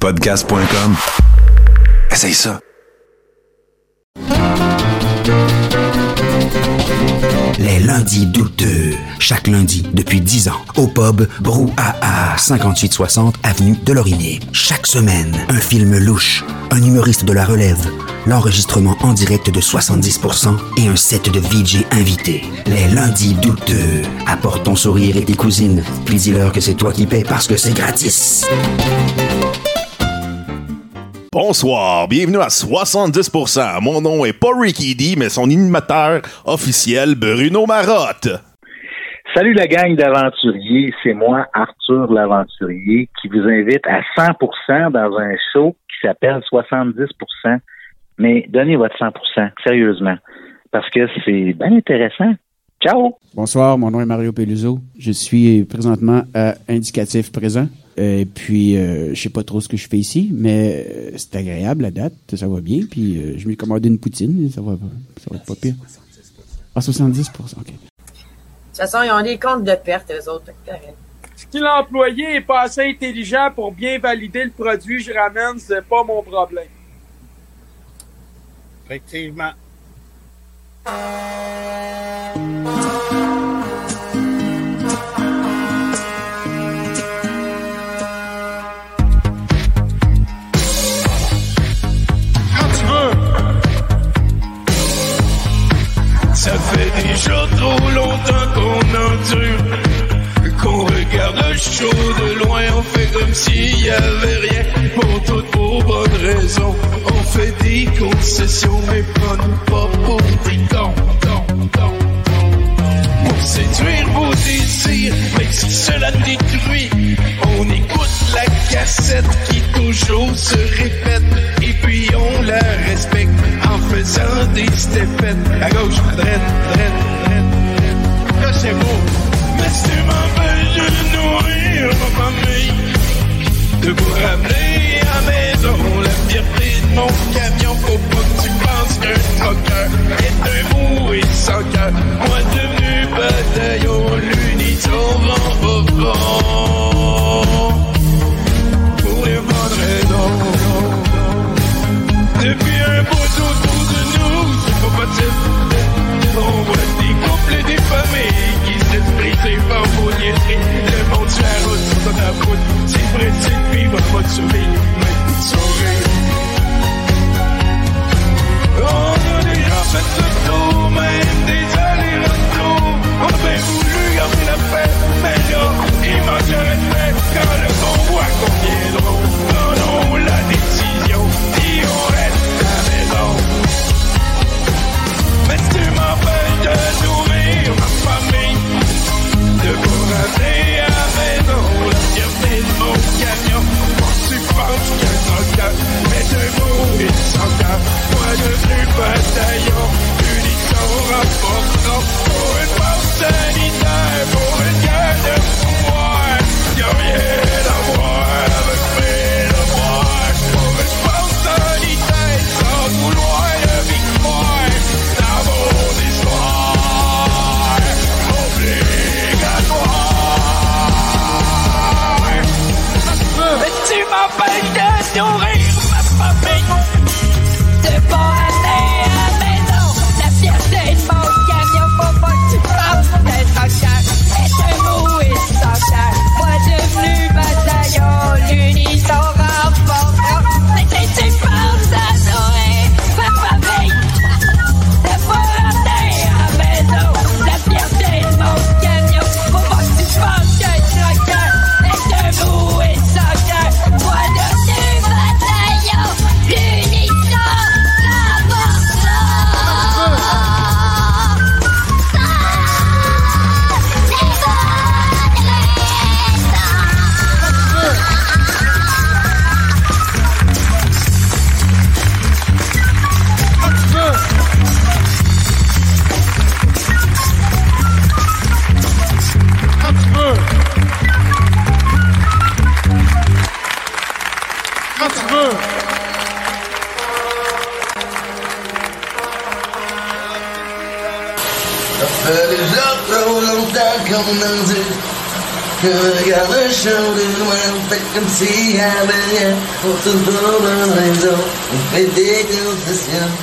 Podcast.com. Essaye ça. Les lundis douteux. Chaque lundi, depuis 10 ans, au pub Brouhaha, 5860 Avenue de Laurier. Chaque semaine, un film louche, un humoriste de la relève, l'enregistrement en direct de 70% et un set de VJ invités. Les lundis douteux. Apporte ton sourire et tes cousines, puis dis-leur que c'est toi qui paies parce que c'est gratis. Bonsoir, bienvenue à 70%. Mon nom est pas Ricky D, mais son animateur officiel, Bruno Marotte. Salut la gang d'aventuriers, c'est moi, Arthur l'aventurier, qui vous invite à 100% dans un show qui s'appelle 70%. Mais donnez votre 100%, sérieusement, parce que c'est bien intéressant. Ciao! Bonsoir, mon nom est Mario Peluso. Je suis présentement à Indicatif Présent. Et puis, euh, je sais pas trop ce que je fais ici, mais euh, c'est agréable la date, ça va bien. Puis, euh, je m'ai commandé une poutine, ça va, ça va être pas pire. Ah, 70 OK. De toute façon, ils ont des comptes de perte, eux autres. Si l'employé est pas assez intelligent pour bien valider le produit que je ramène, c'est pas mon problème. Effectivement. Déjà trop longtemps qu'on endure, qu'on regarde le show de loin, on fait comme s'il y avait rien, pour toutes vos bonnes raisons. On fait des concessions, mais prends-nous pas pour des. Séduire vos désirs, mais si cela détruit, on écoute la cassette qui toujours se répète, et puis on la respecte en faisant des steppettes. À gauche, à droite, droite, droite. Là c'est beau, mais si tu m'empêches de nourrir ma famille, de vous ramener à maison la fierté de mon camion, faut pas que tu penses qu'un troqueur est un mou et sans cœur. Moi bataillon, l'unison va fort pour les bonnes raisons. Depuis un de nous, c'est. On voit des couples et des familles qui par vos monde sur la route, pas te sauver, mais. On a déjà fait le tour, même debout et sans cœur, moi devenu bataillon, unisson rapportant pour une force sanitaire, pour une guerre de pouvoir, y'a can see how we are, what's the door and I know, if we dig in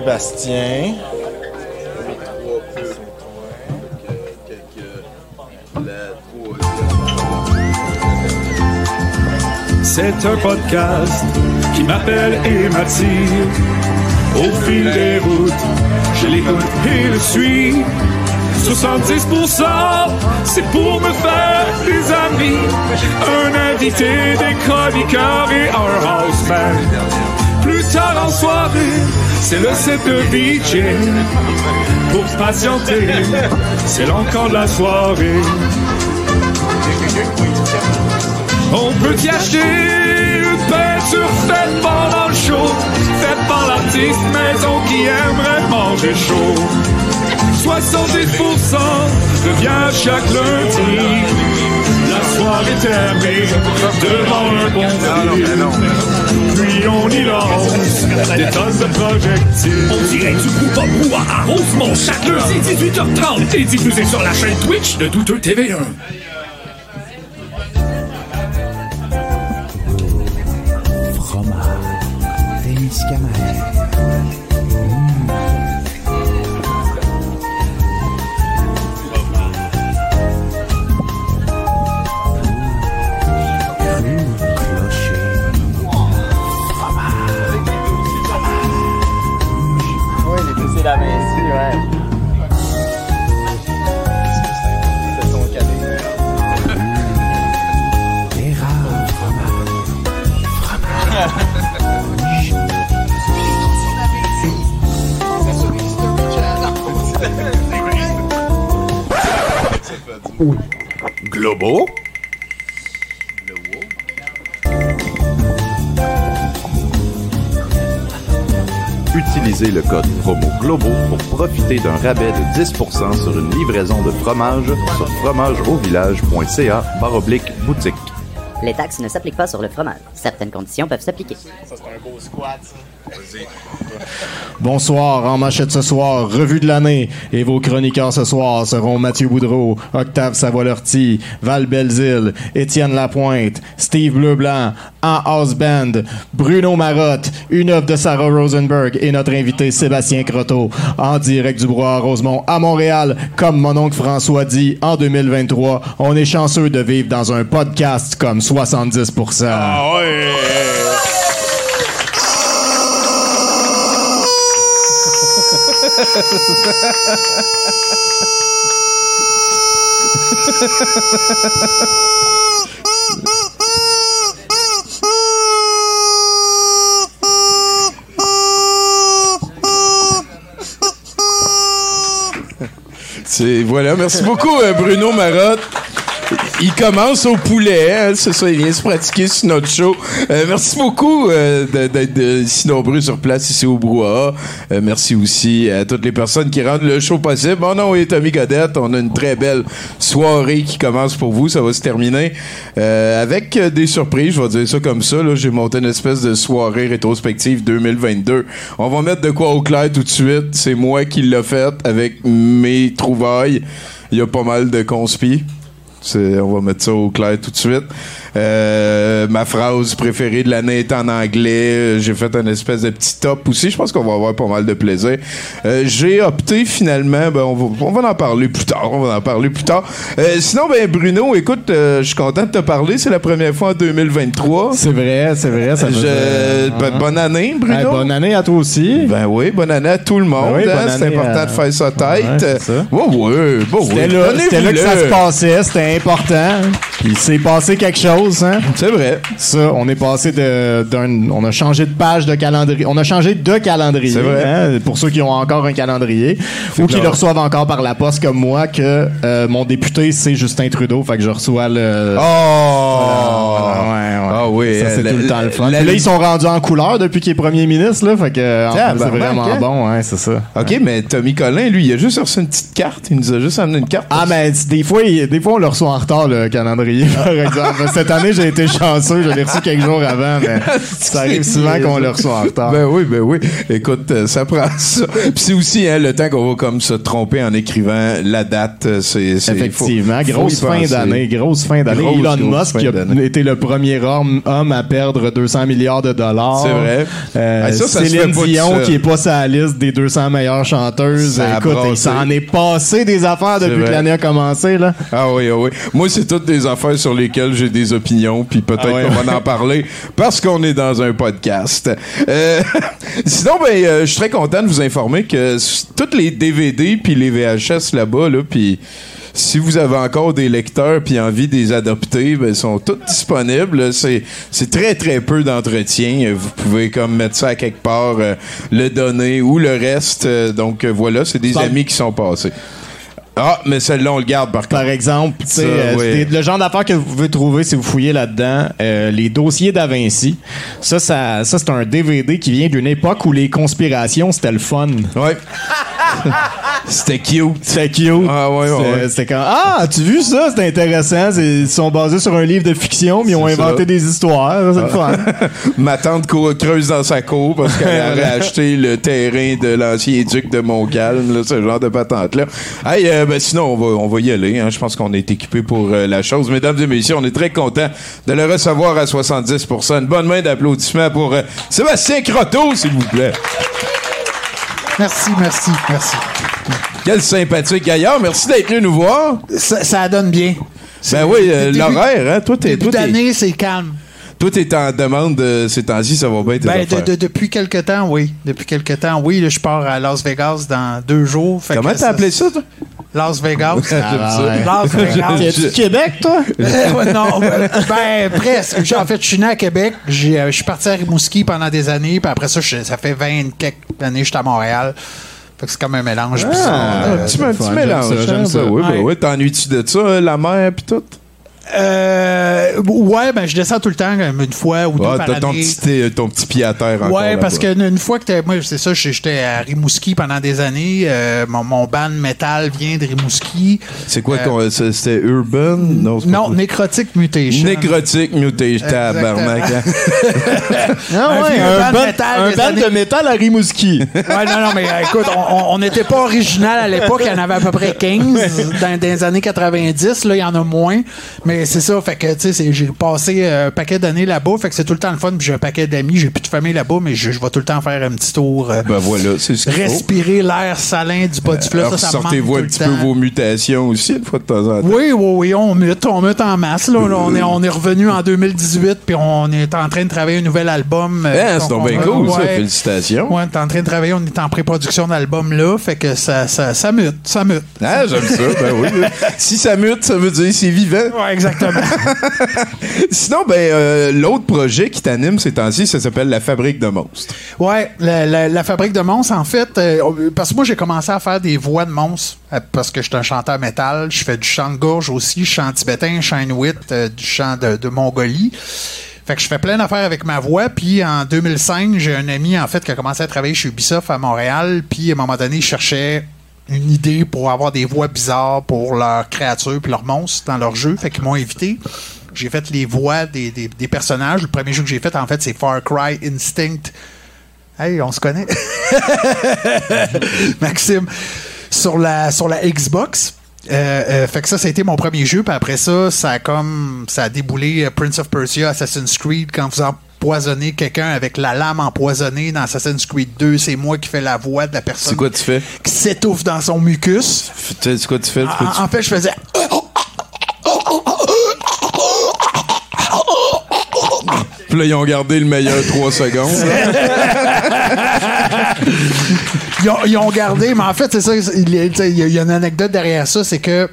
Sébastien. C'est un podcast qui m'appelle et m'attire. Au fil des routes, je l'écoute et le suis. 70%, c'est pour me faire des amis. Un invité, des chroniqueurs et un house band. Plus tard en soirée, c'est le set de DJ. Pour patienter, c'est l'encore de la soirée. On peut y acheter une peinture faite pendant le show, faite par l'artiste maison qui aimerait manger chaud. 70% revient chaque lundi. La soirée terminée devant un bon film. Puis on y lance des tonnes de projectiles. On dirait du groupe Brouhaha à Rosemont chaque lundi 18h30 et diffusé sur la chaîne Twitch de Douteux TV1. Fromage. Témiscamingue. Code promo GLOBO pour profiter d'un rabais de 10% sur une livraison de fromage sur fromageauvillage.ca baroblique boutique. Les taxes ne s'appliquent pas sur le fromage. Certaines conditions peuvent s'appliquer. Bonsoir, en manchette ce soir, revue de l'année. Et vos chroniqueurs ce soir seront Mathieu Boudreau, Octave Savoie-Lortie, Val Belzile, Étienne Lapointe, Steve Bleu-Blanc, en house band, Bruno Marotte, une œuvre de Sarah Rosenberg et notre invité Sébastien Croteau, en direct du Bois Rosemont à Montréal. Comme mon oncle François dit, en 2023, on est chanceux de vivre dans un podcast comme 70%. Ah ouais! C'est voilà, merci beaucoup euh, Bruno Marotte. Il commence au poulet, hein, c'est ça, il vient se pratiquer sur notre show. Euh, merci beaucoup euh, d'être de- si nombreux sur place ici au Brouhaha. Euh, merci aussi à toutes les personnes qui rendent le show possible. Mon nom est Tommy Godette. On a une très belle soirée qui commence pour vous. Ça va se terminer euh, avec euh, des surprises. Je vais dire ça comme ça. J'ai monté une espèce de soirée rétrospective 2022. On va mettre de quoi au clair tout de suite. C'est moi qui l'ai fait avec mes trouvailles. Il y a pas mal de conspi. On va mettre ça au clair tout de suite. Euh, ma phrase préférée de l'année est en anglais. Euh, J'ai fait un espèce de petit top aussi. Je pense qu'on va avoir pas mal de plaisir. Euh, J'ai opté finalement, ben on, va, on va en parler plus tard. On va en parler plus tard. Euh, sinon, ben Bruno, écoute, je suis content de te parler. C'est la première fois en 2023. C'est vrai, c'est vrai. Ça Je- faisait- bonne- année, Bruno. Hey, bonne année à toi aussi. Ben oui, bonne année à tout le monde. Ben oui, hein. c'est important à- de faire ça tête. Ouais, ça. Ouais, ouais, bon, C'était oui. là, c'était là que ça se passait, c'était important. Il s'est passé quelque chose, hein? C'est vrai. Ça, on est passé de, d'un, on a changé de page de calendrier, on a changé de calendrier. C'est vrai. hein, pour ceux qui ont encore un calendrier ou qui le reçoivent encore par la poste comme moi, que euh, mon député c'est Justin Trudeau, fait que je reçois le. Oh! Voilà, ouais, ouais. Ah oui. Ça, c'est la- tout le temps le fun. Puis là, ils sont rendus en couleur depuis qu'il est premier ministre, là. Fait que, en Tiens, fait, c'est ben, vraiment hein? bon, c'est ça. OK, mais Tommy Collin, lui, il a juste reçu une petite carte. Il nous a juste amené une carte. Ah, mais des fois, il- des fois, on le reçoit en retard, le calendrier, par exemple. Cette année, j'ai été chanceux. Je l'ai reçu quelques jours avant, mais ça arrive souvent qu'on le reçoit en retard. Ben oui, ben oui. Écoute, euh, ça prend ça. Puis c'est aussi hein, le temps qu'on va comme se tromper en écrivant la date. euh, C'est, c'est- Effectivement, faut- faut grosse fin d'année, grosse fin d'année. Grosse, Elon grosse Musk qui fin a été le premier homme, homme à perdre 200 milliards de dollars. C'est vrai. Euh, ça, Céline pas Dion qui est pas la liste des 200 meilleures chanteuses. Ça Écoute, il s'en est passé des affaires depuis que l'année a commencé, là. Ah oui, ah oui. Moi, c'est toutes des affaires sur lesquelles j'ai des opinions, puis peut-être Ah ouais. qu'on va en parler parce qu'on est dans un podcast. Euh, sinon, ben, euh, je suis très content de vous informer que toutes les DVD puis les VHS là-bas, là, puis si vous avez encore des lecteurs puis envie de les adopter, ben, ils sont tous disponibles. C'est, c'est très, très peu d'entretien. Vous pouvez comme mettre ça à quelque part, euh, le donner ou le reste. Euh, donc, euh, voilà, c'est des amis qui sont passés. Ah, mais celle-là, on le garde par contre. Par exemple, Ça, euh, oui. le genre d'affaires que vous pouvez trouver si vous fouillez là-dedans. euh, les dossiers d'A Vinci. Ça, ça, ça c'est un DVD qui vient d'une époque où les conspirations, c'était le fun. Ouais. C'était cute. C'était cute. Ah ouais, ouais, C'était- comme Ah, as-tu vu ça? C'est intéressant. Ils sont basés sur un livre de fiction, mais ils ont inventé ça. des histoires. C'est fun. Ma tante creuse dans sa cour parce qu'elle aurait acheté le terrain de l'ancien duc de Montcalm, là, ce genre de patente-là. Hey, euh, ben, sinon, on va, on va y aller. hein. Je pense qu'on est équipé pour euh, la chose. Mesdames et messieurs, on est très content de le recevoir à 70 Une bonne main d'applaudissements pour euh, Sébastien Croteau, s'il vous plaît. Merci, merci, merci. Quel sympathique gaillard. Merci d'être venu nous voir. Ça, ça donne bien. Ben oui, euh, l'horaire, hein. Toi, t'es, d'année, c'est calme. Toi, t'es en demande de ces temps-ci, ça va bien tes Ben, de- depuis quelque temps, oui. Depuis quelque temps, oui. Là, je pars à Las Vegas dans deux jours. Fait Comment t'as ça- appelé ça, toi? Las Vegas. Ça. Las Vegas. Tu es du Québec, toi? Euh, ouais, non, euh, ben presque. J'ai- En fait, je suis né à Québec. J'ai, euh, Je suis parti à Rimouski pendant des années. Puis après ça, ça fait 20 quelques années que je suis à Montréal. Fait que c'est comme un mélange bizarre. Ah, euh, un petit, un petit fun, mélange. j'aime ça, hein, ça. ben oui, ben Ouais. oui. T'ennuies-tu de ça, la mer pis tout? Euh, ouais, ben je descends tout le temps, une fois ou deux Ah, par t'as ton année. petit, euh, ton petit pied à terre encore. Ouais, parce là-bas. que une fois que t'es, moi c'est ça, j'étais à Rimouski pendant des années. euh, mon, mon band metal vient de Rimouski. C'est quoi euh, C'était Urban? Non, Non. Necrotic Mutation. Nécrotique Mutation. Tabarnak. hein. Ah Un ouais, vieux un band métal un band années- de métal à Rimouski. Ouais, non, non, mais euh, écoute, on n'était pas original à l'époque. Il y en avait à peu près 15 dans, dans les années 90. Là, il y en a moins. Mais c'est ça. Fait que, tu sais, j'ai passé euh, un paquet d'années là-bas. Fait que c'est tout le temps le fun. Puis j'ai un paquet d'amis. J'ai plus de famille là-bas, mais je, je vais tout le temps faire un petit tour. euh, ben voilà, c'est ce respirer l'air salin du bas du fleuve. Alors, ça, sortez-vous un petit peu vos mutations aussi, une fois de temps en temps. Oui, oui, oui, on mute, on mute en masse. Là. On, est, on est revenu en 2018, puis on est en train de travailler un nouvel album. euh, Hein, c'est donc bien cool, ça. Félicitations. Ouais, on est en train de travailler, on est en pré-production d'album là, fait que ça, ça, ça mute, ça mute. Ah, j'aime ça. Ben oui. oui. si ça mute, ça veut dire c'est vivant. Ouais, Exactement. Sinon, ben, euh, l'autre projet qui t'anime ces temps-ci, ça s'appelle La Fabrique de monstres. Ouais, la, la- la fabrique de monstres, en fait, euh, parce que moi, j'ai commencé à faire des voix de monstres, euh, parce que je suis un chanteur métal, je fais du chant de gorge aussi, chant tibétain, chant inuit, du chant de, de Mongolie. Fait que je fais plein d'affaires avec ma voix, puis en 2005, j'ai un ami, en fait, qui a commencé à travailler chez Ubisoft à Montréal, puis à un moment donné, il cherchait une idée pour avoir des voix bizarres pour leurs créatures puis leurs monstres dans leur jeu. Fait qu'ils m'ont invité. J'ai fait les voix des, personnages. Le premier jeu que j'ai fait, en fait, c'est Far Cry Instinct. Hey, on se connaît. Maxime. Sur la, Xbox. Euh, euh, fait que ça, ça a été mon premier jeu. Puis après ça, ça a comme ça a déboulé euh, Prince of Persia, Assassin's Creed. Quand vous empoisonnez quelqu'un avec la lame empoisonnée dans Assassin's Creed 2, c'est moi qui fais la voix de la personne C'est quoi tu fais? qui s'étouffe dans son mucus. C'est quoi tu fais? En, en fait, je faisais. Puis là, ils ont gardé le meilleur 3 secondes. ils, ont, ils ont gardé, mais en fait, c'est ça. Y a- il y a une anecdote derrière ça, c'est que.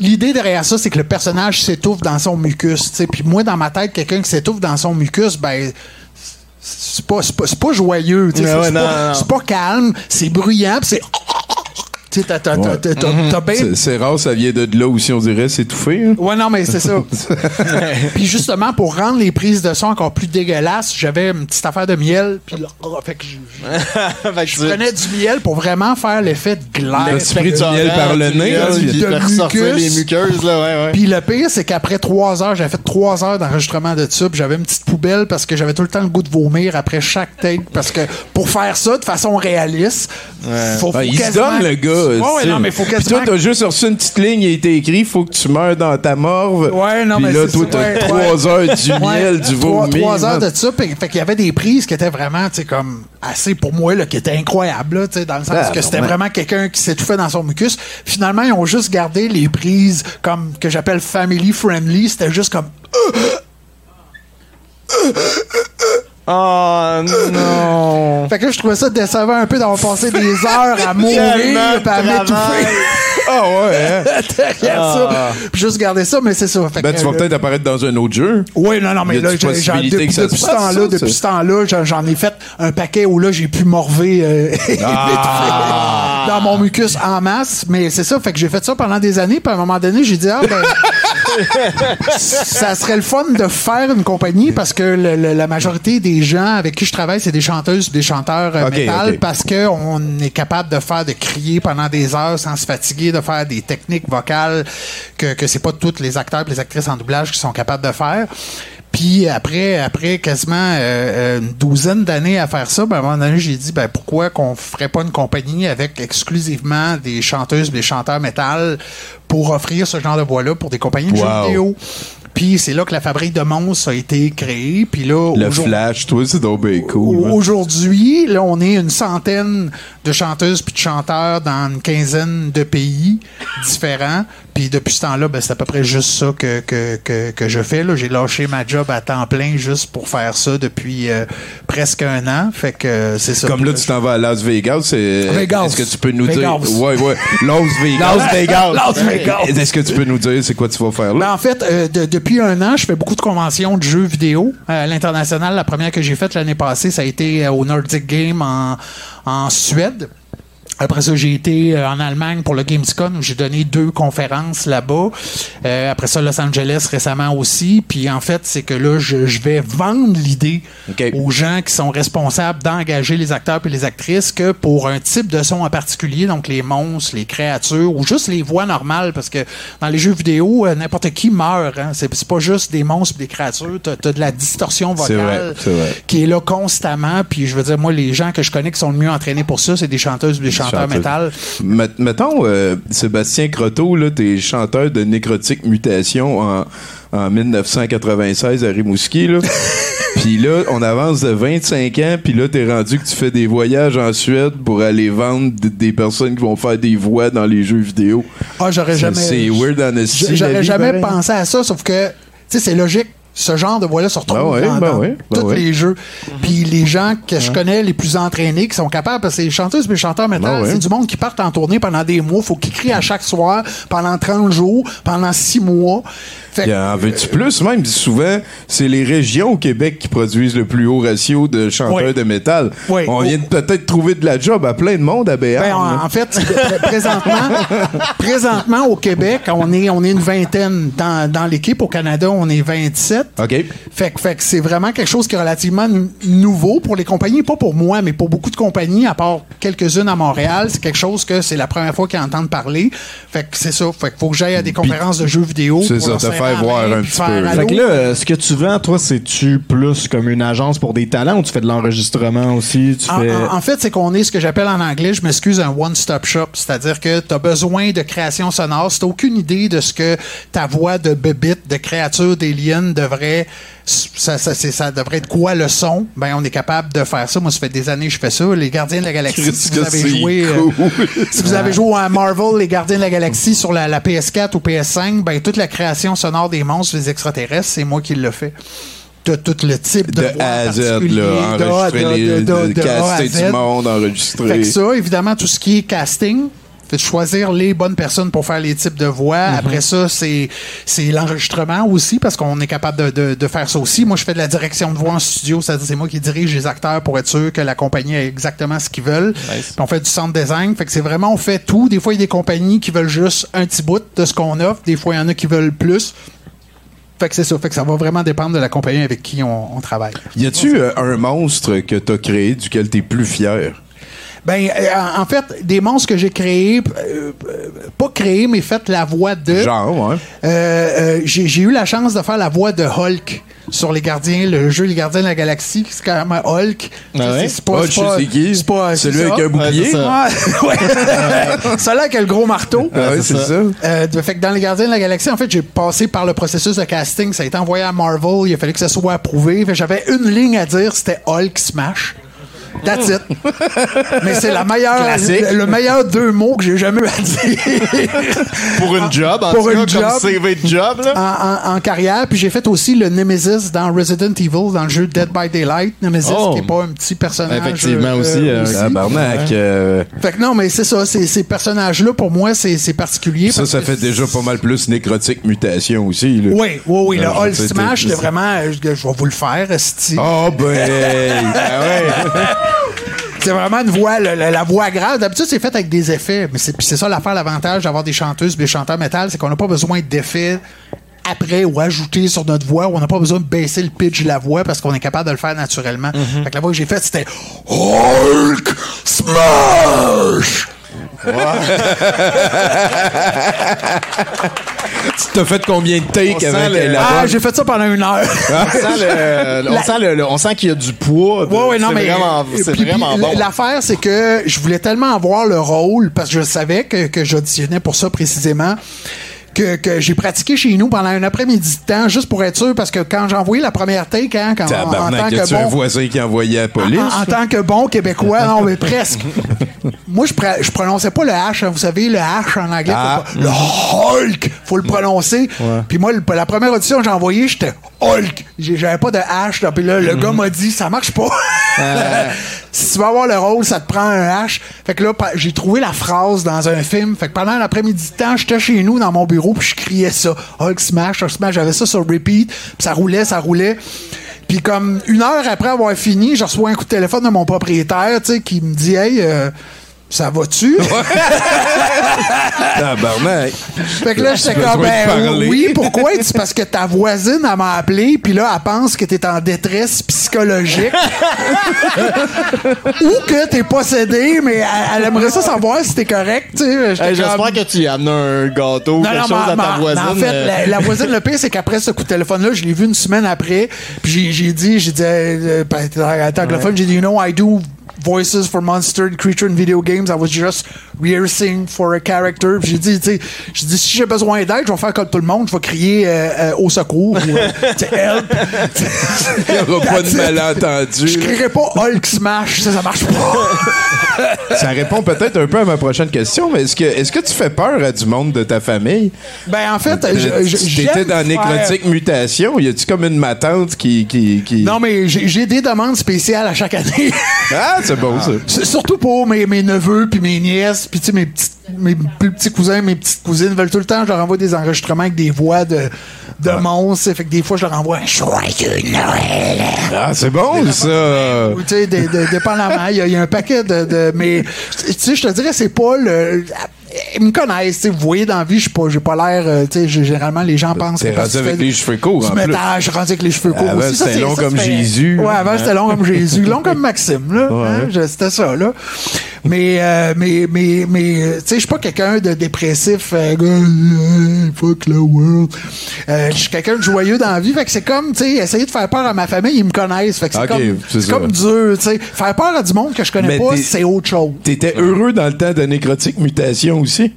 L'idée derrière ça, c'est que le personnage s'étouffe dans son mucus. tu sais. Puis moi, dans ma tête, quelqu'un qui s'étouffe dans son mucus, ben. C'est pas, c'est pas, c'est pas joyeux. tu sais. Ouais, C'est ouais, pas, calme, c'est bruyant, c'est. Tu sais, t'as- t'as- t'as- t'as- t'as- t'as bien C'est- C'est rare, ça vient de là aussi, on dirait, c'est étouffé. hein. Ouais, non, mais c'est ça. puis justement, pour rendre les prises de son encore plus dégueulasses, j'avais une petite affaire de miel. Puis là, oh, fait que je, Fait que je tu- prenais du miel pour vraiment faire l'effet de tu pris du miel par le nez. puis- de les muqueuses, là, ouais, ouais. Puis le pire, c'est qu'après trois heures, j'avais fait trois heures d'enregistrement de ça, puis j'avais une petite poubelle parce que j'avais tout le temps le goût de vomir après chaque take. Parce que pour faire ça de façon réaliste, faut, faut Ah, il se donne, le gars. Ouais, non, mais faut Puis quasiment. toi, t'as juste reçu une petite ligne, il a été écrit faut que tu meurs dans ta morve. Ouais, non, Puis mais là, c'est toi, ça, t'as ouais, trois heures du Ouais, miel, du trois, vomi. trois heures de ça. Puis, fait qu'il y avait des prises qui étaient vraiment, tu sais, comme assez pour moi, là, qui étaient incroyables, là, tu sais, dans le sens Ah, que c'était normal. vraiment quelqu'un qui s'étouffait dans son mucus. Finalement, ils ont juste gardé les prises comme que j'appelle family friendly. C'était juste comme Oh non! Fait que là, je trouvais ça décevant un peu d'avoir passé des heures à mourir puis à m'étouffer. Ah ouais, hein? derrière Ah. ça. Puis juste garder ça, mais c'est ça. Fait Ben, que, tu vas euh, peut-être apparaître dans un autre jeu. Oui, non, non, mais là, j'ai- depuis, que ça depuis ce temps-là, depuis ce temps-là, j'en- ai fait un paquet où là, j'ai pu morver euh, et Ah. m'étouffer dans mon mucus en masse. Mais c'est ça, fait que j'ai fait ça pendant des années, puis à un moment donné, j'ai dit, ah, ben, ça serait le fun de faire une compagnie parce que le- le- la majorité des gens avec qui je travaille, c'est des chanteuses, des chanteurs euh, métal, parce qu'on est capable de faire, de crier pendant des heures sans se fatiguer, de faire des techniques vocales que, que c'est pas tous les acteurs et les actrices en doublage qui sont capables de faire. Puis après, après quasiment euh, euh, une douzaine d'années à faire ça, ben, à un moment donné, j'ai dit ben, pourquoi qu'on ferait pas une compagnie avec exclusivement des chanteuses des chanteurs métal pour offrir ce genre de voix-là pour des compagnies de jeux vidéo? Puis c'est là que la fabrique de monstres a été créée. Puis là, Le Flash, toi, c'est donc bien cool. man. Aujourd'hui, là, on est une centaine de chanteuses puis de chanteurs dans une quinzaine de pays différents. Puis depuis ce temps-là, ben, c'est à peu près juste ça que, que, que, que je fais. là. J'ai lâché ma job à temps plein juste pour faire ça depuis euh, presque un an. Fait que euh, c'est ça. Comme là, tu t'en vas à Las Vegas. c'est- Vegas. Est-ce que tu peux nous Vegas. dire. Ouais, ouais. Las Vegas. Las Vegas. Las Vegas. Est-ce que tu peux nous dire c'est quoi tu vas faire là? Ben, en fait, euh, de- depuis un an, je fais beaucoup de conventions de jeux vidéo euh, à l'international. La première que j'ai faite l'année passée, ça a été euh, au Nordic Game en, en Suède. Après ça, j'ai été euh, en Allemagne pour le Gamescom où j'ai donné deux conférences là-bas. Euh, après ça, Los Angeles récemment aussi. Puis en fait, c'est que là, je, je vais vendre l'idée aux gens qui sont responsables d'engager les acteurs et les actrices que pour un type de son en particulier, donc les monstres, les créatures ou juste les voix normales, parce que dans les jeux vidéo, euh, n'importe qui meurt. Hein. C'est c'est pas juste des monstres et des créatures. T'as as de la distorsion C'est vrai, vocale c'est vrai. qui est là constamment. Puis je veux dire, moi, les gens que je connais qui sont le mieux entraînés pour ça, c'est des chanteuses des chanteurs Métal. Mettons, euh, Sébastien Croteau, là, t'es chanteur de Nécrotique Mutation en, en 1996 à Rimouski, là. puis là, on avance de 25 ans, puis là, t'es rendu que tu fais des voyages en Suède pour aller vendre des personnes qui vont faire des voix dans les jeux vidéo. Ah, j'aurais jamais. C'est weird en J'aurais jamais pareil. pensé à ça, sauf que, tu sais, c'est logique. Ce genre de voix-là se retrouve Ben ouais, dans, ben dans ouais, ben tous ouais. les jeux. Puis les gens que je connais les plus entraînés, qui sont capables, parce que les chanteuses et les chanteurs métal, Ben ouais. c'est du monde qui partent en tournée pendant des mois, faut qu'ils crient à chaque soir, pendant 30 jours, pendant 6 mois. Y en veux-tu plus? Même? Souvent, c'est les régions au Québec qui produisent le plus haut ratio de chanteurs Oui. de métal. Oui. On vient de peut-être trouver de la job à plein de monde à Béarn. Ben, en, fait, pré- présentement, présentement au Québec, on est, on est une vingtaine. Dans, dans l'équipe, au Canada, on est 27. OK. Fait, que- fait que c'est vraiment quelque chose qui est relativement nouveau pour les compagnies, pas pour moi, mais pour beaucoup de compagnies, à part quelques-unes à Montréal. C'est quelque chose que c'est la première fois qu'ils entendent parler. Fait que c'est ça. Fait faut que j'aille à des conférences de jeux vidéo. c'est ça, te faire voir main, un petit peu. Fait que là, euh, ce que tu vends, toi, c'est-tu plus comme une agence pour des talents ou tu fais de l'enregistrement aussi? Tu En, fais... en- en fait, c'est qu'on est ce que j'appelle en anglais, je m'excuse, un one-stop shop. C'est-à-dire que tu as besoin de création sonore. Si tu aucune idée de ce que ta voix de bébite, de créature d'alien devrait. Ça, ça, c'est- ça devrait être quoi le son? Ben, on est capable de faire ça. Moi, ça fait des années que je fais ça. Les Gardiens de la Galaxie, si vous avez joué. euh, si vous avez joué à Marvel, les Gardiens de la Galaxie sur la, la PS4 ou PS5, ben, toute la création sonore des monstres, des extraterrestres, c'est moi qui le fais. De tout le type de, De voix à Z, là, enregistrer de- caster du monde, enregistrer. Fait que ça, évidemment, tout ce qui est casting, fait de choisir les bonnes personnes pour faire les types de voix. Mhm. Après ça, c'est c'est l'enregistrement aussi, parce qu'on est capable de, de- de faire ça aussi. Moi, je fais de la direction de voix en studio, c'est-à-dire c'est moi qui dirige les acteurs pour être sûr que la compagnie a exactement ce qu'ils veulent. Puis on fait du sound design. Fait que c'est vraiment, on fait tout. Des fois, il y a des compagnies qui veulent juste un petit bout de ce qu'on offre. Des fois, il y en a qui veulent plus. Fait que c'est ça. Fait que ça va vraiment dépendre de la compagnie avec qui on, on travaille. Y a-tu euh, un monstre que t'as créé duquel t'es plus fier? Ben, euh, en fait, des monstres que j'ai créés, euh, euh, pas créés, mais fait la voix de. Genre, ouais. Euh, euh, j'ai eu la chance de faire la voix de Hulk sur les gardiens, le jeu Les Gardiens de la Galaxie, c'est quand même Hulk. Ah ouais? C'est pas, Hulk, c'est pas- je sais qui. c'est pas- Celui c'est avec ça. un bouclier? Ouais, avec le gros marteau. Ah ouais, c'est ça. Euh, fait que dans les Gardiens de la Galaxie, en fait, j'ai passé par le processus de casting. Ça a été envoyé à Marvel. Il a fallu que ça soit approuvé. J'avais une ligne à dire, c'était Hulk Smash. That's it. Mais c'est la meilleure, Classique. le, le meilleur deux mots que j'ai jamais eu à dire. Pour une job, en Pour tout cas, une comme job. CV de job, là. en, en- en carrière. Puis j'ai fait aussi le Nemesis dans Resident Evil, dans le jeu Dead by Daylight. Nemesis, Oh. qui est pas un petit personnage. Effectivement euh, aussi, euh, Tabarnak. euh, Fait que non, mais c'est ça. c'est- Ces personnages-là, pour moi, c'est c'est particulier. ça, parce ça que fait déjà pas mal plus nécrotique mutation aussi. Là. Oui, oui, oui. Le Ah, Hulk c'était- Smash, c'était vraiment. euh, Je, je vais vous le faire, esti. Oh, ben. ah ouais. C'est vraiment une voix, le- le- la voix grave. D'habitude, c'est fait avec des effets. Mais c'est c'est ça l'affaire, l'avantage d'avoir des chanteuses des chanteurs métal, c'est qu'on n'a pas besoin d'effets après ou ajouter sur notre voix. On n'a pas besoin de baisser le pitch de la voix parce qu'on est capable de le faire naturellement. Fait que la voix que j'ai faite, c'était Hulk Smash! Tu t'as fait combien de takes avec le- la Ah, j'ai fait ça pendant une heure. On sent, le- on La- sent, le- le- on sent qu'il y a du poids. de- Ouais, ouais, non, c'est mais. Vraiment, c'est puis- vraiment puis bon. L'affaire, c'est que je voulais tellement avoir le rôle, parce que je savais que, que j'auditionnais pour ça précisément. Que, que j'ai pratiqué chez nous pendant un après-midi de temps, juste pour être sûr, parce que quand j'ai envoyé la première take, hein, quand, en, en tant que a-tu un bon, voisin qui a envoyé la police? en, en tant que bon Québécois, non, mais presque. Moi, je, pr- je prononçais pas le H. hein. vous savez, le H en anglais, Ah. faut pas- le Hulk, faut le prononcer. Puis moi, le- la première audition que j'ai envoyée, j'étais Hulk. J'avais pas de H. là. Puis là, le gars m'a dit, ça marche pas. si tu veux avoir le rôle, ça te prend un H. Fait que là, j'ai trouvé la phrase dans un film. Fait que pendant l'après-midi de temps, j'étais chez nous dans mon bureau, puis je criais ça. Hulk Smash, Hulk Smash. J'avais ça sur repeat. Puis ça roulait, ça roulait. Puis comme une heure après avoir fini, je reçois un coup de téléphone de mon propriétaire, tu sais, qui me dit Hey, euh, ça va-tu? Tabarnak. fait que là, j'étais comme ben oui, pourquoi? C'est parce que ta voisine, elle m'a appelé, puis là, elle pense que t'es en détresse psychologique. Ou que t'es possédé, mais elle, elle aimerait ça savoir si t'es correct, tu sais. J'étais Hey, J'espère comme- que tu amènes un gâteau ou non, quelque non, chose à ta voisine. en fait, euh, la, la voisine, le pire, c'est qu'après ce coup de téléphone-là, je l'ai vu une semaine après. Puis j'ai- dit, j'ai dit, euh, euh, ben, en anglophone, j'ai dit, you know, I do voices for monster and creature in video games. I was just rehearsing for a character. J'ai dit, tu j'ai dit, si j'ai besoin d'aide, je vais faire comme tout le monde, je vais crier euh, euh, au secours ou euh, help. Il n'y aura pas de malentendu. Je crierai pas Hulk Smash, ça, ça marche pas. Ça répond peut-être un peu à ma prochaine question, mais est-ce que, est-ce que tu fais peur à du monde de ta famille? Ben, en fait, je- je- tu étais j'aime dans faire- Nécrotique Mutation. Y a-tu comme une matante qui. qui, qui... Non, mais j'ai j'ai des demandes spéciales à chaque année. Ah, c'est bon, ça. Surtout pour mes, mes neveux puis mes nièces puis mes petits mes plus petits cousins mes petites cousines veulent tout le temps je leur envoie des enregistrements avec des voix de de monstres fait que des fois je leur envoie un joyeux Noël Ah, c'est bon, ça. Ou, tu sais dépendamment il y, a- il y a un paquet de, de mais tu sais je te dirais c'est pas le ils me connaissent, vous voyez dans la vie, je suis pas, j'ai pas l'air, euh, tu sais, j'ai- généralement les gens pensent T'es que parce rendu avec les cheveux courts, en plus. je suis rendu avec les cheveux courts Avant, c'était long ça, comme Jésus. Ouais, avant, Hein? c'était long comme Jésus. long comme Maxime, là. Hein, C'était ça, là. Mais, euh, mais, mais, mais, tu sais, je suis pas quelqu'un de dépressif, euh, euh, fuck the world. Euh, je suis quelqu'un de joyeux dans la vie, fait que c'est comme, tu sais, essayer de faire peur à ma famille, ils me connaissent, fait que c'est comme, c'est comme dur, tu sais. Faire peur à du monde que je connais Mais pas, c'est autre chose. T'étais heureux dans le temps de Nécrotique Mutation aussi?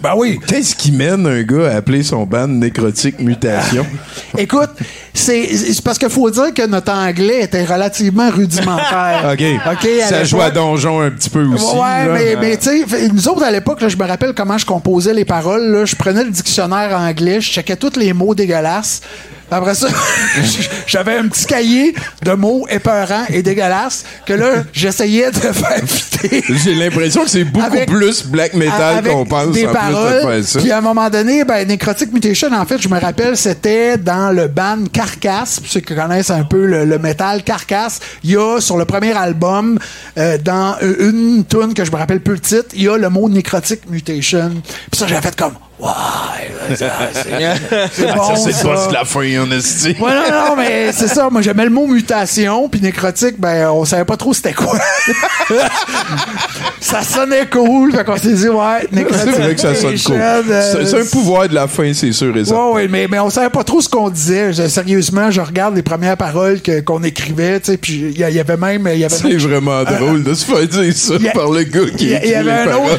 Ben oui. Qu'est-ce qui mène un gars à appeler son band Nécrotique Mutation? Écoute, c'est parce qu'il faut dire que notre anglais était relativement rudimentaire. OK. OK, à ça joue à donjon un petit peu aussi. Ouais, là. mais, mais tu sais, nous autres à l'époque, je me rappelle comment je composais les paroles. là. Je prenais le dictionnaire anglais, je checkais tous les mots dégueulasses. Après ça, j'avais un petit cahier de mots épeurants et dégueulasses que là, j'essayais de faire fitter. J'ai l'impression que c'est beaucoup Avec- plus black metal qu'on pense des en paroles. plus de faire ça. Puis à un moment donné, ben, Necrotic Mutation, en fait, je me rappelle, c'était dans le band Carcass. Pour ceux qui connaissent un peu le, le métal Carcass, il y a sur le premier album, euh, dans euh, une tune que je me rappelle plus le titre, il y a le mot Necrotic Mutation. Puis ça, j'ai fait comme, ouais, c'est Ah, bon. c'est boss de la fin. Ouais, non, non, mais c'est ça. Moi, j'aimais le mot mutation, puis nécrotique, ben, on savait pas trop c'était quoi. ça sonnait cool, fait qu'on s'est dit, ouais, nécrotique. C'est vrai que ça sonne cool. euh, C'est un pouvoir de la fin, c'est sûr et certain. Ouais, ouais, mais, mais on savait pas trop ce qu'on disait. Je- sérieusement, je regarde les premières paroles qu'on écrivait, tu sais, puis il y, avait même. Y avait C'est vraiment drôle de se faire dire ça a- par le gars qui il y, y avait un autre,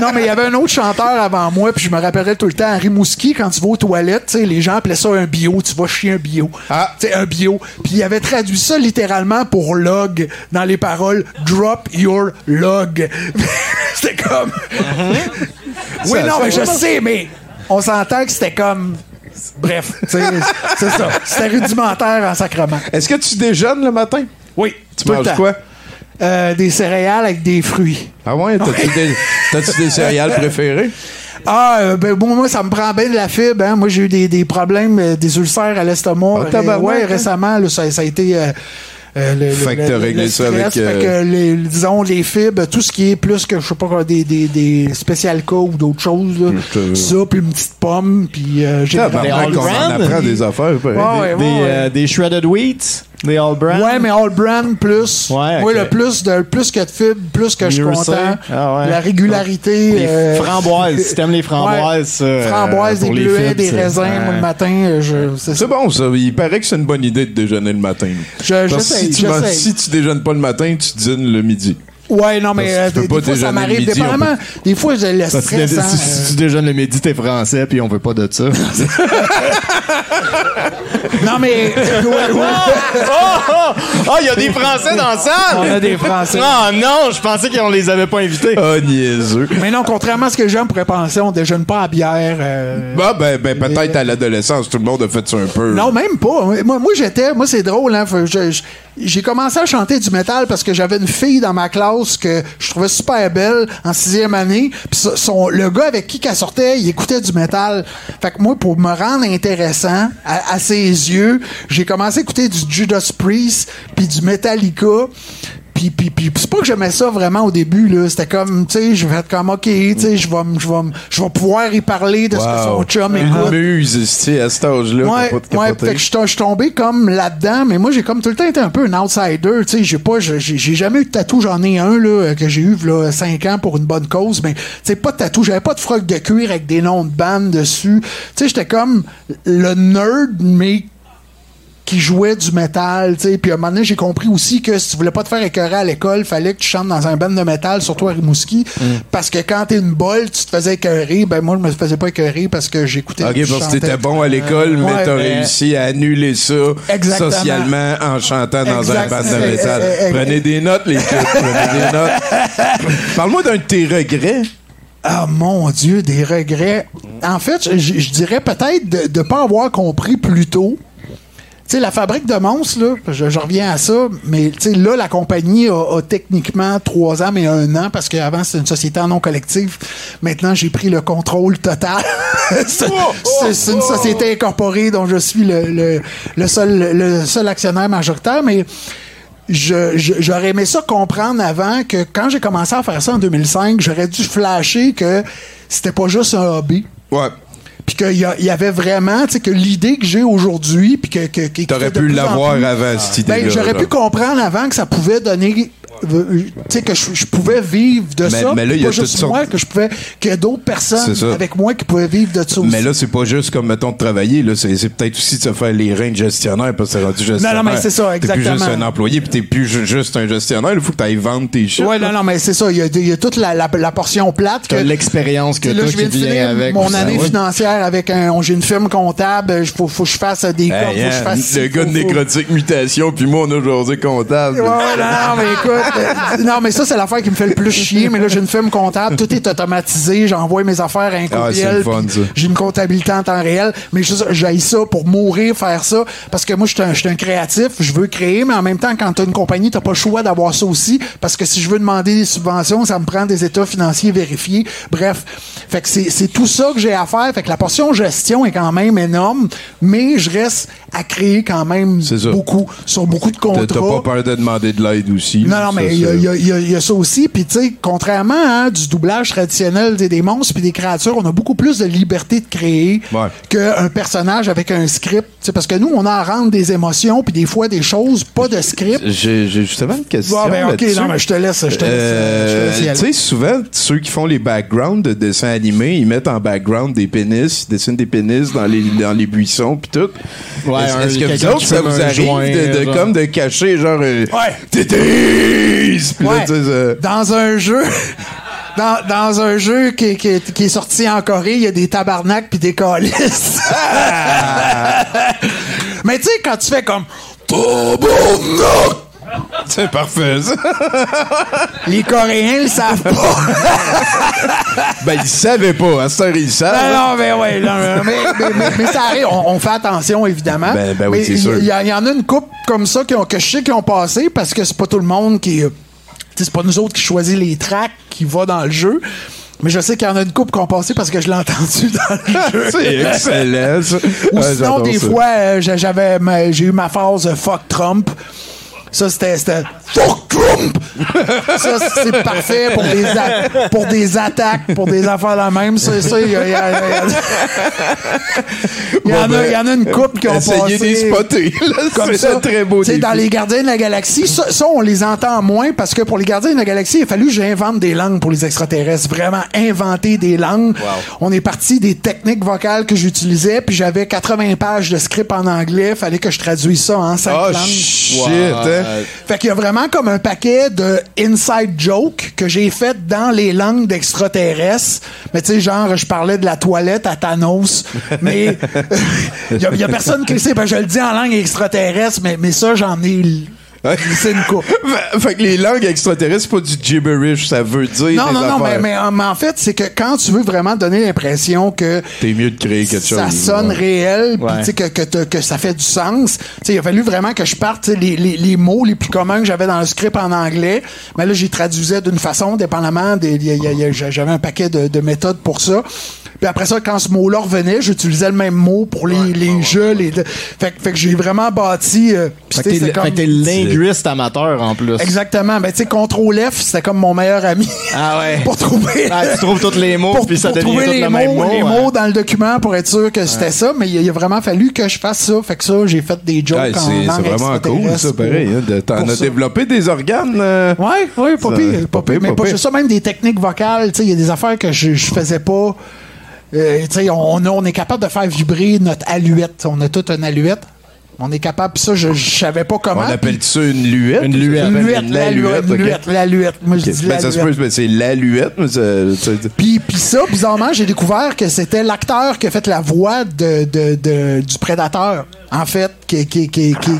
non, mais il y avait un autre chanteur avant moi, puis je me rappellerai tout le temps, à Rimouski, quand tu vas aux toilettes, les gens appelaient ça un bio, tu vas chier un bio. Ah. Tu sais, un bio. Puis il avait traduit ça littéralement pour log dans les paroles drop your log. c'était comme. oui, Ça- non, ça- mais je sais, mais on s'entend que c'était comme. Bref, c'est ça. C'était rudimentaire en sacrement. Est-ce que tu déjeunes le matin? Oui. Tu manges temps. quoi? Euh, des céréales avec des fruits. Ah ouais? T'as-tu des, t'as-tu des céréales préférées? Ah, euh, ben, bon, moi, ça me prend bien de la fibre. Hein. Moi, j'ai eu des, des problèmes, euh, des ulcères à l'estomac. Ah, Ré- tabarouette, ouais, hein? récemment, là, ça, ça a été. euh, euh, le, Fait le- que t'as réglé ça stress. avec, Fait euh, que les, disons, les fibres, tout ce qui est plus que, je sais pas, des, des, des spécial cas ou d'autres choses. Là. te- Ça, puis une petite pomme, puis euh, j'ai... En Brand? apprend des affaires. Ouais, ouais, des, ouais, ouais. euh, des shredded wheat, des all brand. Ouais, mais all brand plus. Ouais, Moi, ok. le plus de plus que de fibres, plus que je suis content. Ah ouais. La régularité. Les euh, framboises. Si t'aimes les framboises, euh, Framboises, des bleuets, fibres, des raisins. ouais. Moi, le matin, euh, je, c'est ça. C'est bon, ça. Il paraît que c'est une bonne idée de déjeuner le matin. Je- Parce si, tu si tu déjeunes pas le matin, tu dînes le midi. Ouais, non, mais euh, tu peux des, pas des fois, ça m'arrive. midi, Dépendamment, des fois, j'ai le Parce que stress. si, hein, si- si tu déjeunes le midi, t'es français, puis on veut pas de ça. Non, mais. ouais, ouais. oh, oh, il y a des Français dans la salle! On a des Français. Oh non, je pensais qu'on les avait pas invités. Ah, niaiseux. Mais non, contrairement à ce que les gens pourraient penser, on déjeune pas à bière. euh, Bah, ben, ben peut-être à l'adolescence, tout le monde a fait ça un peu. Non, même pas. Moi, moi j'étais. Moi, c'est drôle, hein. Je- je- J'ai commencé à chanter du métal parce que j'avais une fille dans ma classe que je trouvais super belle en sixième année. Son- le gars avec qui qu'elle sortait, il écoutait du métal. Fait que moi, pour me rendre intéressant à, à ses yeux, j'ai commencé à écouter du Judas Priest puis du Metallica. Puis, puis, puis c'est pas que j'aimais ça vraiment au début, là. C'était comme, tu sais, je vais être comme, OK, tu sais, je vais, je vais, je vais pouvoir y parler de ce que son chum écoute. muse, tu sais, à cet âge-là. Ouais, ouais, fait que je suis- tombé comme là-dedans, mais moi j'ai comme tout le temps été un peu un outsider, tu sais, j'ai pas j'ai j'ai jamais eu de tatou, j'en ai un là que j'ai eu là 5 ans pour une bonne cause, mais tu sais pas de tatou, j'avais pas de froc de cuir avec des noms de bandes dessus. Tu sais, j'étais comme le nerd mais qui jouait du métal, tu sais. Puis à un moment donné, j'ai compris aussi que si tu voulais pas te faire écœurer à l'école, fallait que tu chantes dans un band de métal, surtout à Rimouski. Mm. Parce que quand t'es une bolle, tu te faisais écœurer. Ben moi, je me faisais pas écœurer parce que j'écoutais. Ok, parce que t'étais bon à l'école, mais Ouais. t'as Euh, réussi à annuler ça Exactement. socialement en chantant dans un band de métal. Prenez des notes, les kids. Prenez des notes. Parle-moi d'un de tes regrets. Ah mon Dieu, des regrets. En fait, je, je dirais peut-être de ne pas avoir compris plus tôt. Sais, la fabrique de monstres, là, je, je reviens à ça, mais là, la compagnie a, a techniquement trois ans, mais un an, parce qu'avant, c'était une société en non collectif. Maintenant, j'ai pris le contrôle total. c'est c'est- c'est une société incorporée dont je suis le, le- le seul, le seul actionnaire majoritaire, mais je- je- j'aurais aimé ça comprendre avant que quand j'ai commencé à faire ça en 2005, j'aurais dû flasher que c'était pas juste un hobby. Ouais. Puis qu'il y, avait vraiment, tu sais, que l'idée que j'ai aujourd'hui, puis que, que, que- T'aurais pu l'avoir avant, cette Ben, idée-là, j'aurais pu comprendre avant que ça pouvait donner, sais, que je, je pouvais vivre de Mais- ça. mais là, il y a pas juste moi, que je pouvais, qu'il y a d'autres personnes C'est avec moi qui pouvaient vivre de ça aussi. Mais là, c'est pas juste comme, mettons, de travailler. Là, c'est, c'est peut-être aussi de se faire les reins de gestionnaire parce que t'es rendu gestionnaire. Non, non, mais c'est ça, T'es plus juste exactement. un employé puis t'es plus ju- juste un gestionnaire. Il faut que t'ailles vendre tes shit. Ouais, là. non, non, mais c'est ça. Il y a, il y a toute la, la, la portion plate. Que- l'expérience que Tu là, je viens de finir avec mon année Ouais. financière avec un. J'ai une firme comptable. Il faut, faut que je fasse des comptes. Hey, faut que je hein, ci, le gars de nécrotique mutation, puis moi, on a aujourd'hui comptable. Ouais, non, non, mais écoute, non, mais ça, c'est l'affaire qui me fait le plus chier. Mais là, j'ai une firme comptable, tout est automatisé. J'envoie mes affaires à un Ah, courriel. ça. J'ai une comptabilité en temps réel. Mais j'aille ça pour mourir, faire ça. Parce que moi, je suis un, créatif. Je veux créer, mais en même temps, quand t'as une compagnie, t'as pas le choix d'avoir ça aussi. Parce que si je veux demander des subventions, ça me prend des états financiers vérifiés. Bref. Fait que c'est tout ça que j'ai à faire. Fait que la portion gestion est quand même énorme. Mais je reste à créer quand même beaucoup sur beaucoup de contrats. t'as pas peur de demander de l'aide aussi. Non, non, Ça, mais il y, a- y y ça aussi. Puis, tu sais, contrairement à du doublage traditionnel des, monstres puis des créatures, on a beaucoup plus de liberté de créer Ouais. qu'un personnage avec un script. Tu sais, parce que nous, on a à rendre des émotions puis des fois des choses, pas de script. J'ai, justement une question. Ah, ben, ok, non, mais je te laisse, je te laisse, Euh, laisse aller. tu sais, souvent, ceux qui font les backgrounds de dessins animés, ils mettent en background des pénis, ils dessinent des pénis dans les, dans les buissons, puis tout. Ouais, est-ce, que vous autres, ça vous arrive joint, de, comme de cacher, genre, euh, Ouais. Tétés! Puis là, Ouais. tu sais, ça- Dans un jeu. Dans, dans un jeu qui, qui, qui est sorti en Corée, il y a des tabarnaks puis des calices. Mais tu sais, quand tu fais comme Tabarnak! C'est parfait, ça. Les Coréens le savent pas. ben, ils savaient pas. À cette heure, ils savent. Non, mais ouais, non, mais, mais, mais- mais ça arrive, on, on fait attention, évidemment. Ben, ben oui, c'est il y- sûr. Il y, en a une coupe comme ça qui ont, que je sais qui ont passé parce que c'est pas tout le monde qui. C'est pas nous autres qui choisit les tracks qui va dans le jeu. Mais je sais qu'il y en a une coupe qui ont passé parce que je l'ai entendu dans le jeu. C'est excellent, ça. Ou sinon, des ça. fois, euh, j'avais j'ai eu ma phase fuck Trump. Ça, c'était fuck Trump! ça, c'est parfait pour des, pour des attaques, pour des affaires la même. Ça, ça, il y, a- y a- y a- y en a- il y en a une couple qui ont passé. des spotter, là. Comme ça. très beau Tu sais. Dans les Gardiens de la Galaxie, ça, ça, on les entend moins parce que pour les Gardiens de la Galaxie, il a fallu que j'invente des langues pour les extraterrestres. Vraiment inventer des langues. On est parti des techniques vocales que j'utilisais, puis j'avais 80 pages de script en anglais. Fallait que je traduise ça en cinq Oh, langues. shit, hein? Fait qu'il y a vraiment comme un paquet de inside jokes que j'ai fait dans les langues d'extraterrestres. Mais tu sais, genre, je parlais de la toilette à Thanos. Mais il y, a- y a personne qui le sait. Ben, je le dis en langue extraterrestre, mais, mais ça, j'en ai glissé une coupe. Fait- que les langues extraterrestres, c'est pas du gibberish, ça veut dire Non, des non, non, mais, en fait, c'est que quand tu veux vraiment donner l'impression que T'es mieux de créer quelque chose. ça sonne ouais. réel, puis Ouais. tu sais, que, que, que ça fait du sens. Tu sais, il a fallu vraiment que je parte les, les, les mots les plus communs que j'avais dans le script en anglais. Mais là, j'y traduisais d'une façon, dépendamment. des- il y a- il y a- il y a- J'avais un paquet de, de méthodes pour ça. Puis après ça, quand ce mot-là revenait, j'utilisais le même mot pour les, les jeux. Les, fait, que- fait que j'ai vraiment bâti. euh, Fait que t'es comme- fait que t'es linguiste amateur en plus. Exactement. Ben, tu sais, Contrôle F, c'était comme mon meilleur ami. Ah ouais. pour trouver. Ah, tu trouves tous les mots, pour, puis ça pour devient trouver tout les le mots, même mot. les ouais. mots dans le document pour être sûr que c'était ça. Mais il a, vraiment fallu que je fasse ça. Fait que ça, j'ai fait des jokes Ouais, en c'est c'est vraiment cool, ça, pareil. pour- Hein, de- T'en as développé des organes. euh, Ouais, ouais, pas pire. Mais pas juste ça, même des techniques vocales. Tu sais, il y a des affaires que je, je faisais pas. Euh, on, est capable de faire vibrer notre aluette. On a toute une aluette. On est capable, puis ça, je, je savais pas comment. On appelle ça une luette? Une luette. Une luette, la luette, luette, la luette. Moi, je dis Ben, la ça se peut, mais c'est la luette, mais ça- ça- Puis, puis ça, bizarrement, j'ai découvert que c'était l'acteur qui a fait la voix de, de- de- du prédateur. En fait, qui, qui, qui, qui-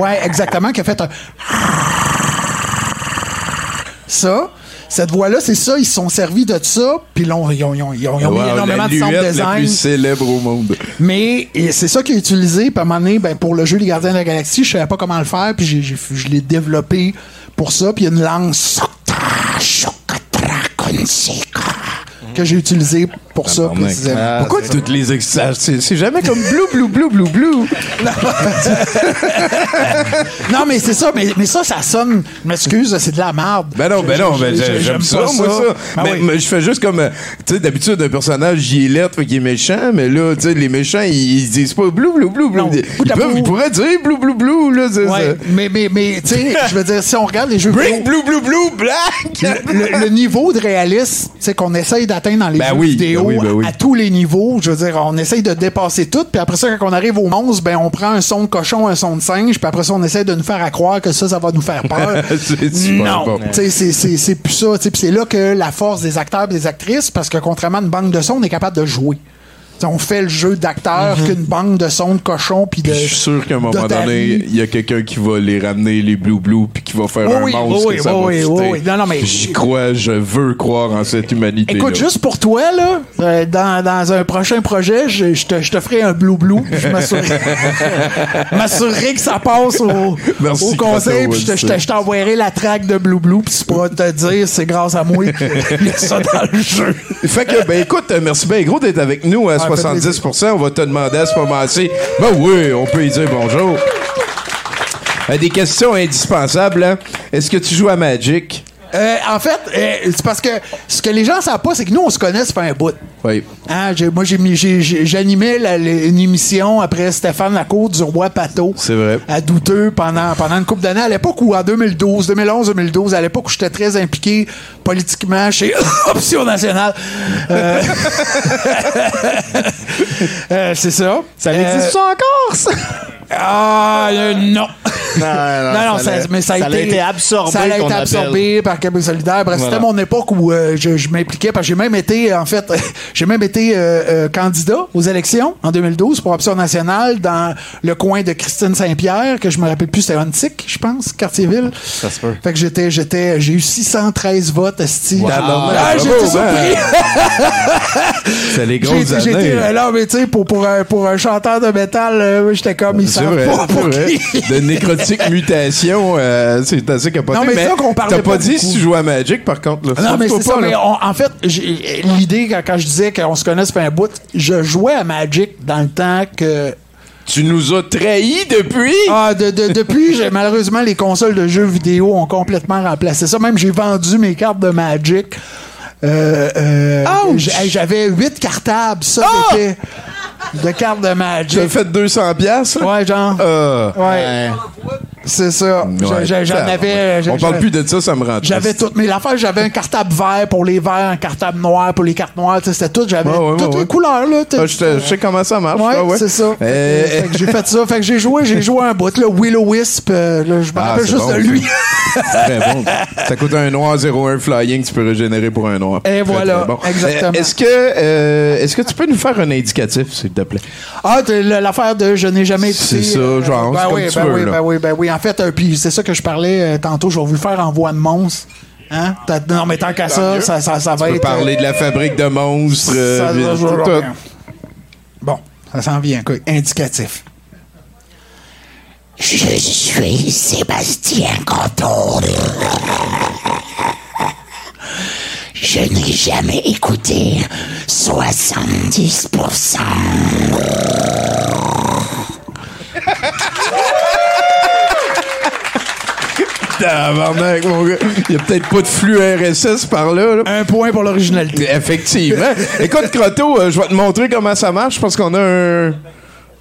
ouais, exactement, qui a fait un ça. Cette voix-là, c'est ça, ils se sont servis de ça, puis ils ont, ils ont, ils ont, ils ont mis Wow, énormément la de sound la design. plus célèbre au monde. Mais c'est ça qu'il a utilisé. Puis à un moment donné, ben, pour le jeu Les Gardiens de la Galaxie, je savais pas comment le faire. Puis j'ai- j'ai- je l'ai développé pour ça. Puis il y a une langue que j'ai utilisée pour ça. précisément. Ah, Pourquoi toutes les extraits? C'est jamais comme blue, blue, blue, blue, blue. non, mais c'est ça. Mais, mais ça, ça sonne. Je m'excuse, c'est de la merde. Ben non, ben non, ben j'aime ça, pas moi, ça. Ah mais, oui. mais je fais juste comme, euh, tu sais, d'habitude, un personnage, il est lettre, fait qu'il est méchant, mais là, tu sais, les méchants, ils, ils disent pas blue, blue, blue, blue. Ils, peuvent, ils pourraient dire blue, blue, blue, là, c'est Ouais, ça. mais, mais, mais tu sais, je veux dire, si on regarde les jeux Bring blue, blue, blue, black! le, le- le niveau de réalisme tu sais, qu'on essaye d'atteindre dans les Ben jeux oui, vidéo ben oui, ben oui. à tous les niveaux, je veux dire, on essaye de dépasser tout, puis après ça, quand on arrive aux monstres, ben on prend un son de cochon, un son de singe, puis après ça, on essaie de nous faire à croire que ça, ça va nous faire peur. Non, c'est- plus ça. Puis c'est là que la force des acteurs et des actrices, parce que contrairement à une banque de son, on est capable de jouer. On fait le jeu d'acteur qu'une banque de son de cochon puis de. Je suis sûr qu'à un moment donné, il y a quelqu'un qui va les ramener, les blue blue, puis qui va faire Oui, un oui, monstre oui, que ça oui, va oui, fitter. oui. Non, non, mais- J'y crois, je veux croire en cette humanité Écoute, juste pour toi, là, euh, dans, dans un prochain projet, je, je te, je te ferai un blue blue. Je m'assurerai je m'assurerai que ça passe au, Merci, au conseil. Puis je te- je te- t'enverrai la track de blue blue. Puis tu pourras te dire c'est grâce à moi qu'il y a ça dans le jeu. Fait que, ben écoute, euh, merci bien gros d'être avec nous à Ouais, fait 70%. On va te demander à ce moment-ci. Ben oui, on peut y dire bonjour. Euh, des questions indispensables. hein. Est-ce que tu joues à Magic? Euh, en fait, euh, c'est parce que ce que les gens savent pas, c'est que nous, on se connaît, ça fait un bout. Oui. Hein, j'ai- moi, j'animais la- la- une émission après Stéphane Lacour du Roi Pateau. C'est vrai. à douteux pendant, pendant une couple d'années. À l'époque où, en 2012, 2011, 2012, à l'époque où j'étais très impliqué politiquement chez Option Nationale. Euh, euh, c'est ça. Ça existe ça encore, ça? Ah, euh, non. Non, non, non, ça mais ça a ça été, été absorbé, Ça a été absorbé par Québec solidaire. Bref, Voilà. C'était mon époque où euh, je, je m'impliquais parce que j'ai même été, en fait, j'ai même été euh, euh, candidat aux élections en 2012 pour Option nationale dans le coin de Christine Saint-Pierre, que je me rappelle plus, c'était Antique, je pense, Quartier-Ville. Ça se peut. Fait que j'étais, j'étais, j'ai eu 613 votes, esti. Wow. Ah, j'ai Bravo, été surpris. C'est les J'ai grosses j'ai années. euh, là, mais tu sais, pour, pour, un, pour un chanteur de métal, euh, j'étais comme, ils C'est vrai, pour vrai. De nécrotique mutation, euh, c'est assez capoté. Non, mais ça qu'on parlait T'as pas, pas dit si tu jouais à Magic, par contre. Là. Non, mais c'est ça. là. Mais on- en fait, l'idée, quand, quand je disais qu'on se connaît, fait un bout, je jouais à Magic dans le temps que. Tu nous as trahis depuis? Ah, de, de- depuis, malheureusement, les consoles de jeux vidéo ont complètement remplacé ça. Même, j'ai vendu mes cartes de Magic. Euh, euh, J'avais 8 cartables, ça, c'était de cartes de Magic. Tu as fait 200 pièces Ouais, genre. Euh, Ouais. C'est ça. Ouais. J'en avais. On parle plus de ça, ça me rend J'avais toutes mes affaires. J'avais un cartable vert pour les verts, un cartable noir pour les cartes noires. C'était tout. J'avais Ouais, ouais, toutes les couleurs. Là, Ah, je, sais comment ça marche. Ouais, c'est ça. Fait que- Euh, fait que j'ai fait ça. Fait que j'ai joué, j'ai joué un bout. Là, Willow Wisp, euh, là, je me Ah, rappelle juste bon, de lui. Très bon. Ça coûte un noir 01 flying, tu peux régénérer pour un noir. Et Très, voilà, très bon. exactement. Euh, Est-ce que, euh, est-ce que tu peux nous faire un indicatif, s'il te plaît? Ah, l'affaire de je n'ai jamais. C'est ça, genre, ben c'est oui, ben oui, ben oui, ben oui. En fait, euh, puis c'est ça que je parlais euh, tantôt. Je vais vous le faire en voix de monstre. Hein? T'as- Non, mais tant qu'à ça, ça, ça, ça va Tu peux être. parler de la fabrique de monstres. euh, Ça tout. Bon, ça s'en vient, quoi. Indicatif. Je suis Sébastien Canton. Je n'ai jamais écouté 70%. Tabarnak, mon gars. Il y a peut-être pas de flux RSS par là. là. Un point pour l'originalité. Effectivement. Écoute, Croto, euh, je vais te montrer comment ça marche parce qu'on a un.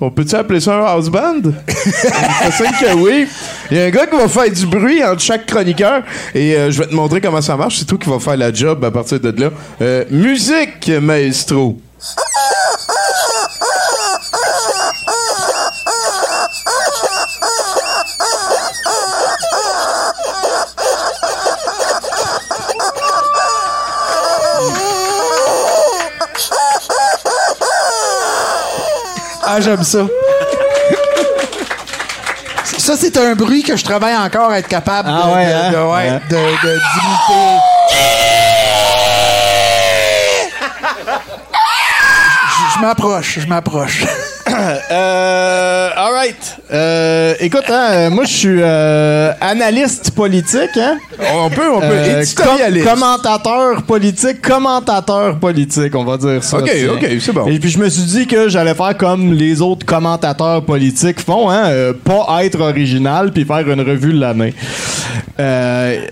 On peut-tu appeler ça un house band? Je sais que oui. Il y a un gars qui va faire du bruit entre chaque chroniqueur et euh, je vais te montrer comment ça marche. C'est toi qui va faire la job à partir de là. Euh, musique, maestro. Ah, j'aime ça. Ça, c'est un bruit que je travaille encore à être capable Ah de, ouais, de- hein? de- ouais, Ouais. de- de- d'imiter. Je m'approche, je m'approche. euh, all right. Euh, écoute, hein, euh, moi, je suis euh, analyste politique. Hein? On peut, on peut. Éditorialiste. com- commentateur politique, commentateur politique, on va dire ça. Ok, tiens. ok, c'est bon. Et puis je me suis dit que j'allais faire comme les autres commentateurs politiques font, hein, pas être original puis faire une revue de l'année.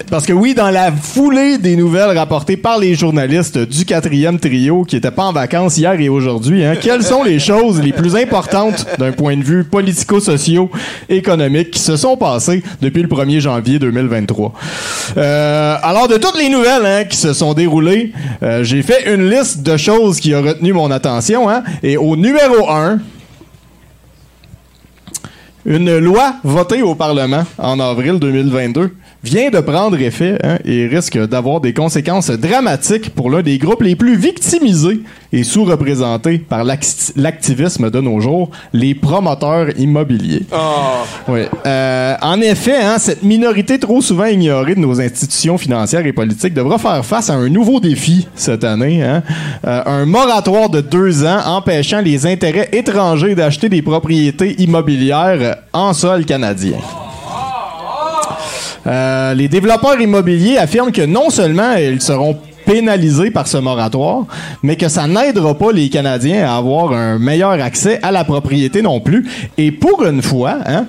Parce que oui, dans la foulée des nouvelles rapportées par les journalistes du quatrième trio qui n'étaient pas en vacances hier et aujourd'hui, hein, quelles sont les choses les plus importantes d'un point de vue politico-socio-économique qui se sont passées depuis le 1er janvier 2023? Euh, alors, de toutes les nouvelles hein, qui se sont déroulées, euh, j'ai fait une liste de choses qui ont retenu mon attention. Hein, et au numéro 1, une loi votée au Parlement en avril 2022 vient de prendre effet hein, et risque d'avoir des conséquences dramatiques pour l'un des groupes les plus victimisés et sous-représentés par l'acti- l'activisme de nos jours, les promoteurs immobiliers. Oui. Euh, en effet, hein, cette minorité trop souvent ignorée de nos institutions financières et politiques devra faire face à un nouveau défi cette année. hein. Euh, un moratoire de deux ans empêchant les intérêts étrangers d'acheter des propriétés immobilières en sol canadien. Euh, les développeurs immobiliers affirment que non seulement ils seront pénalisés par ce moratoire, mais que ça n'aidera pas les Canadiens à avoir un meilleur accès à la propriété non plus. Et pour une fois, hein,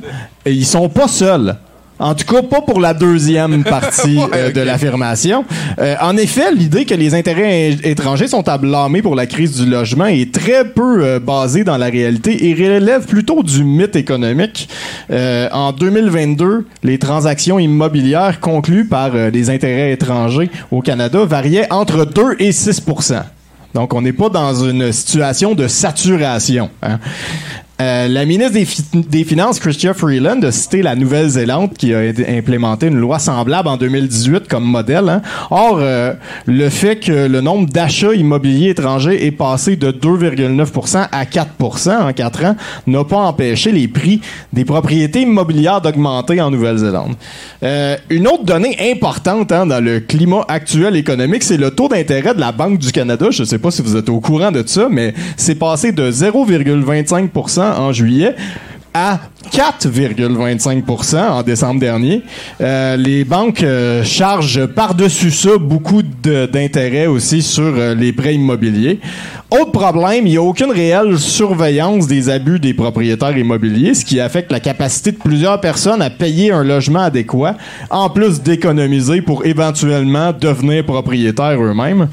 ils sont pas seuls. En tout cas, pas pour la deuxième partie euh, de l'affirmation. Euh, en effet, l'idée que les intérêts étrangers sont à blâmer pour la crise du logement est très peu euh, basée dans la réalité et relève plutôt du mythe économique. En 2022, les transactions immobilières conclues par des intérêts étrangers au Canada variaient entre 2 et 6 donc, on n'est pas dans une situation de saturation. hein. Euh, la ministre des, Fi- des Finances, Chrystia Freeland, a cité la Nouvelle-Zélande qui a implémenté une loi semblable en 2018 comme modèle. hein. Or, euh, le fait que le nombre d'achats immobiliers étrangers est passé de 2,9% à 4% en 4 ans n'a pas empêché les prix des propriétés immobilières d'augmenter en Nouvelle-Zélande. Euh, une autre donnée importante hein, dans le climat actuel économique, c'est le taux d'intérêt de la Banque du Canada. Je ne sais pas si vous êtes au courant de ça, mais c'est passé de 0,25 en juillet à 4,25% en décembre dernier. Euh, les banques euh, chargent par-dessus ça beaucoup d'intérêts aussi sur euh, les prêts immobiliers. Autre problème, il n'y a aucune réelle surveillance des abus des propriétaires immobiliers, ce qui affecte la capacité de plusieurs personnes à payer un logement adéquat, en plus d'économiser pour éventuellement devenir propriétaires eux-mêmes.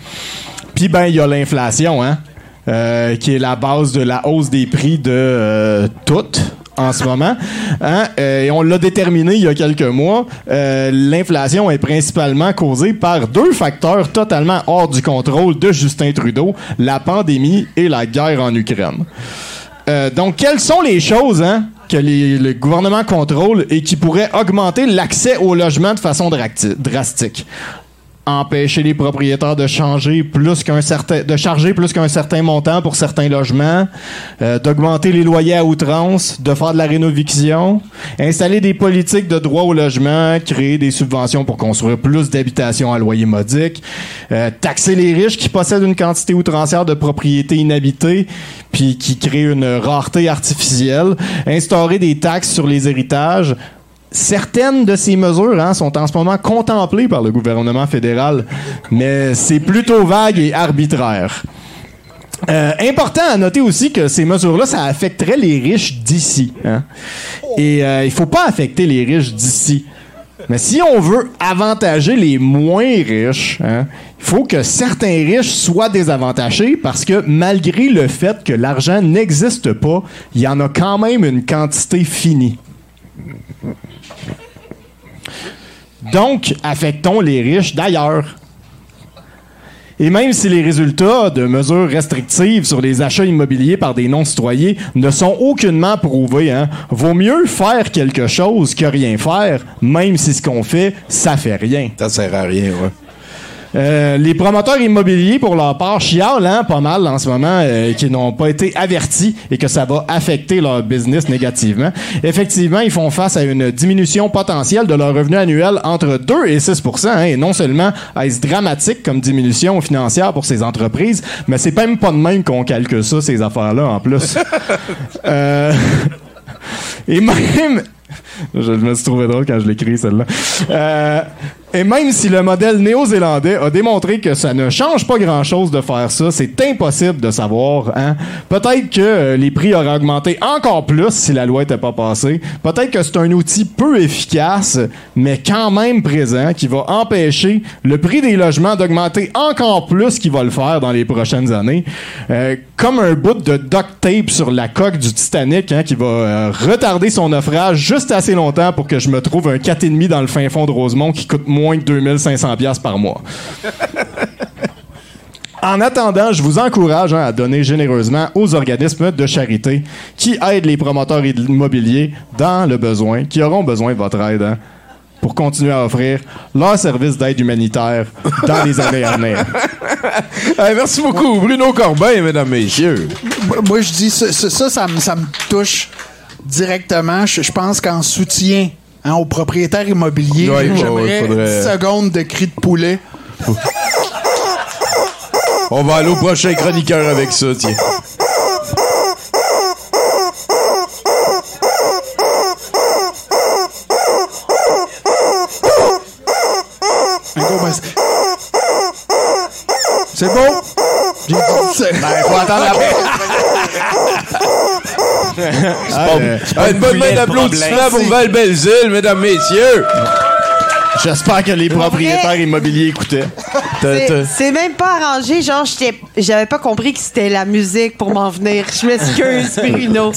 Puis ben, il y a l'inflation, hein, euh, qui est la base de la hausse des prix de euh, en ce moment. Hein? Euh, et on l'a déterminé il y a quelques mois. Euh, L'inflation est principalement causée par deux facteurs totalement hors du contrôle de Justin Trudeau, la pandémie et la guerre en Ukraine. Donc, quelles sont les choses hein, que le gouvernement contrôle et qui pourraient augmenter l'accès au logement de façon drastique? Empêcher les propriétaires de changer plus qu'un certain de charger plus qu'un certain montant pour certains logements, euh, d'augmenter les loyers à outrance, de faire de la rénoviction, installer des politiques de droit au logement, créer des subventions pour construire plus d'habitations à loyer modique, euh, taxer les riches qui possèdent une quantité outrancière de propriétés inhabitées puis qui créent une rareté artificielle, instaurer des taxes sur les héritages, Certaines de ces mesures hein, sont en ce moment contemplées par le gouvernement fédéral, mais c'est plutôt vague et arbitraire. Euh, important à noter aussi que ces mesures-là, ça affecterait les riches d'ici. hein. Et euh, il faut pas affecter les riches d'ici. Mais si on veut avantager les moins riches, hein, il faut que certains riches soient désavantagés parce que malgré le fait que l'argent n'existe pas, il y en a quand même une quantité finie. Donc, affectons les riches d'ailleurs. Et même si les résultats de mesures restrictives sur les achats immobiliers par des non-citoyens ne sont aucunement prouvés, hein, vaut mieux faire quelque chose que rien faire, même si ce qu'on fait, ça fait rien. Ça sert à rien, ouais. Euh, les promoteurs immobiliers, pour leur part, chialent hein, pas mal en ce moment, euh, qui n'ont pas été avertis et que ça va affecter leur business négativement. Effectivement, ils font face à une diminution potentielle de leur revenu annuel entre 2 et 6% hein, et non seulement est-ce dramatique comme diminution financière pour ces entreprises, mais c'est même pas de même qu'on calcule ça, ces affaires-là, en plus. Euh, et même... Je me suis trouvé drôle quand je l'écris, celle-là. Euh, et même si le modèle néo-zélandais a démontré que ça ne change pas grand-chose de faire ça, c'est impossible de savoir. Hein? Peut-être que euh, les prix auraient augmenté encore plus si la loi n'était pas passée. Peut-être que c'est un outil peu efficace, mais quand même présent, qui va empêcher le prix des logements d'augmenter encore plus qu'il va le faire dans les prochaines années. Euh, comme un bout de duct tape sur la coque du Titanic hein, qui va euh, retarder son naufrage juste assez longtemps pour que je me trouve un 4,5 dans le fin fond de Rosemont qui coûte moins que 2500 pièces par mois. En attendant, je vous encourage hein, à donner généreusement aux organismes de charité qui aident les promoteurs immobiliers dans le besoin, qui auront besoin de votre aide hein, pour continuer à offrir leur service d'aide humanitaire dans les années à venir. Hey, merci beaucoup, Bruno Corbin, mesdames, messieurs. Moi, je dis ça, ça, ça, ça me, ça me touche directement. Je, je pense qu'en soutien hein, aux propriétaires immobiliers, Ouais, j'aimerais ouais, faudrait- 10 secondes de cri de poulet. On va aller au prochain chroniqueur avec ça, tiens. C'est beau? J'ai dit c'est- Ben, faut attendre la Ah, ah, une bonne main d'applaudissement pour Val Belzile, mesdames, messieurs. J'espère que les propriétaires immobiliers écoutaient. C'est- C'est même pas arrangé, genre j'avais pas compris que c'était la musique pour m'en venir. Je m'excuse, Bruno.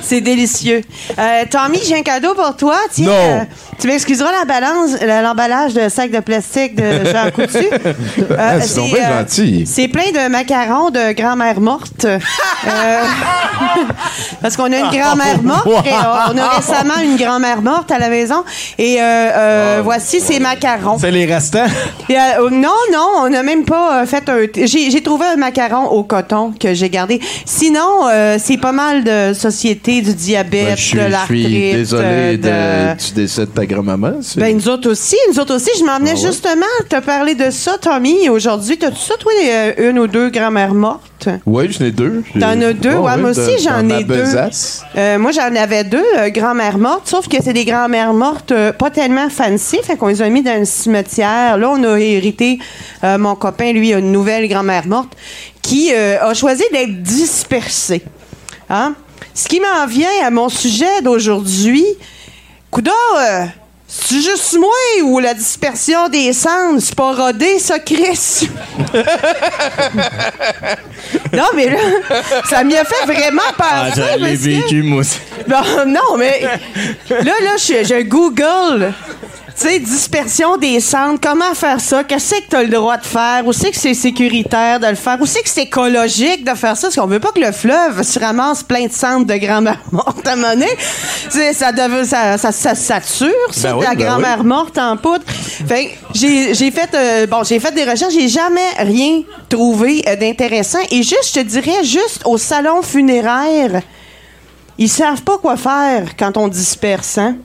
C'est délicieux. Euh, Tommy, j'ai un cadeau pour toi. Tiens, Non. euh, tu m'excuseras la balance- la- l'emballage de sac de plastique de Jean Coutu. Euh, Ah, c'est gentil. C'est plein de macarons de grand-mère morte. Parce qu'on a une grand-mère morte. et on a récemment une grand-mère morte à la maison. Et euh, voici ces macarons. C'est les restants? Non, non, on n'a même pas euh, fait un. J'ai trouvé un macaron au coton que j'ai gardé. Sinon, euh, c'est pas mal de sociétés du diabète, Ben, je de je l'arthrite. suis désolé euh, de, de- du décès de ta grand-maman. Ben, nous autres aussi, nous autres aussi. Je m'en venais Ah ouais? justement te parler de ça, Tommy, aujourd'hui. T'as-tu ça, toi, une ou deux grand-mères mortes? Oui, j'en ai deux. T'en as deux? Ouais, moi aussi, j'en ai deux. Euh, moi, j'en avais deux, euh, grand-mères mortes, sauf que c'est des grand-mères mortes euh, pas tellement fancy, fait qu'on les a mis dans le cimetière. Là, on a hérité, mon copain, lui, a une nouvelle grand-mère morte qui a choisi d'être dispersée. Hein? Ce qui m'en vient à mon sujet d'aujourd'hui, Coudon, euh, c'est juste moi ou la dispersion des cendres, c'est pas rodé, ça, Chris? non, mais là, ça m'y a fait vraiment Ah, penser. que- vécu, moi aussi. non, non, mais là, là, je, je Google. Tu sais, dispersion des cendres, comment faire ça? Qu'est-ce que tu as le droit de faire? Où c'est que c'est sécuritaire de le faire? Où c'est que c'est écologique de faire ça? Parce qu'on veut pas que le fleuve se ramasse plein de cendres de grand-mère morte à sais, Ça, devait- ça, ça, ça sature, ça, Ben oui, la ben grand-mère morte en poudre. Fait j'ai j'ai fait, euh, bon, j'ai fait des recherches, j'ai jamais rien trouvé euh, d'intéressant. Et juste, je te dirais, juste au salon funéraire, ils savent pas quoi faire quand on disperse, hein?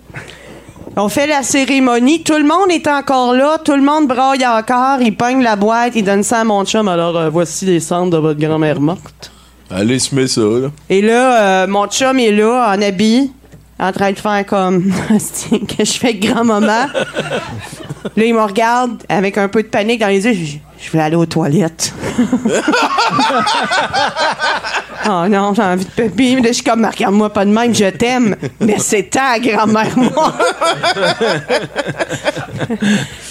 On fait la cérémonie, tout le monde est encore là, tout le monde braille encore, il pogne la boîte, il donne ça à mon chum. Alors, euh, voici les cendres de votre grand-mère morte. Allez, se met ça, là. Et là, euh, mon chum est là, en habit, en train de faire comme que je fais avec grand-maman. là, il me regarde avec un peu de panique dans les yeux. Je, je vais aller aux toilettes. oh non, j'ai envie de pépier. Là, je suis comme, regarde-moi pas de même, je t'aime. Mais c'est ta grand-mère morte.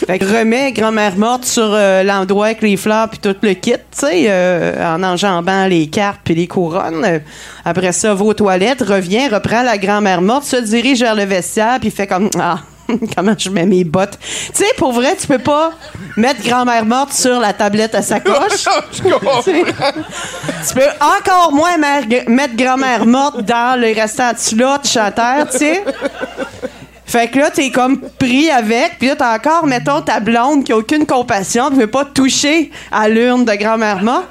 fait que remets grand-mère morte sur euh, l'endroit avec les fleurs puis tout le kit, tu sais, euh, en enjambant les cartes puis les couronnes. Après ça, va aux toilettes, revient, reprend la grand-mère morte, se dirige vers le vestiaire puis fait comme ah. Comment je mets mes bottes? Tu sais, pour vrai, tu peux pas mettre grand-mère morte sur la tablette à sacoche. Tu sais, tu peux encore moins mettre grand-mère morte dans le restant de slot chanteur, tu sais. Fait que là, t'es comme pris avec, puis là, t'as encore, mettons, ta blonde qui a aucune compassion, qui veut pas toucher à l'urne de grand-mère morte.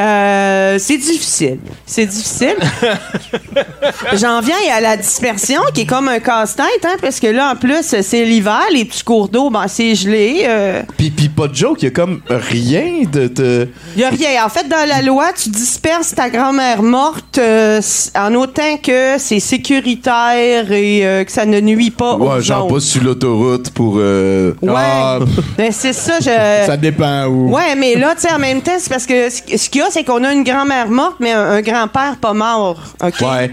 Euh, c'est difficile. C'est difficile. J'en viens à la dispersion, qui est comme un casse-tête, hein, parce que là, en plus, c'est l'hiver, les petits cours d'eau, ben, c'est gelé. euh, Puis, puis pas de joke, il y a comme rien de. de... Il y a rien. En fait, dans la loi, tu disperses ta grand-mère morte euh, en autant que c'est sécuritaire et euh, que ça ne nuit pas aux Ouais, genre autres. pas sur l'autoroute pour. Ouais. ah, Ben, c'est ça, je... Ça dépend où. Ouais, mais là, tu sais, en même temps, c'est parce que ce qu'il y a, c'est qu'on a une grand-mère morte, mais un, un grand-père pas mort. OK? Ouais.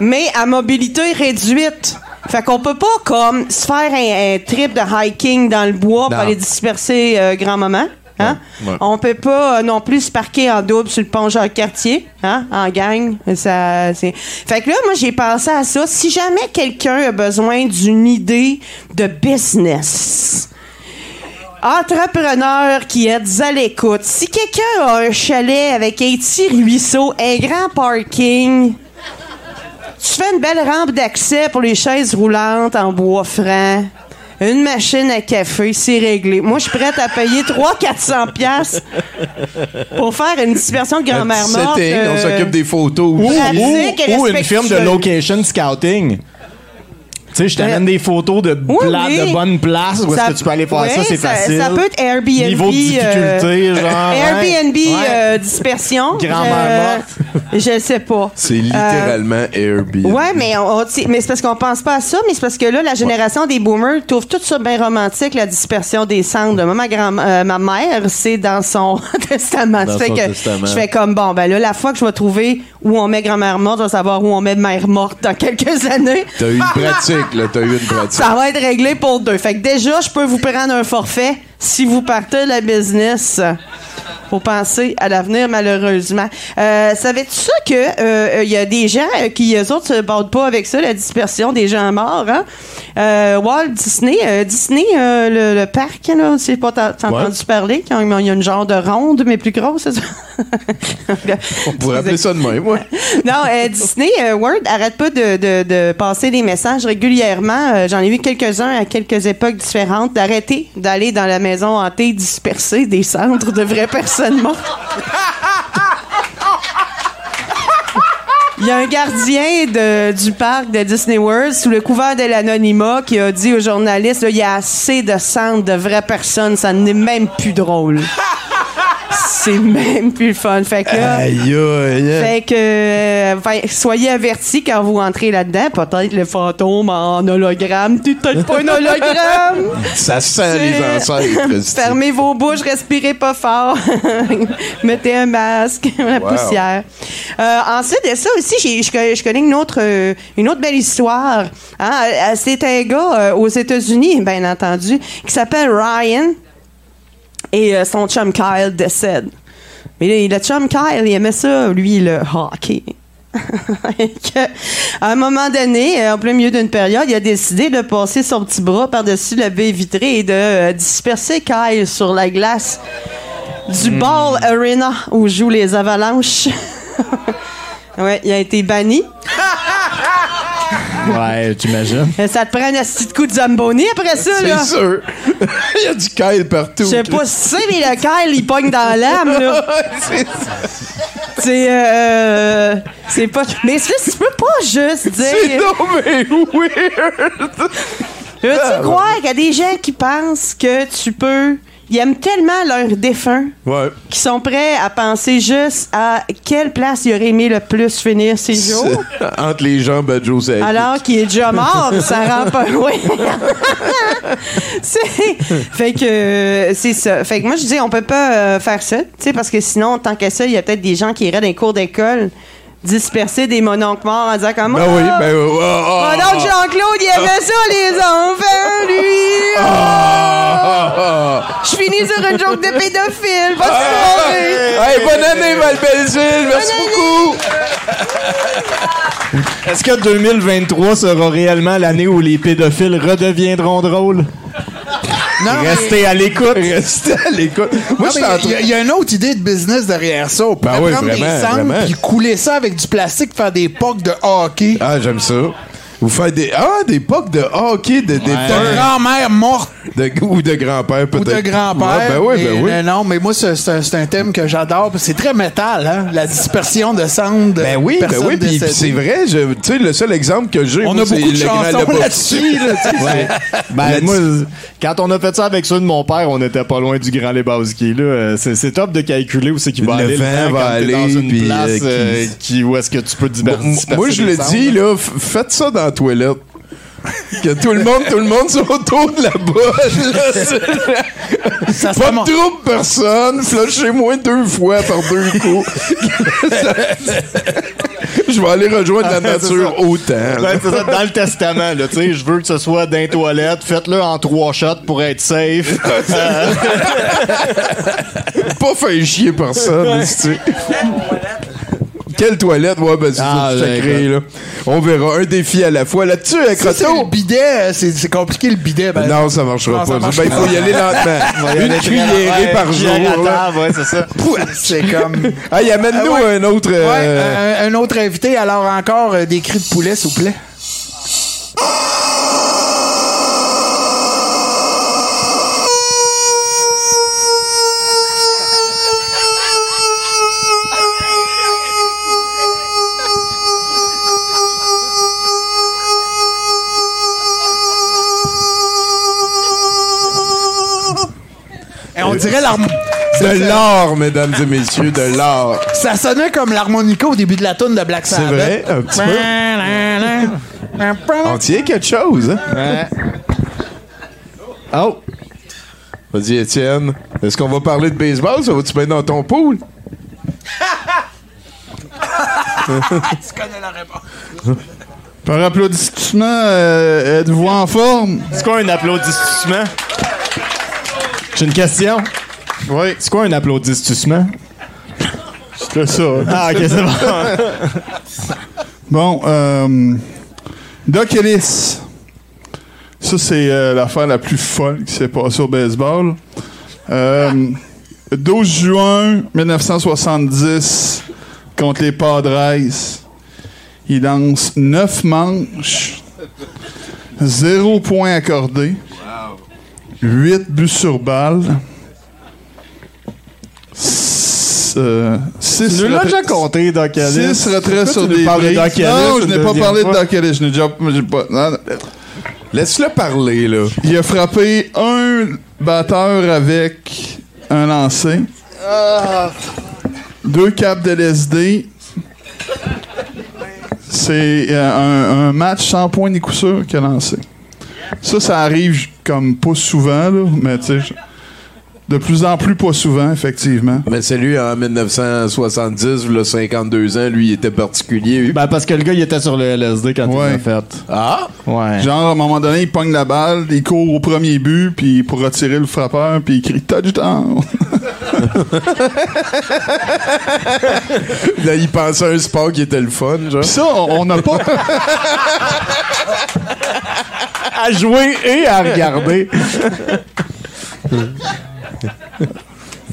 Mais à mobilité réduite. Fait qu'on peut pas, comme, se faire un, un trip de hiking dans le bois pour aller disperser euh, grand-maman. Hein? Ouais. On peut pas euh, non plus se parquer en double sur le pont Jacques-Cartier, hein? en gang. Ça, c'est... Fait que là, moi, j'ai pensé à ça. Si jamais quelqu'un a besoin d'une idée de business, entrepreneur qui est à l'écoute, si quelqu'un a un chalet avec un petit ruisseau, un grand parking, tu fais une belle rampe d'accès pour les chaises roulantes en bois franc. Une machine à café, c'est réglé. Moi, je suis prête à payer 300-400 pièces pour faire une dispersion de grand-mère morte. on euh, s'occupe des photos. Ou, ou- ou une firme de location scouting. Tu sais, je t'amène des photos de, Oui, pla- oui. de bonnes places où est-ce Ça- que tu peux aller faire ça, c'est ça- facile. Ça peut être Airbnb. Niveau de difficulté, euh, genre. Airbnb ouais. euh, dispersion. Grand-mère Je- Je sais pas. C'est littéralement Airbnb. Ouais, mais, on- c'est parce qu'on pense pas à ça, mais c'est parce que là, la génération des boomers trouve tout ça bien romantique, la dispersion des cendres. Moi, ma, grand, euh, ma mère, c'est dans son testament. Dans Ça fait son que testament. Je fais comme, bon, ben là, la fois que je vais trouver où on met grand-mère morte, je vais savoir où on met mère morte dans quelques années. T'as eu une pratique, Ça va être réglé pour deux. Fait que déjà, je peux vous prendre un forfait si vous partez la business. Faut penser à l'avenir, malheureusement. Euh, Savais-tu ça que euh, il y a des gens euh, qui, eux autres, se battent pas avec ça, la dispersion des gens morts, hein? Euh, Walt Disney, euh, Disney, euh, le, le parc, là, tu sais pas, t'as Ouais. entendu parler? quand Il y a une genre de ronde, mais plus grosse, c'est ça? On pourrait appeler ça de même, ouais. non, euh, Disney euh, World arrête pas de, de- de passer des messages régulièrement. Euh, J'en ai vu quelques-uns à quelques époques différentes. D'arrêter d'aller dans la maison hantée disperser des centres de vraies personnes. Il y a un gardien du parc de Disney World sous le couvert de l'anonymat qui a dit aux journalistes il y a assez de centres de vraies personnes, ça n'est même plus drôle. C'est même plus le fun. Fait que là, Aïe, aïe, aïe. fait que euh, enfin, soyez avertis quand vous entrez là-dedans. Peut-être le fantôme en hologramme. Tu peut-être pas un hologramme. Ça sent les ancêtres. Fermez vos bouches, respirez pas fort. Mettez un masque, la Wow. poussière. Euh, ensuite de ça aussi, je connais, une autre, euh, une autre belle histoire. Hein, euh, C'est un gars aux États-Unis, bien entendu, qui s'appelle Ryan et euh, son chum Kyle décède. Mais le chum Kyle, il aimait ça, lui, le hockey. À un moment donné, euh, en plein milieu d'une période, il a décidé de passer son petit bras par-dessus la baie vitrée et de euh, disperser Kyle sur la glace du Ball Arena où jouent les Avalanches. ouais, il a été banni. Ouais, t'imagines? Euh, Ça te prend un petit coup de Zamboni après ça, là? C'est sûr. Il y a du Kyle partout. Je sais pas si c'est, mais le Kyle, il pogne dans l'âme, là. C'est euh, c'est pas mais ça, tu peux pas juste dire C'est non, mais weird. Veux-tu croire qu'il y a des gens qui pensent que tu peux ils aiment tellement leur défunt Ouais. qu'ils sont prêts à penser juste à quelle place ils auraient aimé le plus finir ses jours Entre les jambes à Joe alors qu'il est déjà mort, ça rend pas loin. Fait que euh, c'est ça. Fait que moi je dis on peut pas euh, faire ça, parce que sinon tant que ça, il y a peut-être des gens qui iraient dans les cours d'école disperser des mononcles morts en disant comme Ben oui, ben oui. Oh, oh, Ah, Jean-Claude, il aimait ça les enfants, lui. Je finis sur une joke de pédophile. Bonne Hey, soirée. hey, bonne année, Val-Belzile. Merci beaucoup. Est-ce que 2023 sera réellement l'année où les pédophiles redeviendront drôles? Non, mais- Restez à l'écoute. Restez à l'écoute. Moi, Non, je suis mais en il y, train. y a une autre idée de business derrière ça. On pourrait Ben oui, prendre vraiment, des puis couler ça avec du plastique, faire des pocs de hockey. Ah, j'aime ça. Vous faites des. Ah, des pocs de hockey, de, des De grand-mère morte de, ou de grand-père, ou peut-être. de grand-père. Ouais, ben oui, ben Et, oui. euh, non, mais moi, c'est c'est un, c'est un thème que j'adore. parce que C'est très métal, hein? La dispersion de cendres. Ben oui, ben oui, puis c'est vrai, je- tu sais, le seul exemple que j'ai, On moi, a beaucoup de le chansons là-dessus. là, Ouais. Ben, moi, quand on a fait ça avec ceux de mon père, on était pas loin du Grand Lebowski. Là. Euh, C'est, c'est top de calculer où c'est qu'il va Le aller. vent temps va aller, dans une puis, place euh, qui- euh, qui, où est-ce que tu peux disperser moi, je le dis, là, faites ça dans la toilette. Que tout le monde, tout le monde soit autour de la là, c'est- Pas de trouble, personne. Flushez-moi deux fois par deux coups. je vais aller rejoindre la nature autant. Ouais, c'est ça, dans le testament, là, tu sais, je veux que ce soit dans les toilettes, faites-le en trois shots pour être safe. Euh, Pas faire chier personne. tu sais. Quelle toilette? Ouais, ben, c'est Ah, ça, sacré, là. On verra un défi à la fois. Là-dessus, avec Ça, c'est le bidet. euh, C'est compliqué, le bidet. ben- Non, ça marchera Non, ça pas. marche Ben, il faut y aller lentement. on va y aller Une cuillerée ouais, par jour. à là. ouais, c'est ça. C'est comme. Hey, amène-nous Ah ouais. un autre. euh, Ouais, un, un autre invité. Alors, encore euh, des cris de poulet, s'il vous plaît. Dirait l'harmonie. De l'or, mesdames et messieurs, de l'or. Ça sonnait comme l'harmonica au début de la tune de Black Sabbath. vrai, un petit peu. On tient quelque chose, hein? Oh! Vas-y, Étienne. Est-ce qu'on va parler de baseball? Ça va-tu bien dans ton pool? tu connais la réponse. Par applaudissement, euh, êtes-vous en forme? C'est quoi un applaudissement? J'ai une question. Oui. C'est quoi un applaudissement? C'était ça. Ah, ok, c'est bon. Bon, euh, Doc Ellis. Ça, c'est euh, l'affaire la plus folle qui s'est passée au baseball. Euh, 12 juin 1970, contre les Padres, il lance 9 manches, 0 point accordé, 8 buts sur balle, 6 Tu nous l'as déjà compté, Doc Ellis. 6 retraits sur des de briques? Non, je n'ai pas parlé de? Doc Ellis. Je n'ai déjà... j'ai pas- non, non. Laisse-le parler, là. Il a frappé un batteur avec un lancer. Deux caps de LSD. C'est euh, un, un match sans point ni coup sûr qu'il a lancé. Ça, ça arrive comme pas souvent, là, mais tu sais, de plus en plus pas souvent, effectivement. Mais c'est lui, en 1970, il a 52 ans, lui, il était particulier. Ben, parce que le gars, il était sur le LSD quand il l'a fait. Ah? Ouais. Genre, à un moment donné, il pogne la balle, il court au premier but, puis pour retirer le frappeur, puis il crie touchdown. Là, il pensait à un sport qui était le fun, genre. Ça, on on n'a pas. À jouer et à regarder.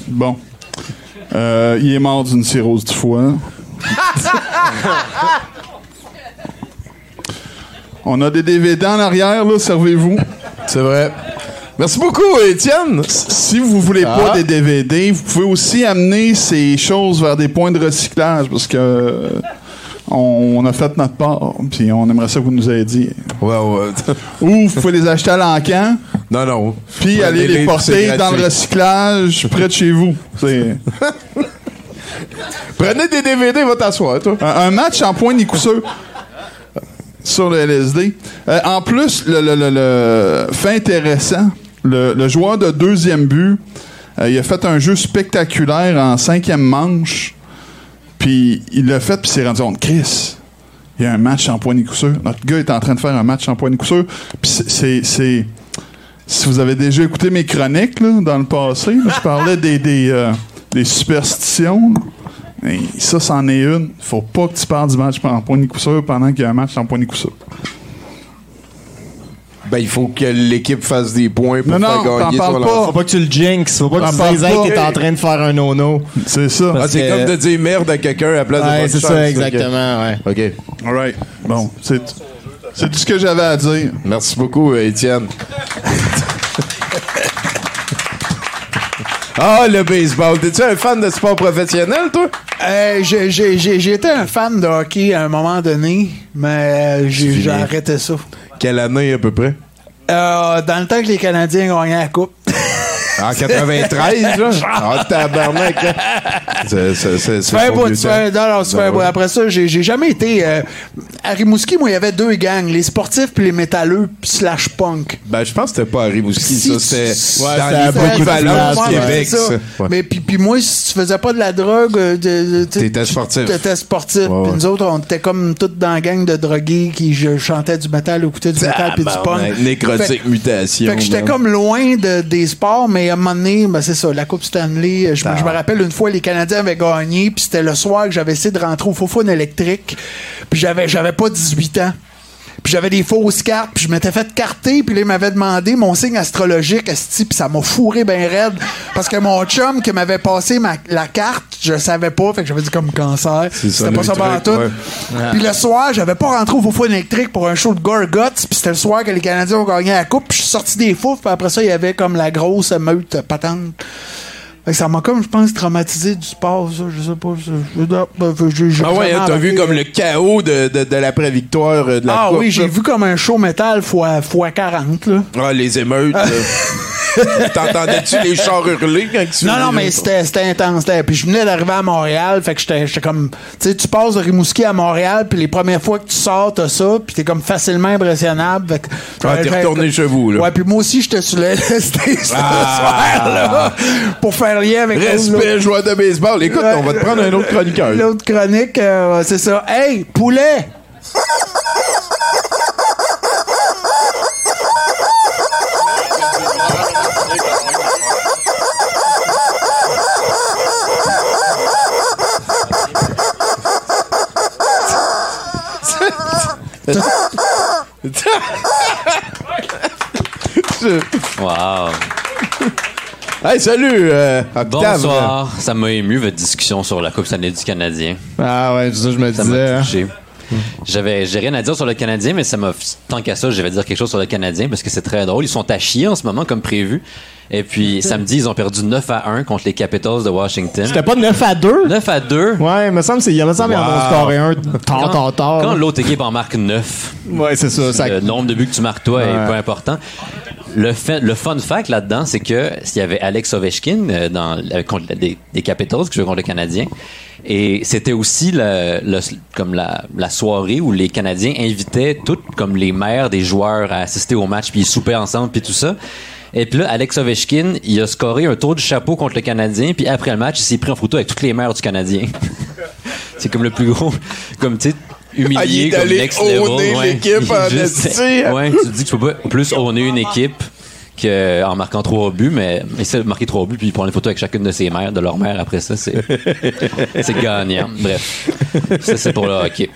Bon. Euh, il est mort d'une cirrhose du foie. On a des DVD en arrière, là, servez-vous. C'est vrai. Merci beaucoup, Étienne. Si vous voulez pas Ah. des DVD, vous pouvez aussi amener ces choses vers des points de recyclage parce que euh, on, on a fait notre part, puis on aimerait ça que vous nous aidiez. Ouais, ouais. Ou vous pouvez les acheter à l'encan, Non, non. puis aller les porter dans le recyclage près de chez vous. Prenez des DVD, va t'asseoir, toi. un, un match en point ni coup sûr sur le LSD. Euh, en plus, le, le- le- le- fait intéressant, le, le joueur de deuxième but, euh, il a fait un jeu spectaculaire en cinquième manche. Puis il l'a fait, puis il s'est rendu compte, Chris, il y a un match en coup sûr. Notre gars est en train de faire un match en coup sûr. Puis c'est- c'est... Si vous avez déjà écouté mes chroniques dans le passé, je parlais des, des, euh, superstitions. ça, c'en est une. Faut pas que tu parles du match en coup sûr pendant qu'il y a un match en coup sûr. Ben, il faut que l'équipe fasse des points pour Non, faire non, gagner parles son pas. Faut pas que tu le jinx. Faut pas que tu dises hey, t'es en train de faire un nono. C'est ça. Ah, c'est que- comme de dire merde à quelqu'un à la place de Ouais, bonne c'est ça, exactement, ouais. OK. All right. Bon, c'est... C'est tout ce que j'avais à dire. Merci beaucoup, euh, Étienne. Ah, le baseball. T'es-tu un fan de sport professionnel, toi? Euh, j'ai- j'ai j'ai- j'ai été un fan de hockey à un moment donné, mais euh, j'ai arrêté ça. Quelle année, à peu près? Euh, dans le temps que les Canadiens gagnaient la Coupe. En 93, là? Ah, tabarnak, hein? C'est- c'est- c'est- un bout, non, non, bout. Après ça, j'ai j'ai jamais été. euh, à Rimouski, moi, il y avait deux gangs, les sportifs puis les métalleux slash punk. Ben, je pense que c'était pas à Rimouski, Si ça. C'était tu- dans Ouais, équivalents places, du Québec, ça. ça. Ouais. Mais puis, puis moi, si tu faisais pas de la drogue, euh, de- de- tu- T'étais sportif. T'étais sportif. Puis nous autres, on était comme toutes dans la gang de drogués qui je, chantaient du métal, écoutaient du métal puis du punk. Nécrotique mutation. fait que j'étais comme loin de, des sports, mais un moment donné, ben c'est ça, la Coupe Stanley. Je, me- je me rappelle une fois, les Canadiens avaient gagné, puis c'était le soir que j'avais essayé de rentrer au Fofone électrique, puis j'avais, j'avais pas 18 ans. Puis j'avais des fausses cartes, puis je m'étais fait carter, puis là, il m'avait demandé mon signe astrologique, esti, puis ça m'a fourré bien raide. Parce que mon chum qui m'avait passé ma, la carte, je savais pas, fait que j'avais dit comme cancer. C'était pas ça par tout. Puis le soir, j'avais pas rentré au Fofone électrique pour un show de Gorguts, puis c'était le soir que les Canadiens ont gagné la coupe, puis je suis sorti des fouf, puis après ça, il y avait comme la grosse meute patente. Ça m'a comme, je pense, traumatisé du sport, ça, je sais pas. je- je- j'ai- j'ai Ah ouais, t'as vu comme le chaos de, de, de l'après-victoire euh, de la Ah Coupe. oui, j'ai vu comme un show métal fois, fois 40, là. Ah, les émeutes. T'entendais-tu les chars hurler quand tu Non, non, mais c'était c'était intense. Puis je venais d'arriver à Montréal, fait que j'étais j'étais comme... Tu sais, tu passes de Rimouski à Montréal, puis les premières fois que tu sors, t'as ça, puis t'es comme facilement impressionnable. Fait que- Ah, t'es retourné chez vous, là. Ouais, puis moi aussi, j'étais sur le LSD ce Ah. soir, là, pour faire lien avec... Respect, joueur de baseball. Écoute, on va te prendre un autre chroniqueur. L'autre chronique, euh, c'est ça. Hey, poulet! Wow. Hey, salut, euh, Octave. Bonsoir. Ça m'a ému, votre discussion sur la Coupe Stanley du Canadien. Ah ouais, c'est ça, je me Ça disais. J'avais, j'ai rien à dire sur le Canadien, mais ça m'a, tant qu'à ça, je vais dire quelque chose sur le Canadien parce que c'est très drôle. Ils sont à chier en ce moment, comme prévu. Et puis, samedi, ils ont perdu 9 à 1 contre les Capitals de Washington. C'était pas 9 à 2? 9 à 2. Ouais, il me semble, il me semble qu'ils en Wow. scoré un tard, Quand, tard, tard. quand l'autre équipe en marque 9, Ouais, c'est ça. ça- le nombre de buts que tu marques toi Ouais. est peu important. Le, fait- le fun fact là-dedans, c'est que s'il y avait Alex Ovechkin euh, dans, euh, contre des, des Capitals qui jouaient contre le Canadien, et c'était aussi le, le- comme la, la soirée où les Canadiens invitaient toutes comme les mères des joueurs à assister au match, puis ils soupaient ensemble, puis tout ça. Et puis là, Alex Ovechkin, il a scoré un tour du chapeau contre le Canadien, puis après le match, il s'est pris en photo avec toutes les mères du Canadien. c'est comme le plus gros, comme tu sais, humilié, Ah, comme next level. ouais. l'équipe. Ouais, tu te dis que tu peux pas plus owner une équipe qu'en marquant trois buts, mais essaie de marquer trois buts puis prendre une photo avec chacune de ses mères, de leur mère après ça, c'est c'est gagnant. Bref, ça c'est pour le hockey.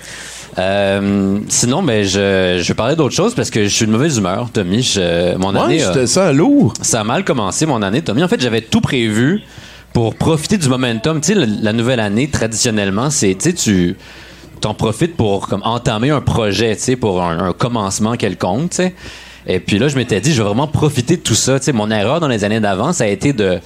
Euh, sinon, ben, je, je parlais d'autre chose parce que je suis de mauvaise humeur, Tommy. Je- mon Ouais, année. je a- te sens lourd. Ça a mal commencé, mon année, Tommy. En fait, j'avais tout prévu pour profiter du momentum. Tu sais, la, la nouvelle année, traditionnellement, c'est, tu sais, tu t'en profites pour comme entamer un projet, tu sais, pour un, un commencement quelconque, tu sais. Et puis là, je m'étais dit, je vais vraiment profiter de tout ça. Tu sais, mon erreur dans les années d'avant, ça a été de,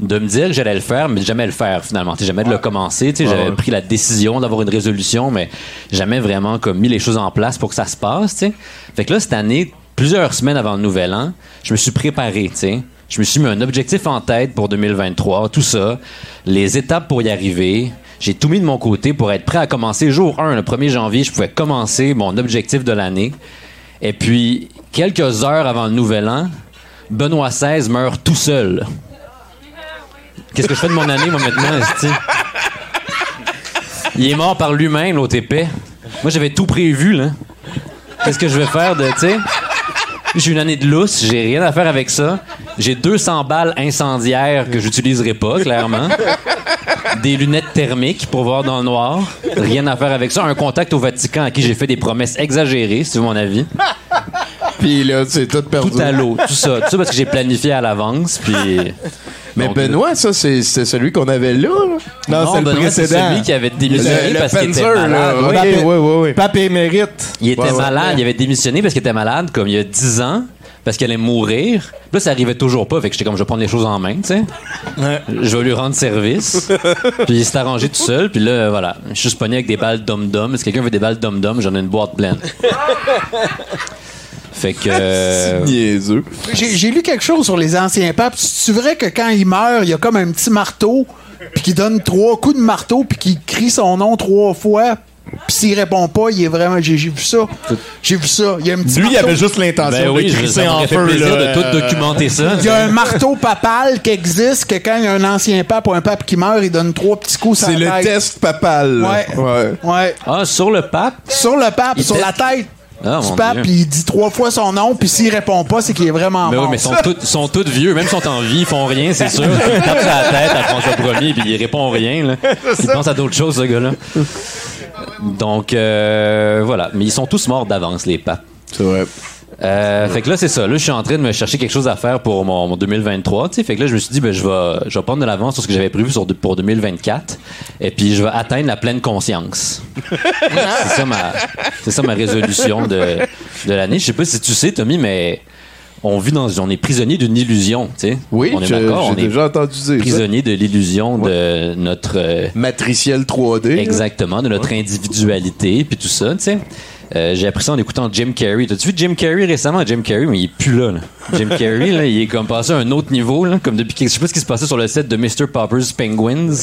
de me dire que j'allais le faire, mais de jamais le faire finalement. Tu sais, jamais de le commencer. Ouais, j'avais pris la décision d'avoir une résolution, mais jamais vraiment comme mis les choses en place pour que ça se passe. Tu sais. Fait que là, cette année, plusieurs semaines avant le nouvel an, je me suis préparé. Tu sais. Je me suis mis un objectif en tête pour 2023, tout ça, les étapes pour y arriver. J'ai tout mis de mon côté pour être prêt à commencer jour 1, le 1er janvier, je pouvais commencer mon objectif de l'année. Et puis, quelques heures avant le nouvel an, Benoît XVI meurt tout seul. Qu'est-ce que je fais de mon année, moi, maintenant? Il est mort par lui-même, l'autre épais. Moi, j'avais tout prévu, là. Qu'est-ce que je vais faire de, tu? J'ai une année de lousse, j'ai rien à faire avec ça. J'ai 200 balles incendiaires que j'utiliserai pas, clairement. Des lunettes thermiques pour voir dans le noir. Rien à faire avec ça. Un contact au Vatican à qui j'ai fait des promesses exagérées, veux mon avis. Puis là, c'est tout perdu. Tout à l'eau, tout ça. Tout ça parce que j'ai planifié à l'avance, puis... Mais Donc, Benoît, ça, c'est c'est celui qu'on avait là. là. Non, Benoît, c'est celui qui avait démissionné Le- le parce qu'il était malade. Oui, Pape- oui, oui, oui. Pape émérite. Il était Ouais, ouais. malade, il avait démissionné parce qu'il était malade comme il y a 10 ans, parce qu'il allait mourir. Puis Là, ça arrivait toujours pas, fait que j'étais comme je vais prendre les choses en main, tu sais. Je vais lui rendre service. puis il s'est arrangé tout seul, puis là, voilà. Je suis juste pogné avec des balles dom-dom. Si quelqu'un veut des balles dom-dom, j'en ai une boîte pleine. Fait que. euh, niaiseux. J'ai lu quelque chose sur les anciens papes. C'est vrai que quand il meurt, il y a comme un petit marteau, puis qu'il donne trois coups de marteau, puis qu'il crie son nom trois fois. Puis s'il répond pas, il est vraiment. J'ai vu ça. J'ai vu ça. Il y a un petit Lui, il avait juste l'intention Ben oui, de crisser ça en feu. plaisir là, de tout documenter ça. Il y a un marteau papal qui existe, que quand il y a un ancien pape ou un pape qui meurt, il donne trois petits coups sur C'est la le tête. test papal. Ouais. ouais. Ouais. Ah, sur le pape? Sur le pape, Il sur teste- la tête Ah, Dieu. puis il dit trois fois son nom, puis s'il répond pas, c'est qu'il est vraiment Mais oui, mort. mais ils sont tous, sont vieux, même s'ils sont en vie, ils font rien, c'est sûr. Ils tapent sur la tête à François Ier, puis il répond rien. Là. Il pense à d'autres choses, ce gars-là. Donc, euh, voilà. Mais ils sont tous morts d'avance, les papes. C'est vrai. Euh, fait que là, c'est ça. Là, je suis en train de me chercher quelque chose à faire pour mon, mon 2023. tu sais. Fait que là, je me suis dit, ben, je vais, je vais prendre de l'avance sur ce que j'avais prévu sur, pour 2024. Et puis, je vais atteindre la pleine conscience. c'est ça ma, c'est ça ma résolution de, de l'année. Je sais pas si tu sais, Tommy, mais on vit dans, on est prisonnier d'une illusion, tu sais. Oui, on est d'accord. On est déjà entendu dire ça. prisonnier de l'illusion de notre euh, Matriciel 3D. là. Exactement, de notre individualité, puis tout ça, tu sais. Euh, j'ai appris ça en écoutant Jim Carrey. T'as-tu vu Jim Carrey récemment? Jim Carrey, mais il est plus là. là. Jim Carrey, là, il est comme passé à un autre niveau, là, comme depuis. Je sais pas ce qui se passait sur le set de Mr. Popper's Penguins.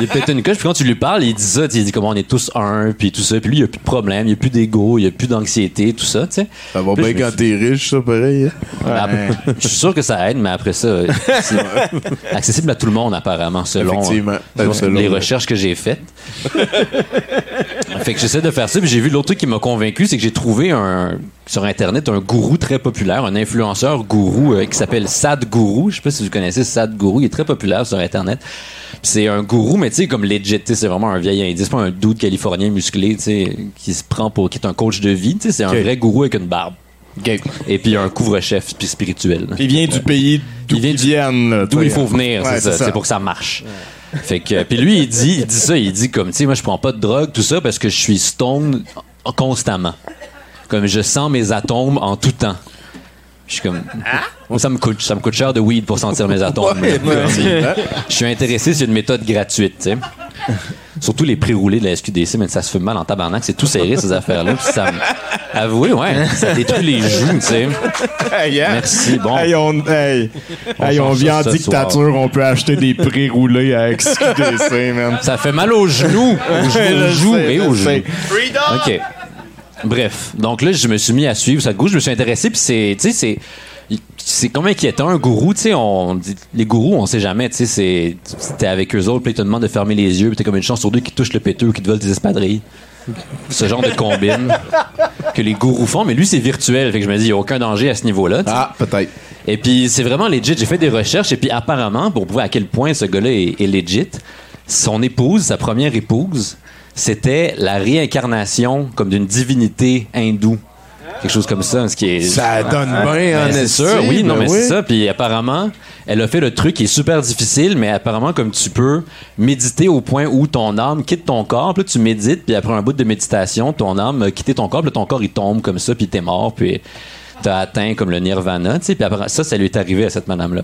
Il pète une coche, puis quand tu lui parles, il dit ça, il dit comment on est tous un, puis tout ça. Puis lui, il n'y a plus de problème, il n'y a plus d'ego, il n'y a plus d'anxiété, tout ça, tu sais. Ça va Puis bien quand suis- t'es riche, ça, pareil. hein? Je suis sûr que ça aide, mais après ça, euh, c'est accessible à tout le monde apparemment, selon, Effectivement. selon Selon- les recherches que j'ai faites. fait que j'essaie de faire ça, puis j'ai vu l'autre truc qui m'a convaincu, c'est que j'ai trouvé un sur internet un gourou très populaire, un influenceur gourou euh, qui s'appelle Sadhguru. Je sais pas si vous connaissez Sadhguru, il est très populaire sur internet. C'est un gourou, mais tu sais comme legit, tu sais, c'est vraiment un vieil indien, c'est pas un dude californien musclé, tu sais, qui se prend pour qui est un coach de vie, tu sais, c'est un vrai gourou avec une barbe. Et puis un couvre-chef puis spirituel. Il vient du pays d'où viennent. là, D'où il faut venir, Ouais, c'est ça. C'est pour que ça marche. Fait que, puis lui, il dit, il dit ça, il dit comme, tu sais, moi, je prends pas de drogue, tout ça, parce que je suis stone constamment. Comme je sens mes atomes en tout temps. Je suis comme, moi, ça me coûte, ça me coûte cher de weed pour sentir mes atomes. Ouais, je suis intéressé sur une méthode gratuite, tu sais. Surtout les pré-roulés de la SQDC, mais ça se fait mal en tabarnak, c'est tout serré, ces affaires-là. Puis ça me... Avouez, ouais, ça détruit les joues, tu sais. Hey? Merci, bon. Hey, on, hey. On Hey, on ça en dictature, on peut acheter des pré-roulés à XQDC, man. Ça fait mal aux genoux, aux genoux, sais, et aux genoux. OK. Bref, donc là, je me suis mis à suivre ça de goût, je me suis intéressé, puis c'est, tu sais, c'est, c'est comme inquiétant, un gourou, tu sais, on dit, les gourous, on sait jamais, tu sais, c'est, t'es avec eux autres, puis ils te demandent de fermer les yeux, puis t'es comme une chance sur deux qui touchent le péteux ou qui te volent des espadrilles. Ce genre de combine que les gourous font, mais lui, c'est virtuel, fait que je me dis, il n'y a aucun danger à ce niveau-là. Ah, peut-être. Et puis, c'est vraiment legit. J'ai fait des recherches, et puis apparemment, pour prouver à quel point ce gars-là est, est legit, son épouse, sa première épouse, c'était la réincarnation comme d'une divinité hindoue. Quelque chose comme ça, ce qui est. Ça donne bien, Ben, en C'est sûr, oui, non, mais oui. c'est ça. Puis apparemment, elle a fait le truc qui est super difficile, mais apparemment, comme tu peux méditer au point où ton âme quitte ton corps, puis là, tu médites, puis après un bout de méditation, ton âme a quitté ton corps, puis là, ton corps il tombe comme ça, puis t'es mort, puis t'as atteint comme le nirvana, tu sais. Puis après ça, ça lui est arrivé à cette madame-là.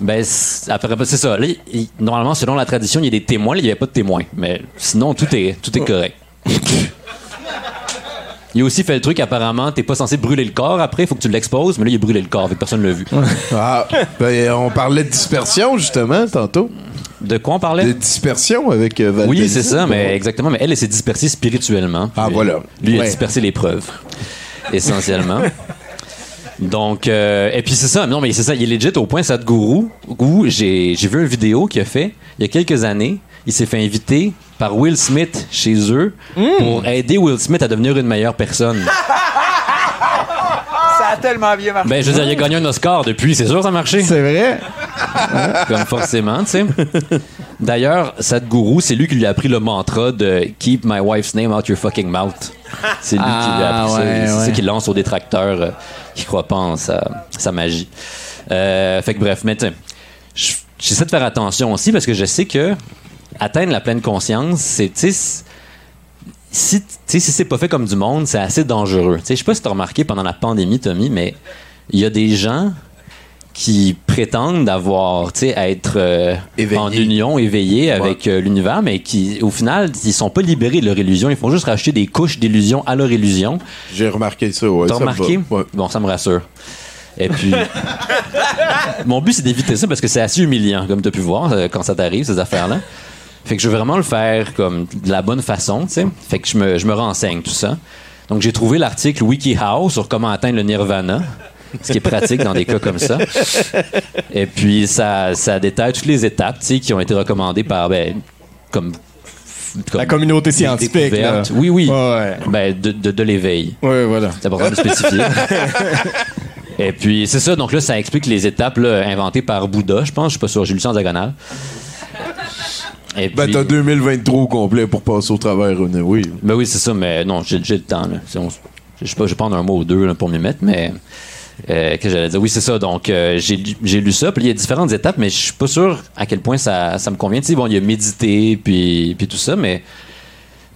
Ben, c'est- après, ben, c'est ça. Là, il- normalement, selon la tradition, il y a des témoins. Là, il n'y avait pas de témoins. Mais sinon, tout est, tout est correct. Il a aussi fait le truc, apparemment, t'es pas censé brûler le corps après, il faut que tu l'exposes, mais là, il a brûlé le corps, que personne l'a vu. Ah, ben, on parlait de dispersion, justement, tantôt. De quoi on parlait? De dispersion avec euh, Oui, c'est ça, mais exactement. Mais elle, elle s'est dispersée spirituellement. Ah, voilà. Lui, il a Ouais. dispersé les preuves, essentiellement. Donc, euh, et puis c'est ça, non, mais c'est ça, il est legit au point, Sadhguru, où j'ai j'ai vu une vidéo qu'il a fait il y a quelques années. Il s'est fait inviter par Will Smith chez eux pour aider Will Smith à devenir une meilleure personne. Ça a tellement bien marché. Ben, je veux dire, il a gagné un Oscar depuis, c'est sûr que ça a marché. C'est vrai? Comme forcément, tu sais. D'ailleurs, Sadhguru, c'est lui qui lui a appris le mantra de Keep my wife's name out your fucking mouth. C'est lui qui lui a Ah, appris ça. ouais, C'est ouais. ça qui lance aux détracteurs euh, qui croient pas en sa, sa magie. Euh, fait que bref, mais tu sais, je- j'essaie de faire attention aussi parce que je sais que atteindre la pleine conscience, c'est, si, si c'est pas fait comme du monde, c'est assez dangereux. Je sais pas si tu as remarqué pendant la pandémie, Tommy, mais il y a des gens qui prétendent d'avoir, tu sais, être euh, en union, éveillés avec euh, l'univers, mais qui, au final, ils sont pas libérés de leur illusion. Ils font juste racheter des couches d'illusion à leur illusion. J'ai remarqué ça, ouais. T'as remarqué? Ouais. Bon, ça me rassure. Et puis, mon but, c'est d'éviter ça parce que c'est assez humiliant, comme tu as pu voir, euh, quand ça t'arrive, ces affaires-là. Fait que je veux vraiment le faire comme de la bonne façon, tu sais. Fait que je me, je me renseigne, tout ça. Donc, j'ai trouvé l'article WikiHow sur comment atteindre le nirvana, ce qui est pratique dans des cas comme ça. Et puis, ça, ça détaille toutes les étapes, tu sais, qui ont été recommandées par, ben, comme. La communauté scientifique, là. Oui, oui. Ben, de, de, de l'éveil. Oui, voilà. C'est important de spécifier. Et puis, c'est ça. Donc là, ça explique les étapes là, inventées par Bouddha, je pense. Je suis pas sûr. J'ai lu ça en diagonale. Et Ben, puis- t'as 2023 au complet pour passer au travers, René, oui. Ben oui, c'est ça, mais non, j'ai j'ai le temps. Je sais pas, je vais prendre un mot ou deux là, pour m'y mettre, mais. Euh, que j'allais dire? Oui, c'est ça. Donc, euh, j'ai lu- j'ai lu ça. Puis il y a différentes étapes, mais je suis pas sûr à quel point ça, ça me convient. Tu sais, bon, il y a méditer, puis, puis tout ça, mais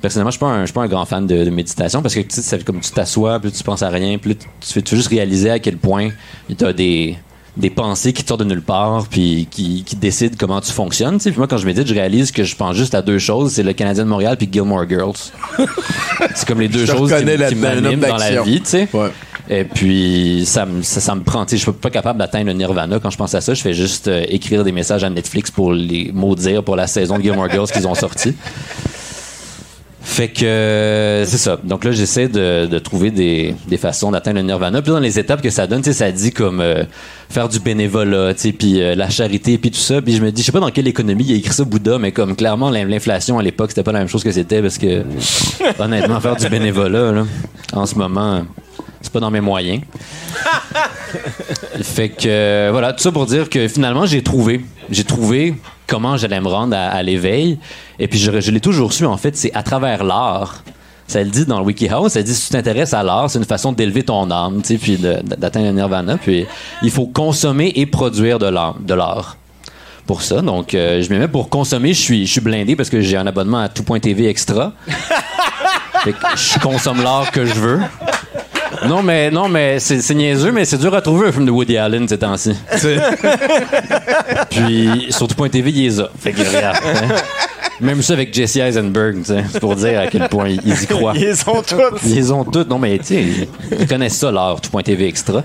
personnellement, je suis pas un, je suis pas un grand fan de, de méditation parce que tu sais, comme tu t'assois, puis tu penses à rien, puis là, tu fais tu fais juste réaliser à quel point tu as des, des pensées qui te sortent de nulle part, puis qui, qui décident comment tu fonctionnes. tu sais. Puis moi, quand je médite, je réalise que je pense juste à deux choses c'est le Canadien de Montréal puis Gilmore Girls. c'est comme les deux Je choses qui, qui m'animent dans la vie, tu sais. Et puis, ça, me- ça, ça me prend. Tu sais, je suis pas capable d'atteindre le nirvana quand je pense à ça. Je fais juste euh, écrire des messages à Netflix pour les maudire pour la saison de Gilmore Girls qu'ils ont sorti. Fait que euh, c'est ça. Donc là, j'essaie de, de trouver des, des façons d'atteindre le nirvana. Puis dans les étapes que ça donne, tu sais, ça dit comme euh, faire du bénévolat, tu sais, puis euh, la charité, puis tout ça. Puis je me dis, je sais pas dans quelle économie il a écrit ça Bouddha, mais comme clairement l'in- l'inflation à l'époque, c'était pas la même chose que c'était parce que honnêtement, faire du bénévolat là, en ce moment, c'est pas dans mes moyens. Fait que euh, voilà, tout ça pour dire que finalement j'ai trouvé, j'ai trouvé comment j'allais me rendre à, l'éveil. Et puis je, l'ai toujours su en fait, c'est à travers l'art. Ça le dit dans le WikiHow, ça dit si tu t'intéresses à l'art, c'est une façon d'élever ton âme, tu sais, puis d'atteindre le nirvana. Puis il faut consommer et produire de l'art. Pour ça. Donc, euh, je m'y mets pour consommer. Je suis, je suis blindé parce que j'ai un abonnement à tout.tv extra. fait que je consomme l'art que je veux. Non, mais, non, mais c'est niaiseux, mais c'est dur à trouver un film de Woody Allen ces temps-ci. Puis, sur tout.tv, il les a. Fait que, regarde, hein. Même ça avec Jesse Eisenberg, c'est pour dire à quel point ils y croient. Ils les ont toutes. Ils les ont toutes. Non, mais tu sais, ils connaissent ça, l'art, tout.tv extra.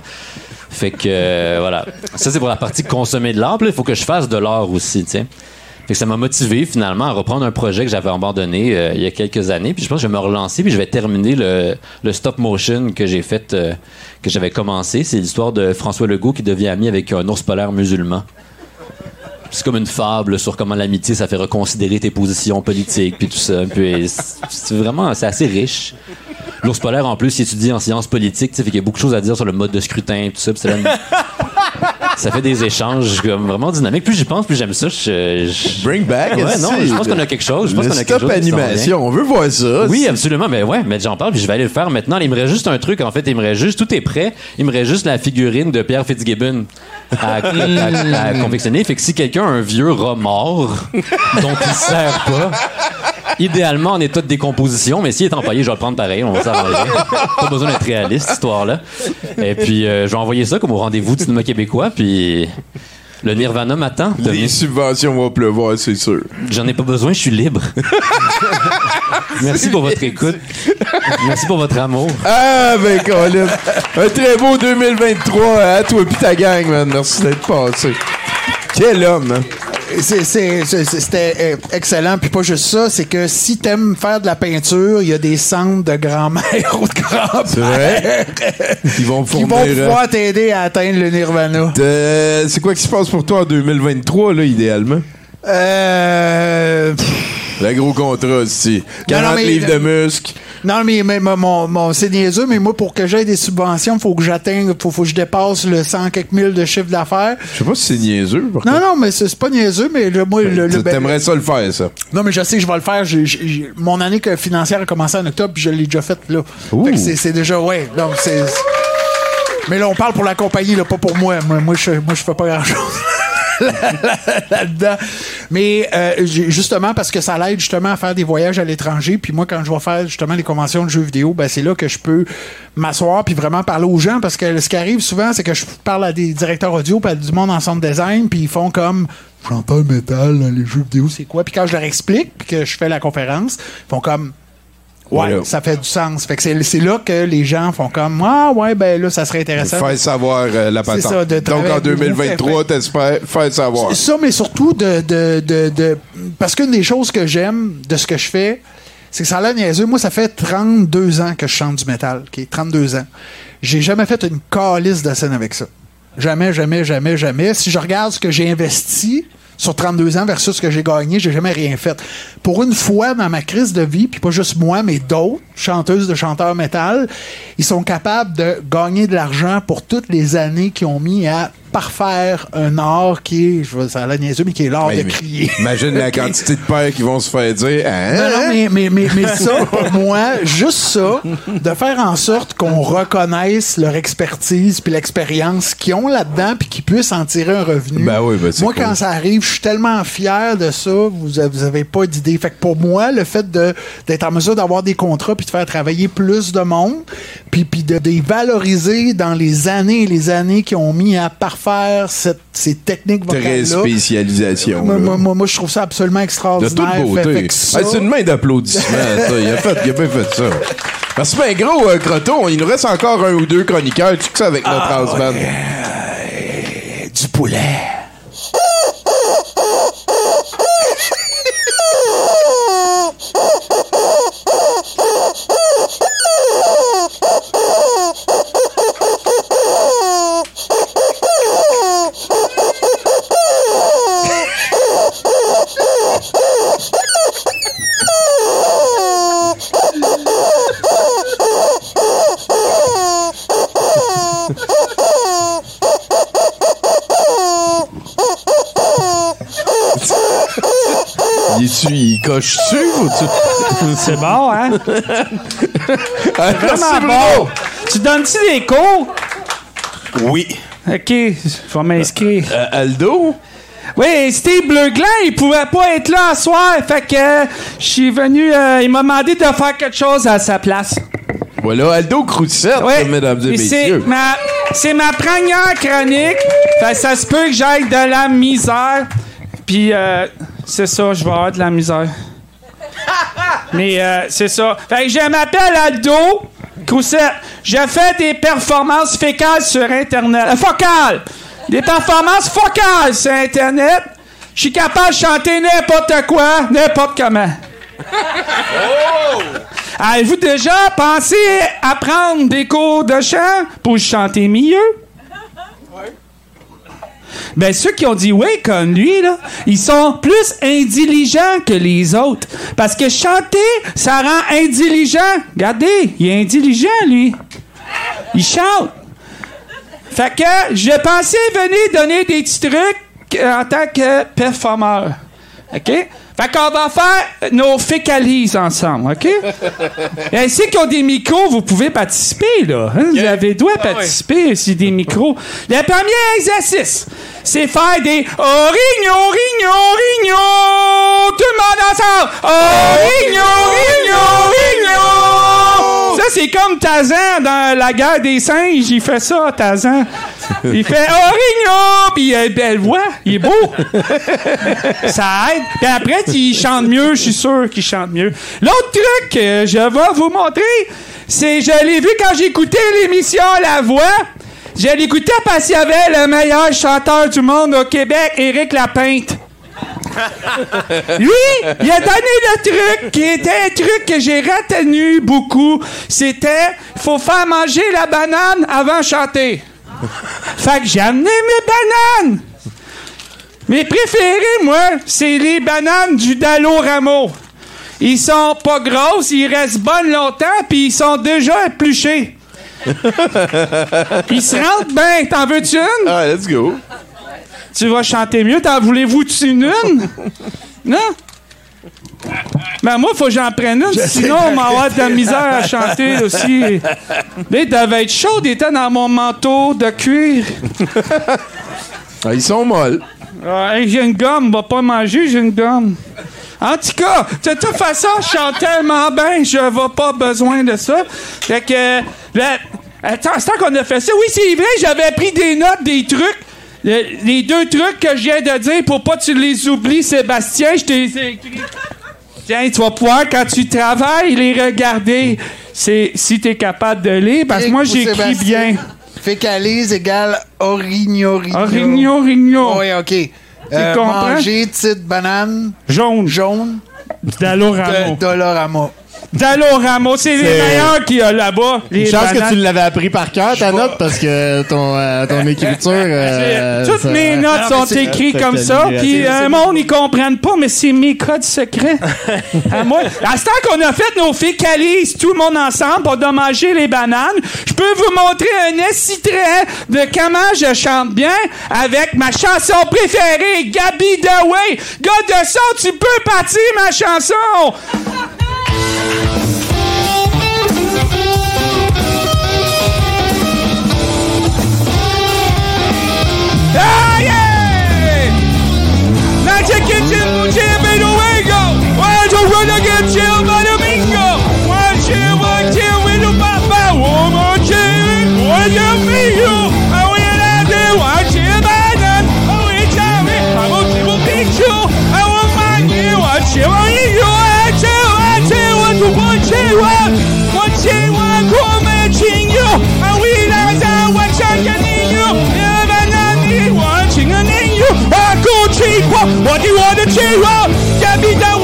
Fait que, euh, voilà. Ça, c'est pour la partie consommer de l'art. Il faut que je fasse de l'art aussi, tu sais. Fait que ça m'a motivé finalement à reprendre un projet que j'avais abandonné euh, il y a quelques années. Puis je pense que je vais me relancer puis je vais terminer le, le stop motion que j'ai fait, euh, que j'avais commencé. C'est l'histoire de François Legault qui devient ami avec un ours polaire musulman. C'est comme une fable sur comment l'amitié ça fait reconsidérer tes positions politiques puis tout ça. Puis c'est- vraiment c'est assez riche. L'ours polaire en plus il étudie en sciences politiques, tu sais, fait qu'il y a beaucoup de choses à dire sur le mode de scrutin tout ça. puis ça fait des échanges comme vraiment dynamiques. Plus j'y pense, plus j'aime ça. Je, je- Bring back, Ouais, non, je pense qu'on a quelque chose. Je pense qu'on a quelque chose animation, on veut voir ça. Oui, absolument. Mais ouais, mais j'en parle, puis je vais aller le faire maintenant. Il me reste juste un truc, en fait. Il me reste juste, tout est prêt. Il me reste juste la figurine de Pierre Fitzgibbon à, à- à confectionner. Fait que si quelqu'un a un vieux mort dont il se sert pas, idéalement en état de décomposition, mais s'il est empaillé, je vais le prendre pareil. On va s'arranger. Pas besoin d'être réaliste, cette histoire-là. Et puis, euh, je vais envoyer ça comme au rendez-vous du cinéma québécois, puis le Nirvana m'attend. Les subventions vont pleuvoir, c'est sûr. J'en ai pas besoin, je suis libre. Merci pour votre écoute. Merci pour votre amour. Ah, ben, Colin. Un très beau 2023 à toi et ta gang, man. Merci d'être passé. Quel homme, hein? C'était euh, excellent. Puis pas juste ça, c'est que si t'aimes faire de la peinture, il y a des centres de grand-mère ou de grand-père. C'est vrai? Ils vont Qui vont pouvoir t'aider à atteindre le nirvana. Euh, c'est quoi qui se passe pour toi en 2023, là, idéalement? Euh. pff, Le gros contrat aussi. Non, non, 40 mais- livres de muscles. Non, mais, mais- mais mon, mon- c'est niaiseux, mais moi, pour que j'aie des subventions, faut que j'atteigne, faut, faut que je dépasse le 100 quelques mille de chiffre d'affaires. Je sais pas si c'est niaiseux. par Non, contre. non, mais c'est c'est pas niaiseux, mais le, moi, le, le- Tu- ben- T'aimerais ça le faire, ça. Non, mais je sais que je vais le faire. J'ai- j'ai- mon année que- financière a commencé en octobre, puis je l'ai déjà faite là. Fait que c'est c'est déjà, ouais. Donc, c'est. Mais là, on parle pour la compagnie, là, pas pour moi. Moi, moi, je, moi, je fais pas grand-chose. là-dedans. Mais euh, justement, parce que ça l'aide justement à faire des voyages à l'étranger. Puis moi, quand je vais faire justement les conventions de jeux vidéo, ben, c'est là que je peux m'asseoir puis vraiment parler aux gens. Parce que ce qui arrive souvent, c'est que je parle à des directeurs audio puis à du monde en centre design, puis ils font comme chanteur métal dans les jeux vidéo, c'est quoi? Puis quand je leur explique, puis que je fais la conférence, ils font comme Ouais, Voilà. ça fait du sens. Fait que c'est là que les gens font comme Ah ouais, ben là, ça serait intéressant. Faire savoir euh, la patente. ça, de Donc en avec le groupe, 2023, t'espères faire savoir. C'est ça, mais surtout de. de, de, de- parce qu'une des choses que j'aime de ce que je fais, c'est que ça a l'air niaiseux. Moi, ça fait 32 ans que je chante du métal. OK? 32 ans. J'ai jamais fait une calice de scène avec ça. Jamais, jamais, jamais, jamais. Si je regarde ce que j'ai investi sur 32 ans versus ce que j'ai gagné, j'ai jamais rien fait. Pour une fois dans ma crise de vie, puis pas juste moi, mais d'autres chanteuses de chanteurs métal, ils sont capables de gagner de l'argent pour toutes les années qu'ils ont mis à parfaire un art qui est, je vais, ça a l'air niaiseux, mais qui est l'art de crier. Imagine la quantité de pères qui vont se faire dire Hein? Non, non, mais, mais, mais, mais ça, pour moi, juste ça, de faire en sorte qu'on reconnaisse leur expertise puis l'expérience qu'ils ont là-dedans puis qu'ils puissent en tirer un revenu. Ben oui, ben moi, cool. quand ça arrive, je suis tellement fier de ça, vous avez, vous avez pas d'idée. Fait que pour moi, le fait d'être en mesure d'avoir des contrats puis de faire travailler plus de monde puis, puis de, de les valoriser dans les années et les années qu'ils ont mis à parfaire cette- ces techniques Très vocales-là. spécialisation. Moi, moi, moi, moi, je trouve ça absolument De extraordinaire. toute Fait- beauté. fait que ça- Hey, c'est une main d'applaudissement, ça. Il a, fait, il a bien fait ça. Merci bien gros, euh, Grotto. Il nous reste encore un ou deux chroniqueurs. Tu sais que ça avec notre Ah, du poulet. Il, il coche-tu ou tu... C'est bon, hein? Ah, C'est vraiment Bruno. bon. Tu donnes-tu des cours? Oui. OK, je vais m'inscrire. Euh, Aldo? Oui, Steve Bleuglan, il pouvait pas être là ce soir. Fait que euh, je suis venu. euh, il m'a demandé de faire quelque chose à sa place. Voilà, Aldo Croussette, Ouais. mesdames et Et c'est messieurs. ma, c'est ma première chronique. Fait que ça se peut que j'aille de la misère. Puis euh, c'est ça, je vais avoir de la misère. Mais euh, c'est ça. Fait que je m'appelle Aldo Croussette. Je fais des performances fécales sur Internet. Euh, focales! Des performances focales sur Internet. Je suis capable de chanter n'importe quoi, n'importe comment. Avez-vous déjà pensé à prendre des cours de chant pour chanter mieux? Ben, ceux qui ont dit oui, comme lui, là, ils sont plus intelligents que les autres. Parce que chanter, ça rend intelligent. Regardez, il est intelligent, lui. Il chante. Fait que je pensais venir donner des petits trucs en tant que performeur. OK? Fait qu'on va faire nos fécalises ensemble, OK? Et ainsi qui ont des micros, vous pouvez participer, là. hein? Vous avez droit de participer si des micros. Le premier exercice, c'est faire des origno, rigno, rigno. Tout le monde ensemble. Origno, rigno, rigno. C'est comme Tarzan dans la guerre des singes. Il fait ça, Tarzan. Il fait Origno, puis il a une belle voix. Il est beau. Ça aide. Puis après, il chante mieux. Je suis sûr qu'il chante mieux. L'autre truc que je vais vous montrer, c'est je l'ai vu quand j'écoutais l'émission La Voix. Je l'écoutais parce qu'il y avait le meilleur chanteur du monde au Québec, Éric Lapinte. Lui, il a donné le truc qui était un truc que j'ai retenu beaucoup. C'était, faut faire manger la banane avant de chanter. Fait que j'ai amené mes bananes. Mes préférés, moi, c'est les bananes du Dallo Rameau. Ils sont pas grosses, ils restent bonnes longtemps, puis ils sont déjà épluchés. ils se rentrent bien. T'en veux-tu une? Ah, let's go. Tu vas chanter mieux. T'en voulez-vous-tu une? Non? Ben moi, faut que j'en prenne une, sinon on va avoir de la misère à chanter aussi. Là, il devait être chaud, il était dans mon manteau de cuir. Ah, ils sont molles. Ah, j'ai une gomme, va pas manger, j'ai une gomme. En tout cas, de toute façon, je chante tellement bien, je vais pas besoin de ça. Fait que, là, attends, c'est qu'on a fait ça. Oui, c'est vrai, j'avais pris des notes, des trucs. Le- les deux trucs que je viens de dire pour pas que tu les oublies, Sébastien, je t'ai écrit. Tiens, tu vas pouvoir, quand tu travailles, les regarder. C'est si t'es capable de lire, parce que moi, j'écris bien. Fécalise égale origno-rigno. Origno-rigno. Oui, OK. Euh, comprends? manger petite banane. Jaune. Jaune. Dalorama. Dolorama. Dalorama, c'est les meilleurs qu'il y a là-bas. Une chance que bananes. tu l'avais appris par cœur, ta note, parce que ton, euh, ton écriture. euh, Toutes ça- mes notes Non, sont écrites comme que ça, puis euh, le monde, ils comprennent pas, mais c'est mes codes secrets. à moi, à ce temps qu'on a fait nos fécalises, tout le monde ensemble, pour de manger les bananes, je peux vous montrer un extrait de comment je chante bien avec ma chanson préférée, Gabi Daway. Gars de son, tu peux partir ma chanson! Magic 我的我的脆弱，坚壁在。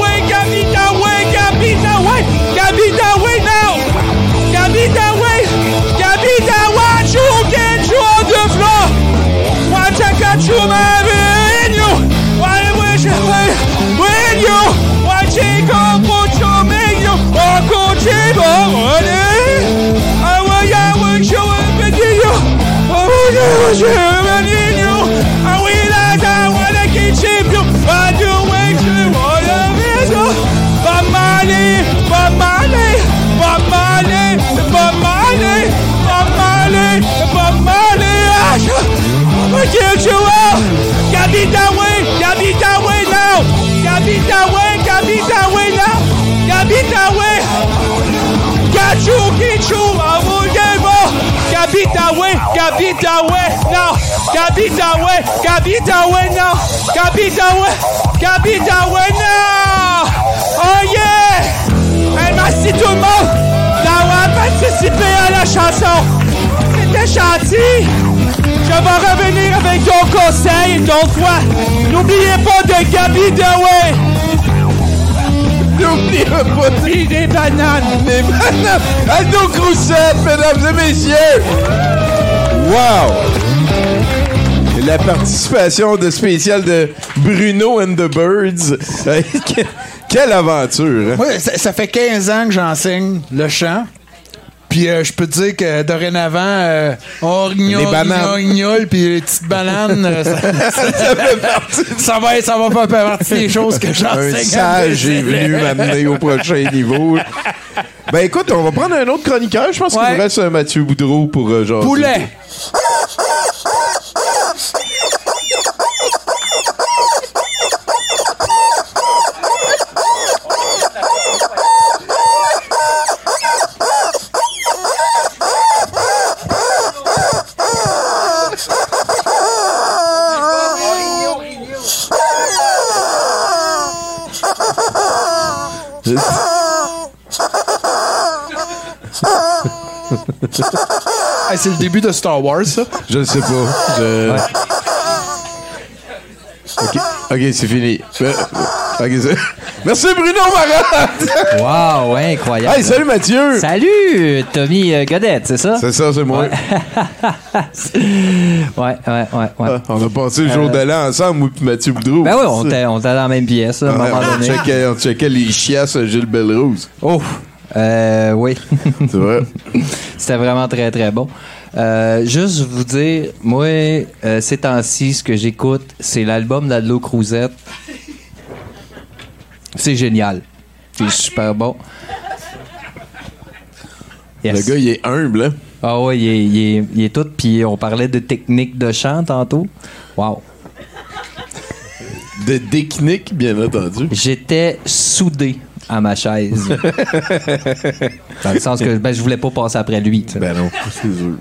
Way, got me that way now. That way now. That way now. Oh yeah! Hey, merci tout le monde d'avoir participé à la chanson. C'était gentil. Je vais revenir avec d'autres conseils et d'autres fois. N'oubliez pas de Gabi. N'oubliez pas de... des bananes. Des bananes. Aldo Croussette, mesdames et messieurs. Wow! La participation de spécial de Bruno and the Birds. Que- Quelle aventure! hein? Ça, ça fait 15 ans que j'enseigne le chant. Puis euh, je peux te dire que dorénavant, euh, on rignole, rignole, puis les petites bananes, euh, ça, ça va, être- ça va faire partie des choses que j'enseigne. Un sage est venu m'amener au prochain niveau. Ben écoute, on va prendre un autre chroniqueur. Je pense qu'il nous reste un Mathieu Boudreau pour euh, genre. Poulet. Hey, c'est le début de Star Wars, ça. Je ne sais pas. Je- Ok, ok, c'est fini. Euh, Ok, c'est- Merci Bruno Marotte! Wow, ouais, incroyable. Hey, salut Mathieu! Salut, Tommy euh, Godette, c'est ça? C'est ça, c'est moi. Ouais, ouais, ouais, ouais. Ah, on a passé le jour Euh, de l'an ensemble, moi et Mathieu Boudreau. Ben oui, on était on était dans la même pièce, là, à un Ouais, moment on, donné. checkait, on checkait les chiasses à Gilles Belrose. Oh, euh, oui. C'est vrai. C'était vraiment très, très bon. Euh, juste vous dire, moi, euh, ces temps-ci, ce que j'écoute, c'est l'album d'Adlo Cruzette. C'est génial. C'est super bon. Le gars, il est humble, hein? Ah ouais, il est, il est- il est tout. Puis on parlait de technique de chant tantôt. Wow. De technique, bien entendu. J'étais soudé à ma chaise. Dans le sens que ben, je voulais pas passer après lui. Ben non, c'est sûr.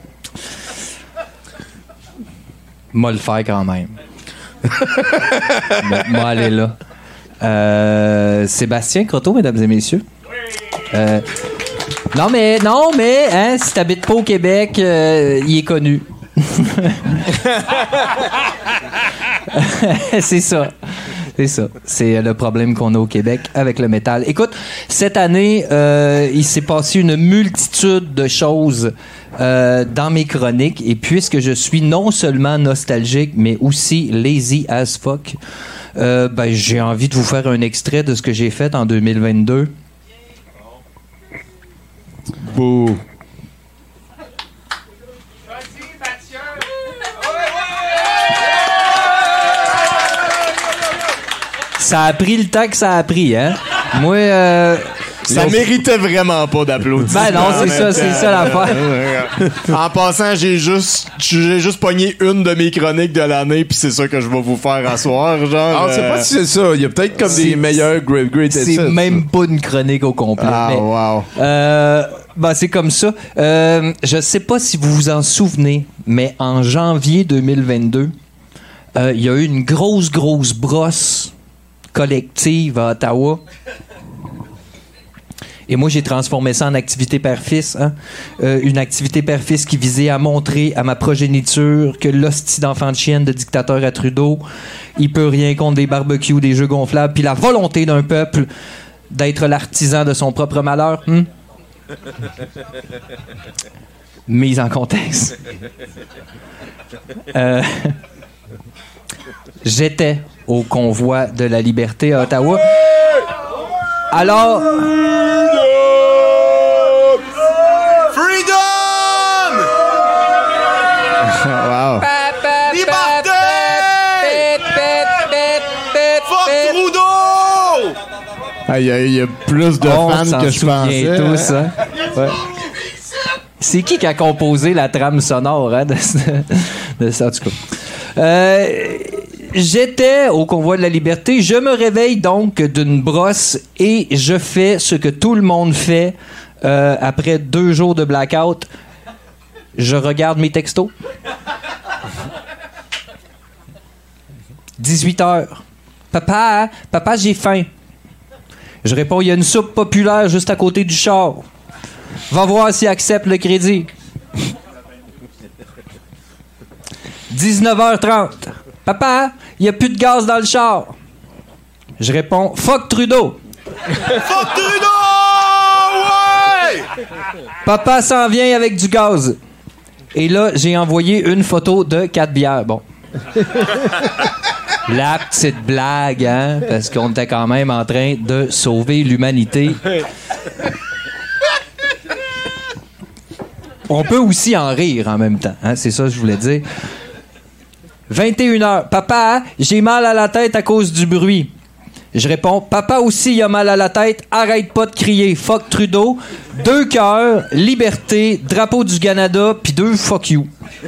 Moi le faire quand même. Moi- Moi aller là. Euh, Sébastien Croteau, mesdames et messieurs. Euh, non mais non mais hein, si t'habites pas au Québec, euh, il est connu. c'est ça. C'est ça. C'est le problème qu'on a au Québec avec le métal. Écoute, cette année, euh, il s'est passé une multitude de choses euh, dans mes chroniques. Et puisque je suis non seulement nostalgique, mais aussi lazy as fuck, euh, ben, j'ai envie de vous faire un extrait de ce que j'ai fait en 2022. Beau. Ça a pris le temps que ça a pris, hein? Moi, euh, Ça méritait vraiment pas d'applaudissements. Ben non, c'est ça, c'est ça l'affaire. en passant, j'ai juste, j'ai juste pogné une de mes chroniques de l'année, puis c'est ça que je vais vous faire asseoir, genre. Ah, on sait euh, pas si c'est ça. Il y a peut-être comme des meilleurs Great Great C'est même pas une chronique au complet. Ah, mais, wow. euh, ben, c'est comme ça. Euh, je sais pas si vous vous en souvenez, mais en janvier 2022, euh, il y a eu une grosse, grosse brosse collective à Ottawa. Et moi, j'ai transformé ça en activité père-fils. hein. Euh, une activité père-fils qui visait à montrer à ma progéniture que l'hostie d'enfant de chienne de dictateur à Trudeau, il peut rien contre des barbecues, des jeux gonflables, puis la volonté d'un peuple d'être l'artisan de son propre malheur. hmm? Mise en contexte. Euh, J'étais au convoi de la liberté à Ottawa. Alors, Freedom! wow. Liberté! Trudeau! Ah, Il y, y a plus de on fans que je pensais. tous, hein? Ouais. C'est qui qui a composé la trame sonore hein, de, ce- de ça, en tout cas? Euh, J'étais au convoi de la liberté. Je me réveille donc d'une brosse et je fais ce que tout le monde fait euh, après deux jours de blackout. Je regarde mes textos. 18 heures. Papa, papa, j'ai faim. Je réponds, il y a une soupe populaire juste à côté du char. Va voir s'il accepte le crédit. 19h30. Papa, il n'y a plus de gaz dans le char. Je réponds, fuck Trudeau. Fuck Trudeau! Ouais! Papa s'en vient avec du gaz. Et là, j'ai envoyé une photo de quatre bières. Bon. La petite blague, hein? Parce qu'on était quand même en train de sauver l'humanité. On peut aussi en rire en même temps, hein? C'est ça que je voulais dire. 21h. Papa, j'ai mal à la tête à cause du bruit. Je réponds, papa aussi il a mal à la tête, arrête pas de crier, fuck Trudeau, deux cœurs, liberté, drapeau du Canada, puis deux fuck you.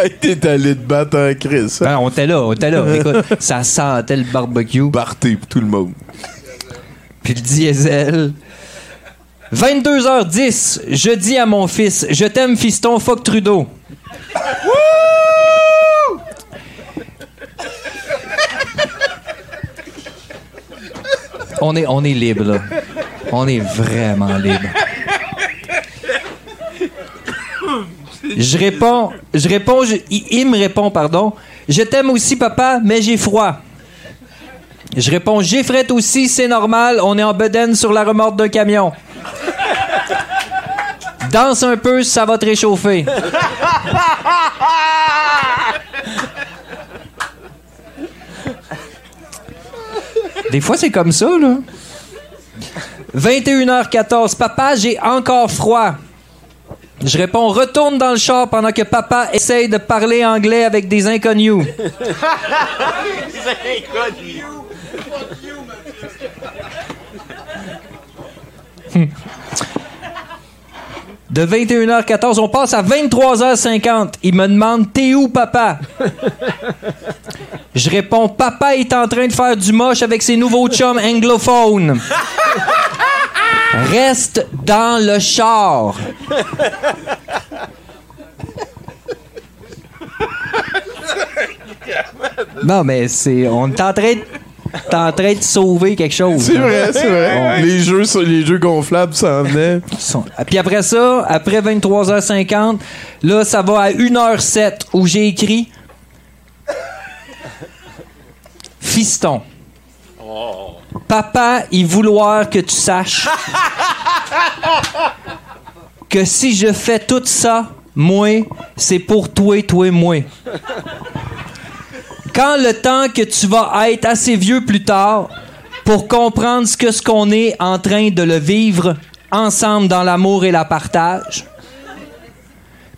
Hey, T'es allé te battre en Chris. Ben, on était là, on était là. Écoute, ça sentait le barbecue. Party pour tout le monde. Puis le diesel. 22h10, je dis à mon fils, je t'aime fiston, fuck Trudeau. On est, on est libre, là. On est vraiment libre. Je réponds, je réponds, je- il, me répond, pardon. Je t'aime aussi, papa, mais j'ai froid. Je réponds J'ai fret aussi, c'est normal, on est en bedaine sur la remorque d'un camion. Danse un peu, ça va te réchauffer. Des fois, c'est comme ça, là. 21h14. Papa, j'ai encore froid. Je réponds Retourne dans le char pendant que papa essaye de parler anglais avec des inconnus. De 21h14, on passe à 23h50. Il me demande T'es où, papa? Je réponds Papa est en train de faire du moche avec ses nouveaux chums anglophones. Reste dans le char. Non, mais c'est. On est en train de. T'es en train de sauver quelque chose. C'est vrai, c'est vrai. Les jeux, les jeux gonflables s'en venaient. Ah, Puis après ça, après 23h50, là, ça va à 1h07 où j'ai écrit Fiston. Papa, il vouloir que tu saches que si je fais tout ça, moi, c'est pour toi, toi, moi. Quand le temps que tu vas être assez vieux plus tard pour comprendre ce que ce qu'on est en train de le vivre ensemble dans l'amour et la partage,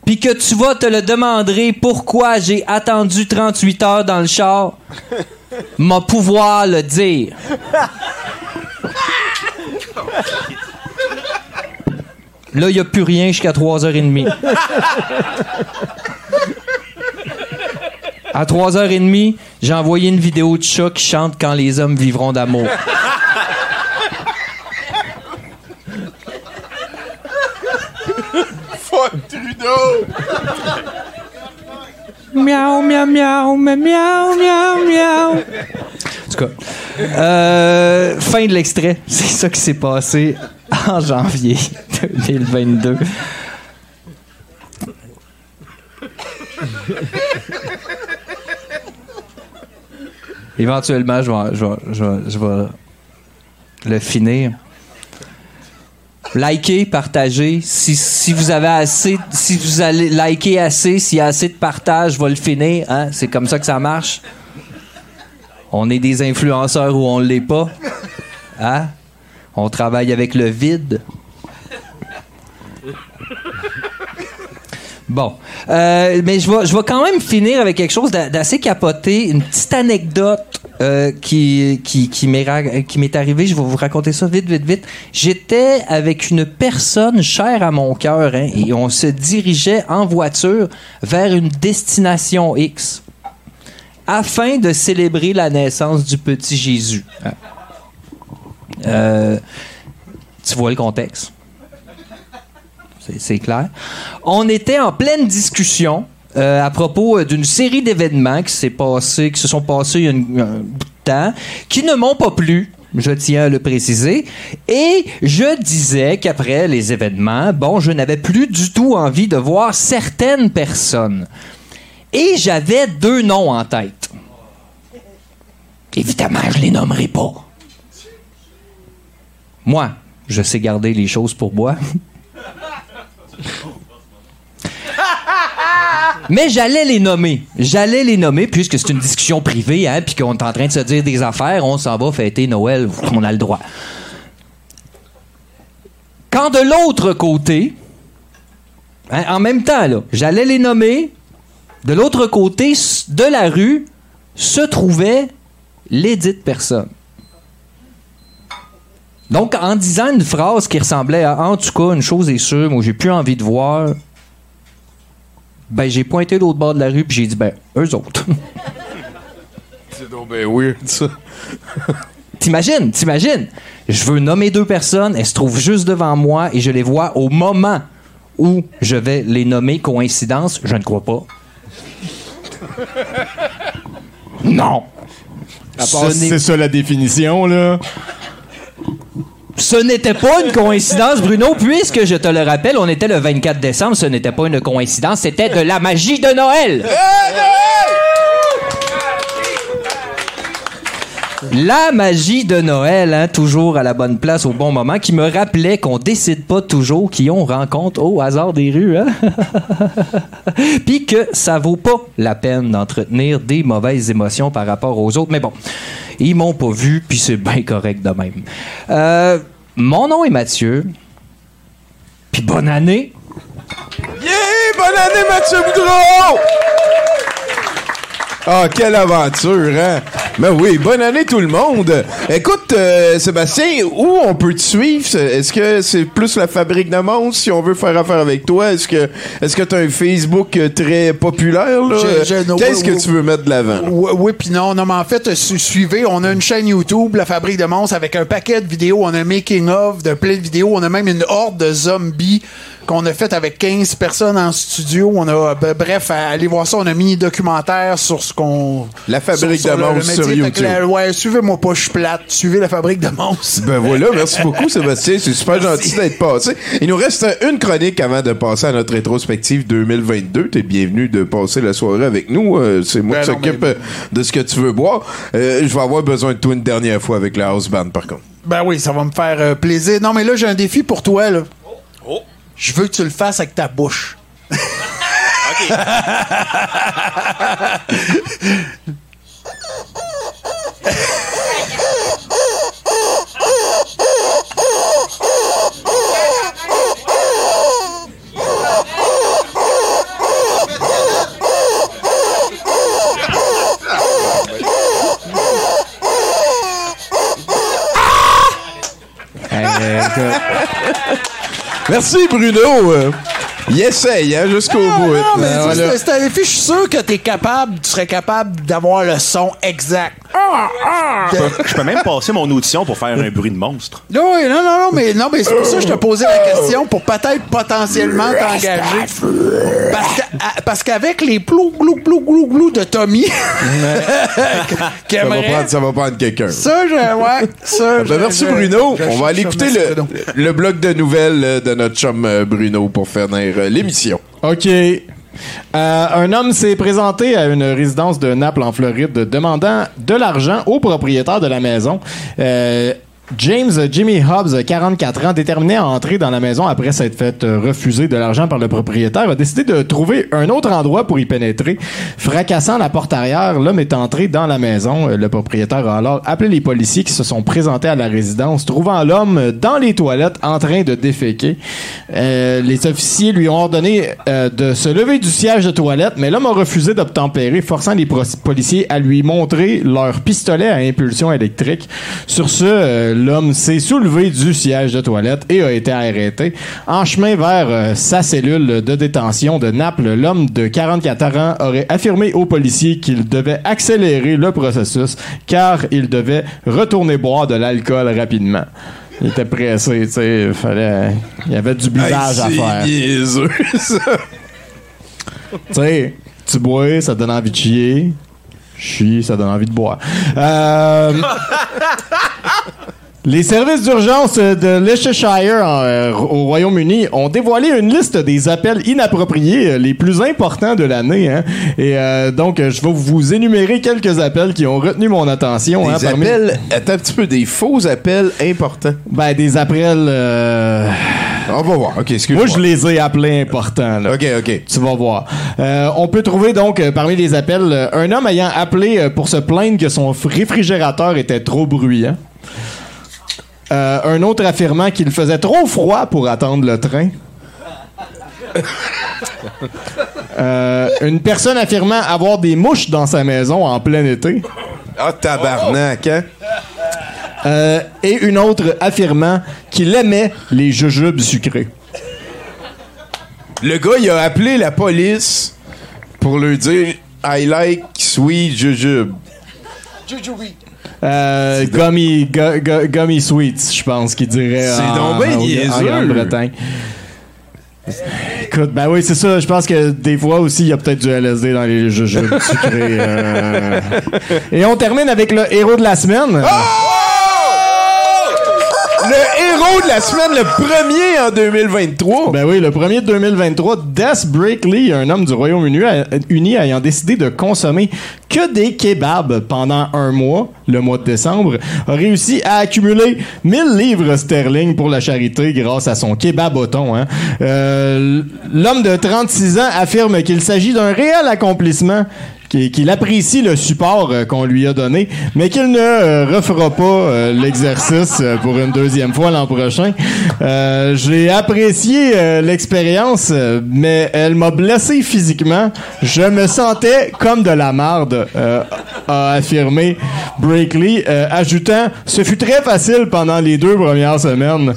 puis que tu vas te le demander pourquoi j'ai attendu 38 heures dans le char, m'a pouvoir le dire. Là, il n'y a plus rien jusqu'à 3h30. À 3h30, j'ai envoyé une vidéo de chat qui chante Quand les hommes vivront d'amour. Fuck Trudeau! Miaou, miaou, miaou, miaou, miaou, miaou. En tout cas, euh, fin de l'extrait. C'est ça qui s'est passé en janvier 2022. Éventuellement, je vais, le finir. Likez, partagez. Si, vous avez assez, si vous allez liker assez, s'il y a assez de partage, je vais le finir. Hein? C'est comme ça que ça marche. On est des influenceurs ou on l'est pas. Hein? On travaille avec le vide. Bon. Euh, mais je vais, je vais quand même finir avec quelque chose d'a- d'assez capoté. Une petite anecdote euh, qui, qui, qui m'est arrivée. Je vais vous raconter ça vite, vite, vite. J'étais avec une personne chère à mon cœur hein, et on se dirigeait en voiture vers une destination X afin de célébrer la naissance du petit Jésus. Euh, tu vois le contexte? C'est- clair. On était en pleine discussion euh, à propos euh, d'une série d'événements qui passé, qui se sont passés il y a un bout de temps, qui ne m'ont pas plu. Je tiens à le préciser. Et je disais qu'après les événements, bon, je n'avais plus du tout envie de voir certaines personnes. Et j'avais deux noms en tête. Évidemment, je les nommerai pas. Moi, je sais garder les choses pour moi. Mais j'allais les nommer. J'allais les nommer puisque c'est une discussion privée, hein, puis qu'on est en train de se dire des affaires, on s'en va fêter Noël, on a le droit. Quand de l'autre côté, hein, en même temps, là, j'allais les nommer, de l'autre côté de la rue se trouvait l'édite personne. Donc, en disant une phrase qui ressemblait à En tout cas, une chose est sûre, moi, j'ai plus envie de voir. Ben, j'ai pointé l'autre bord de la rue, puis j'ai dit, ben, eux autres. C'est donc ben weird, ça. T'imagines, t'imagines? Je veux nommer deux personnes, elles se trouvent juste devant moi et je les vois au moment où je vais les nommer. Coïncidence, je ne crois pas. Non. C'est ça la définition, là. Ce n'était pas une coïncidence, Bruno, puisque je te le rappelle, on était le 24 décembre, ce n'était pas une coïncidence, c'était de la magie de Noël. La magie de Noël, hein, toujours à la bonne place au bon moment, qui me rappelait qu'on décide pas toujours qui on rencontre au hasard des rues. Hein? Puis que ça vaut pas la peine d'entretenir des mauvaises émotions par rapport aux autres. Mais bon, ils m'ont pas vu, puis c'est bien correct de même. Euh, mon nom est Mathieu. Puis bonne année. Yeah! Bonne année, Mathieu Boudreau! Ah, quelle aventure, hein? Ben oui, bonne année tout le monde. Écoute, euh, Sébastien, où on peut te suivre? Est-ce que c'est plus la fabrique de monstres si on veut faire affaire avec toi? Est-ce que est-ce que tu as un Facebook très populaire? Qu'est-ce que oui. tu veux mettre de l'avant? Oui, oui puis non, non, mais en fait, su- suivez, on a une chaîne YouTube, La Fabrique de Monstres, avec un paquet de vidéos. On a un making-of de plein de vidéos. On a même une horde de zombies qu'on a fait avec 15 personnes en studio. On a, ben, bref, à- allez voir ça. On a un mini-documentaire sur ce qu'on... La Fabrique sur- de Monstres sur YouTube. la- ouais, suivez-moi pas, je suis plate. Suivez La Fabrique de Monstres. Ben voilà, merci beaucoup Sébastien, c'est super gentil d'être passé. Il nous reste une chronique avant de passer à notre rétrospective 2022. T'es bienvenu de passer la soirée avec nous. Euh, c'est moi Ben qui s'occupe mais- euh, de ce que tu veux boire. Euh, je vais avoir besoin de toi une dernière fois avec la house band par contre. Ben oui, ça va me faire euh, plaisir. Non, mais là, j'ai un défi pour toi, là. Je veux que tu le fasses avec ta bouche. Merci Bruno. Euh, il essaye hein, jusqu'au bout. Non, mais c'est- voilà. c'est- c'est un défi. Je suis sûr que t'es capable, tu serais capable d'avoir le son exact. Je peux, je peux même passer mon audition pour faire un bruit de monstre. Non, oui, non, non, non, mais, non, mais c'est pour ça que je te posais la question pour peut-être potentiellement t'engager. Parce, que- à- parce qu'avec les plou, glou, glou, glou, glou de Tommy, Ça va prendre, ça va prendre quelqu'un. Ça, je, ouais, ça. Ben, je- merci je- Bruno. je- On va aller écouter le, le bloc de nouvelles de notre chum euh, Bruno pour finir euh, l'émission. OK. Euh, un homme s'est présenté à une résidence de Naples en Floride demandant de l'argent au propriétaire de la maison. Euh, James Jimmy Hobbs, 44 ans, déterminé à entrer dans la maison après s'être fait euh, refuser de l'argent par le propriétaire, a décidé de trouver un autre endroit pour y pénétrer. Fracassant la porte arrière, l'homme est entré dans la maison. Euh, Le propriétaire a alors appelé les policiers qui se sont présentés à la résidence, trouvant l'homme dans les toilettes en train de déféquer. Euh, les officiers lui ont ordonné euh, de se lever du siège de toilette, mais l'homme a refusé d'obtempérer, forçant les policiers à lui montrer leur pistolet à impulsion électrique. Sur ce, euh, l'homme s'est soulevé du siège de toilette et a été arrêté. En chemin vers euh, sa cellule de détention de Naples, l'homme de 44 ans aurait affirmé aux policiers qu'il devait accélérer le processus car il devait retourner boire de l'alcool rapidement. Il était pressé, tu sais, il fallait il y avait du buvage Hey, à faire. niaiseux, ça. Tu sais, tu bois, ça donne envie de chier. Chier, ça donne envie de boire. Euh, les services d'urgence de Leicestershire euh, au Royaume-Uni ont dévoilé une liste des appels inappropriés euh, les plus importants de l'année. hein. Et euh, donc, je vais vous énumérer quelques appels qui ont retenu mon attention. Des hein, parmi- appels, attends un petit peu, des faux appels importants. Ben, des appels... On va voir. OK, excuse-moi. Moi, je les ai appelés importants. là. OK, OK. Tu vas voir. On peut trouver donc parmi les appels un homme ayant appelé pour se plaindre que son réfrigérateur était trop bruyant. Euh, un autre affirmant qu'il faisait trop froid pour attendre le train. Euh, une personne affirmant avoir des mouches dans sa maison en plein été. Ah, tabarnak, hein? Euh, et une autre affirmant qu'il aimait les jujubes sucrés. Le gars, il a appelé la police pour lui dire I like sweet jujube. Euh, gummy, gu- gu- gummy sweets, je pense qu'il dirait. C'est donc ben en-. Grande-Bretagne. Écoute, ben oui, c'est ça. Je pense que des fois aussi, il y a peut-être du LSD dans les jujubes sucrés. euh. Et on termine avec le héros de la semaine. Le de la semaine, le premier en 2023. Ben oui, le premier de 2023, Des Breakley, un homme du Royaume-Uni ayant décidé de consommer que des kebabs pendant un mois, le mois de décembre, a réussi à accumuler 1000 livres sterling pour la charité grâce à son kebaboton. Hein. Euh, L'homme de 36 ans affirme qu'il s'agit d'un réel accomplissement qu'il apprécie le support euh, qu'on lui a donné, mais qu'il ne euh, refera pas euh, l'exercice pour une deuxième fois l'an prochain. J'ai apprécié l'expérience, mais elle m'a blessé physiquement. Je me sentais comme de la marde, a affirmé Breakley, ajoutant « Ce fut très facile pendant les deux premières semaines. »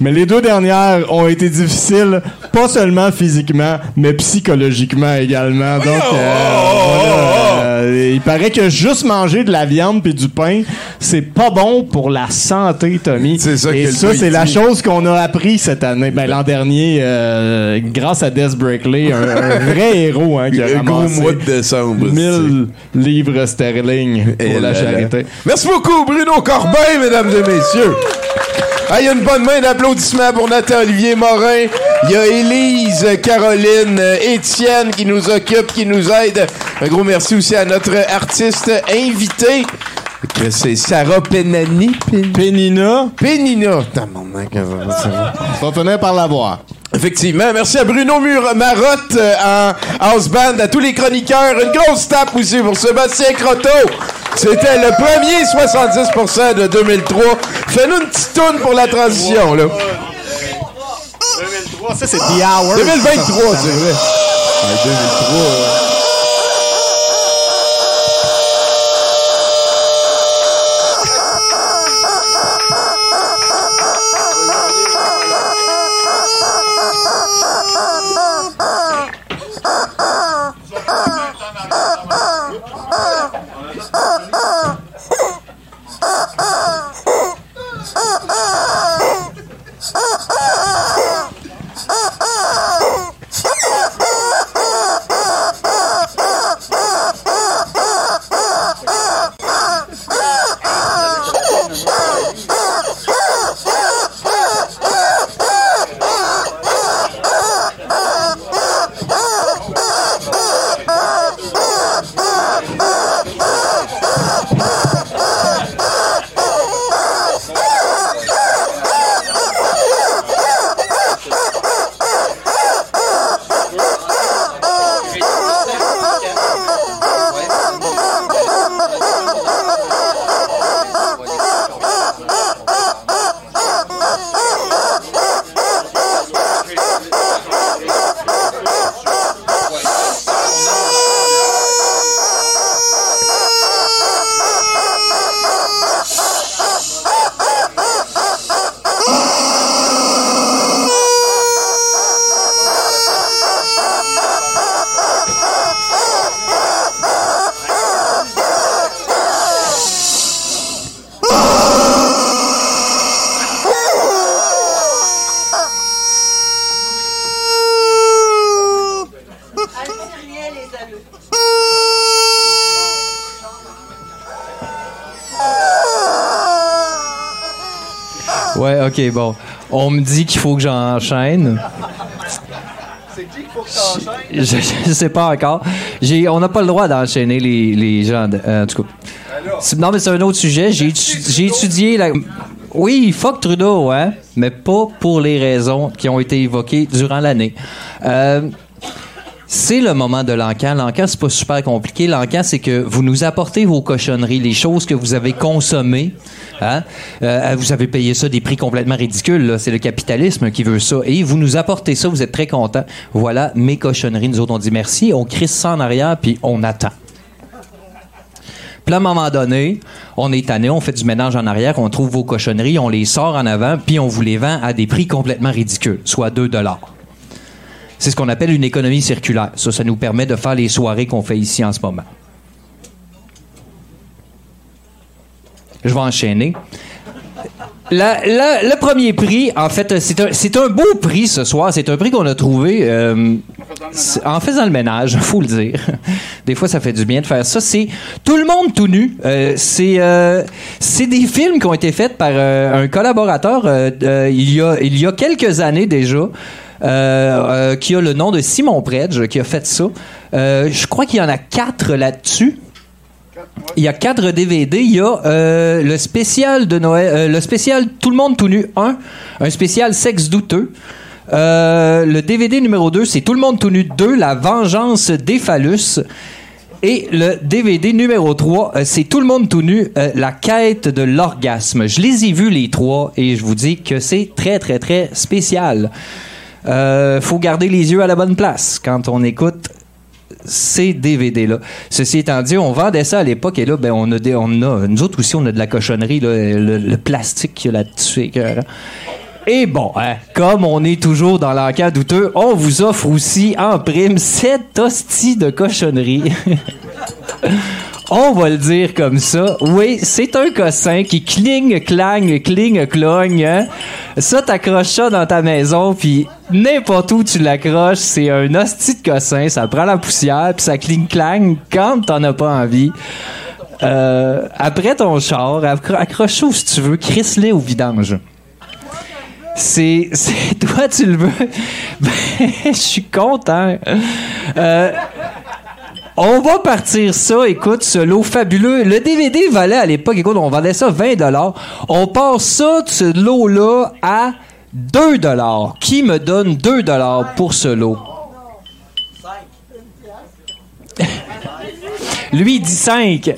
Mais les deux dernières ont été difficiles, pas seulement physiquement, mais psychologiquement également. Donc, euh, voilà, euh, il paraît que juste manger de la viande puis du pain, c'est pas bon pour la santé, Tommy. C'est ça Et que ça, c'est la chose qu'on a appris cette année. Ben, l'an dernier, euh, grâce à Des Breakley, un, un vrai héros hein, qui a gros mois de décembre. 1000 livres sterling pour Et la là là. charité. Merci beaucoup, Bruno Corbin, mesdames et messieurs. Ah, Il y a une bonne main d'applaudissements pour Nathan Olivier Morin. Il y a Élise, Caroline, euh, Étienne qui nous occupe, qui nous aide. Un gros merci aussi à notre artiste invité. que C'est Sarah Penani. Pénina. Tabarnak, ça va. On finir par l'avoir. Effectivement. Merci à Bruno Mur Marotte euh, en house band, à tous les chroniqueurs. Une grosse tape aussi pour Sébastien Croteau. C'était le premier 70% de 2003. Fais-nous une petite toune pour la transition, là. 2023, ça c'est The Hour. 2023, c'est vrai. 2023, ok, bon. On me dit qu'il faut que j'enchaîne. Je, je sais pas encore. J'ai, on n'a pas le droit d'enchaîner les, les gens. de- euh, en tout cas. C'est- Non, mais c'est un autre sujet. J'ai, j'ai étudié la. Oui, fuck Trudeau, hein, mais pas pour les raisons qui ont été évoquées durant l'année. Euh, c'est le moment de l'encan. L'encan, c'est pas super compliqué. L'encan, c'est que vous nous apportez vos cochonneries, les choses que vous avez consommées. Hein? Euh, vous avez payé ça des prix complètement ridicules. C'est le capitalisme qui veut ça. Et vous nous apportez ça, vous êtes très contents. Voilà mes cochonneries. Nous autres, on dit merci. On crisse ça en arrière, puis on attend. Puis à un moment donné, on est tanné, on fait du ménage en arrière, on trouve vos cochonneries, on les sort en avant, puis on vous les vend à des prix complètement ridicules, soit 2 dollars. C'est ce qu'on appelle une économie circulaire. Ça, ça nous permet de faire les soirées qu'on fait ici en ce moment. Je vais enchaîner. Le premier prix, en fait, c'est un, beau prix ce soir. C'est un prix qu'on a trouvé. euh, en faisant le ménage, faut le dire. Des fois, ça fait du bien de faire ça. C'est Tout le monde tout nu. Euh, c'est euh, c'est des films qui ont été faits par un collaborateur il, y a, il y a quelques années déjà. qui a le nom de Simon Predge, qui a fait ça. Je crois qu'il y en a quatre là-dessus. Il y a quatre DVD. Il y a euh, le spécial de Noël, euh, le spécial Tout le monde tout nu 1, un spécial sexe douteux. Euh, le DVD numéro 2, c'est Tout le monde tout nu 2, La vengeance des phallus. Et le DVD numéro 3, euh, c'est Tout le monde tout nu, La quête de l'orgasme. Je les ai vus les trois et je vous dis que c'est très, très, très spécial. Faut garder les yeux à la bonne place quand on écoute ces DVD-là. Ceci étant dit, on vendait ça à l'époque et là, ben, on a des, on a, nous autres aussi, on a de la cochonnerie, là, le, plastique qu'il y a là-dessus. Et bon, hein, comme on est toujours dans l'enquête douteux, on vous offre aussi en prime cette hostie de cochonnerie. on va le dire comme ça. Oui, c'est un cossin qui cligne, clang, cligne, clogne. hein. Ça, t'accroches ça dans ta maison, puis n'importe où tu l'accroches, c'est un hostie de cossin. Ça prend la poussière, puis ça cligne, clang quand t'en as pas envie. Euh, après ton char, accro- accroche-le si tu veux, crisse-le au vidange. C'est, c'est toi, tu le veux? Ben, je suis content. Euh, on va partir ça, écoute, ce lot fabuleux. Le DVD valait à l'époque, écoute, on vendait ça 20 On passe ça, ce lot-là, à 2 Qui me donne 2 pour ce lot? Lui, il dit 5.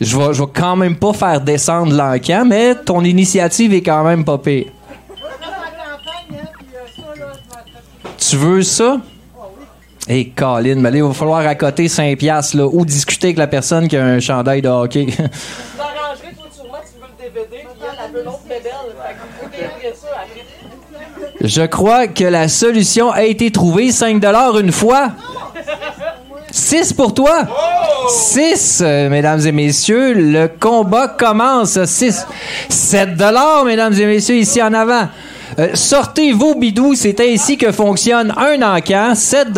Je vais, je vais quand même pas faire descendre l'encan, mais ton initiative est quand même pas pire. Tu veux ça? Hé, Colin, mais là, il va falloir accoter 5 piastres, là, ou discuter avec la personne qui a un chandail de hockey. Tu t'arrangerais, toi, sûrement, tu veux le DVD, puis Yann, elle veut l'autre bébelle. Fait qu'il faut payer ça après. Je crois que la solution a été trouvée. 5 une fois. 6 pour toi. 6, mesdames et messieurs. Le combat commence. 6. 7 mesdames et messieurs, ici en avant. Euh, sortez vos bidous, c'est ainsi que fonctionne un encan. 7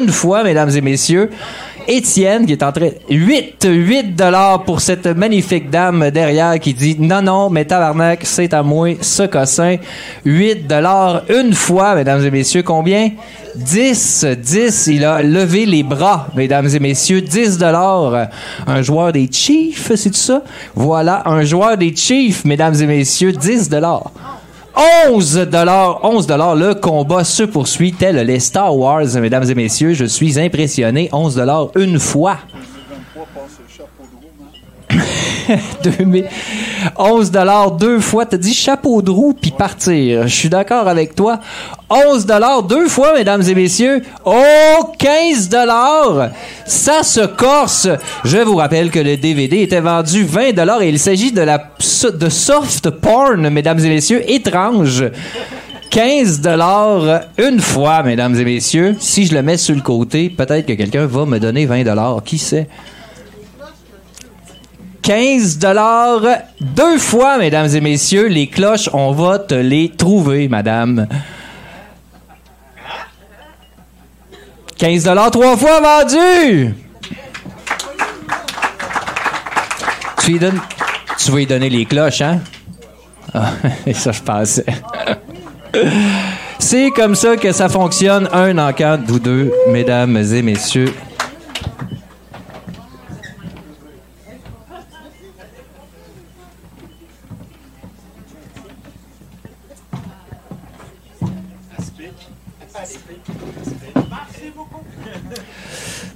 une fois, mesdames et messieurs. Étienne qui est en train 8 8 dollars pour cette magnifique dame derrière qui dit non non mais tabarnak c'est à moi ce cossin 8 dollars une fois mesdames et messieurs combien? 10 10 il a levé les bras mesdames et messieurs 10 dollars un joueur des Chiefs c'est tout ça? Voilà un joueur des Chiefs mesdames et messieurs 10 dollars 11 dollars, 11 dollars, le combat se poursuit tel les Star Wars, mesdames et messieurs. Je suis impressionné. 11 dollars une fois. 2000. 11 dollars deux fois. T'as dit chapeau de roue puis partir. Je suis d'accord avec toi. 11 dollars deux fois, mesdames et messieurs. Oh, 15 dollars. Ça se corse. Je vous rappelle que le DVD était vendu 20 dollars et il s'agit de la de soft porn, mesdames et messieurs, étrange. 15 dollars une fois, mesdames et messieurs. Si je le mets sur le côté, peut-être que quelqu'un va me donner 20 dollars. Qui sait? 15 dollars deux fois, mesdames et messieurs. Les cloches, on va te les trouver, madame. 15 dollars trois fois vendu. Tu, lui donnes- donner les cloches, hein? Ah, ça, je pensais. C'est comme ça que ça fonctionne, un en quatre, vous deux, mesdames et messieurs.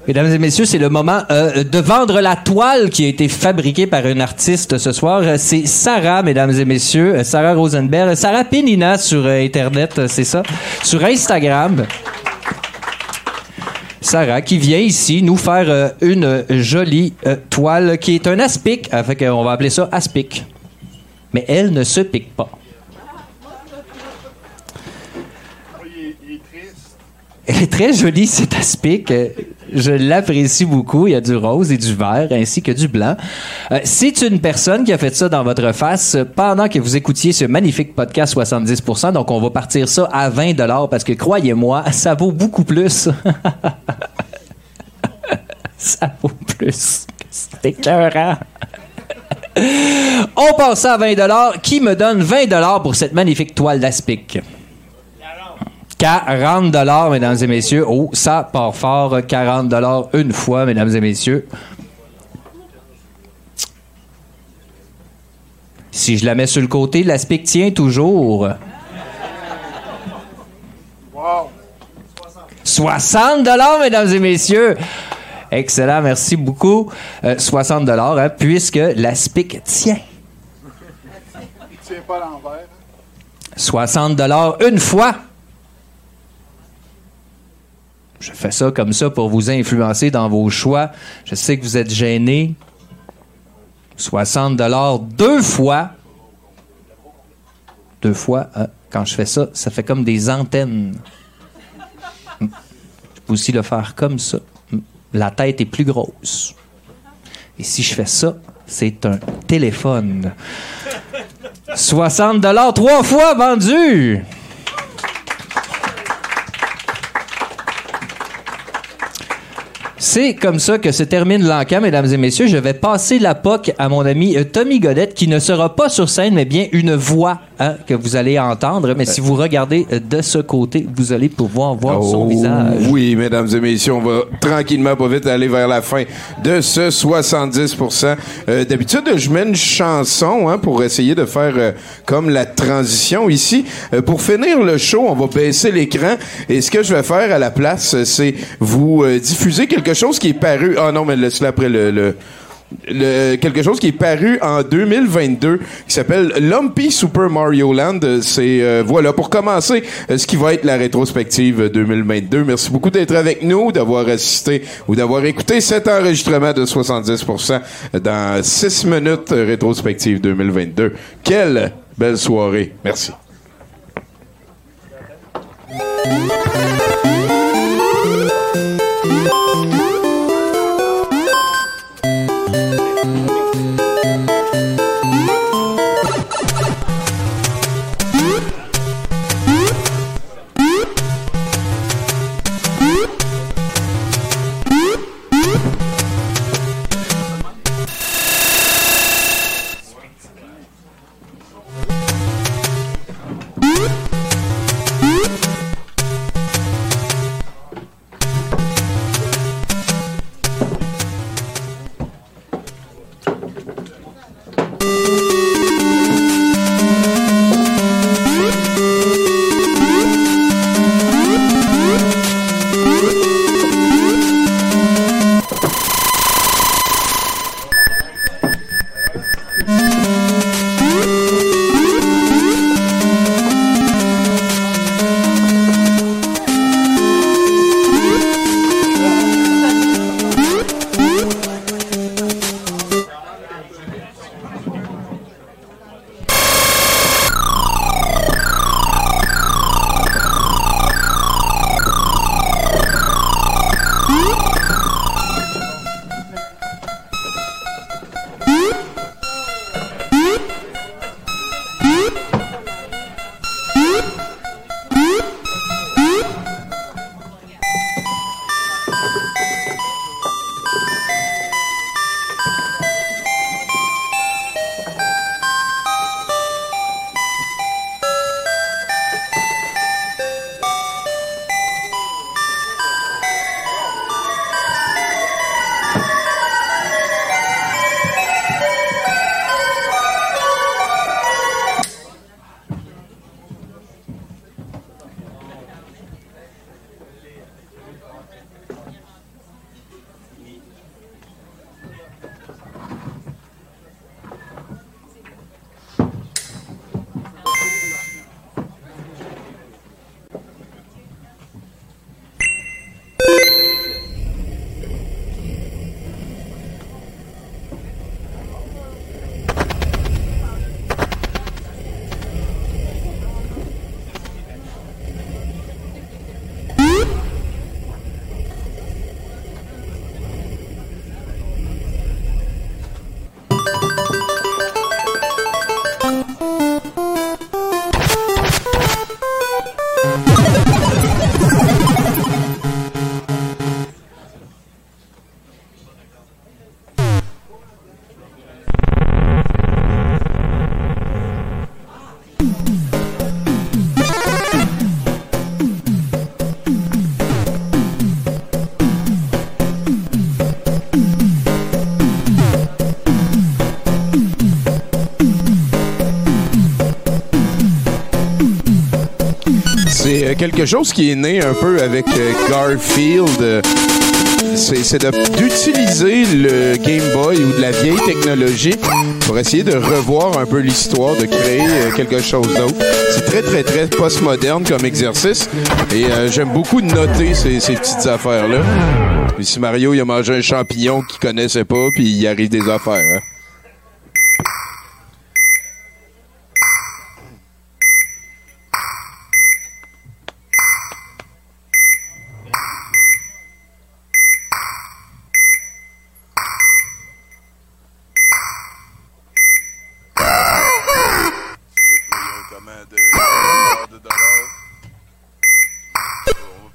Mesdames et messieurs, c'est le moment euh, de vendre la toile qui a été fabriquée par une artiste ce soir. Euh, C'est Sarah, mesdames et messieurs, euh, Sarah Rosenberg, Sarah Penina sur euh, Internet, c'est ça, sur Instagram. Sarah qui vient ici nous faire euh, une jolie toile qui est un aspic. Fait qu'on va appeler ça aspic. Mais elle ne se pique pas. Elle est très jolie, cet aspic. Je l'apprécie beaucoup. Il y a du rose et du vert ainsi que du blanc. Euh, c'est une personne qui a fait ça dans votre face pendant que vous écoutiez ce magnifique podcast 70%. Donc, on va partir ça à 20 parce que croyez-moi, ça vaut beaucoup plus. ça vaut plus. C'est écœurant. On passe à 20 Qui me donne 20 pour cette magnifique toile d'aspic? 40 dollars, mesdames et messieurs. Oh, ça part fort. 40 dollars une fois, mesdames et messieurs. Si je la mets sur le côté, l'aspic tient toujours. 60 dollars, mesdames et messieurs. Excellent, merci beaucoup. Euh, 60 dollars, hein, puisque l'aspic tient. Il tient pas l'envers. 60 dollars une fois. Je fais ça comme ça pour vous influencer dans vos choix. Je sais que vous êtes gênés. 60 dollars deux fois. Deux fois. hein, quand je fais ça, ça fait comme des antennes. Je peux aussi le faire comme ça. La tête est plus grosse. Et si je fais ça, c'est un téléphone. 60 dollars trois fois vendu. C'est comme ça que se termine l'encan, mesdames et messieurs. Je vais passer la POC à mon ami euh, Tommy Godette, qui ne sera pas sur scène, mais bien une voix hein, que vous allez entendre. Mais si vous regardez euh, de ce côté, vous allez pouvoir voir son Oh, visage. Oui, mesdames et messieurs, on va tranquillement, pas vite, aller vers la fin de ce 70% Euh, D'habitude, je mets une chanson hein, pour essayer de faire euh, comme la transition ici. Euh, pour finir le show, on va baisser l'écran et ce que je vais faire à la place, euh, c'est vous euh, diffuser quelque chose qui est paru... Ah non, mais laisse-le après le- quelque chose qui est paru en 2022 qui s'appelle Lumpy Super Mario Land. C'est euh, voilà pour commencer euh, ce qui va être la rétrospective euh, 2022. Merci beaucoup d'être avec nous, d'avoir assisté ou d'avoir écouté cet enregistrement de 70% dans 6 minutes euh, rétrospective 2022. Quelle belle soirée. Merci. Quelque chose qui est né un peu avec euh, Garfield. euh, c'est d'utiliser le Game Boy ou de la vieille technologie pour essayer de revoir un peu l'histoire, de créer euh, quelque chose d'autre. C'est très, très, très postmoderne comme exercice. Et j'aime beaucoup noter ces, ces petites affaires-là. Si Mario il a mangé un champignon qu'il connaissait pas, puis il arrive des affaires. hein.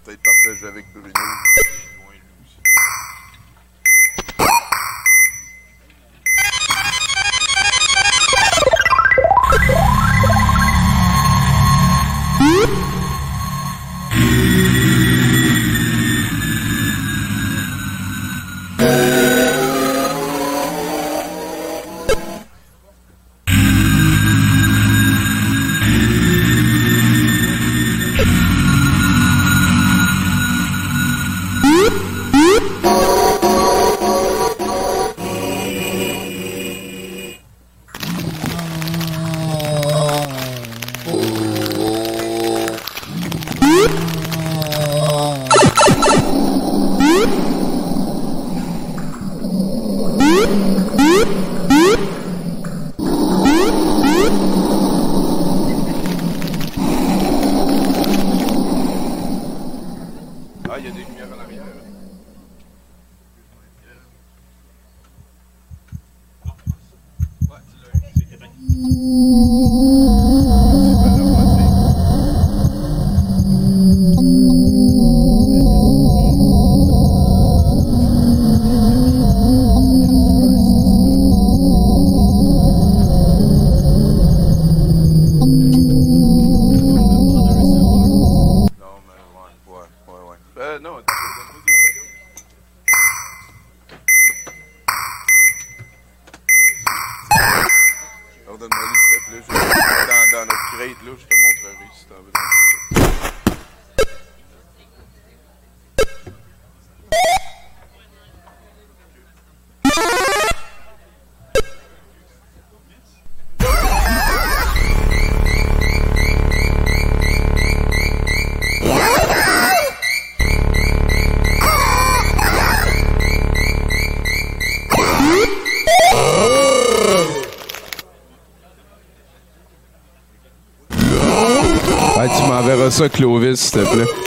Peut-être partager avec Bruno. Ça, Clovis, s'il te plaît.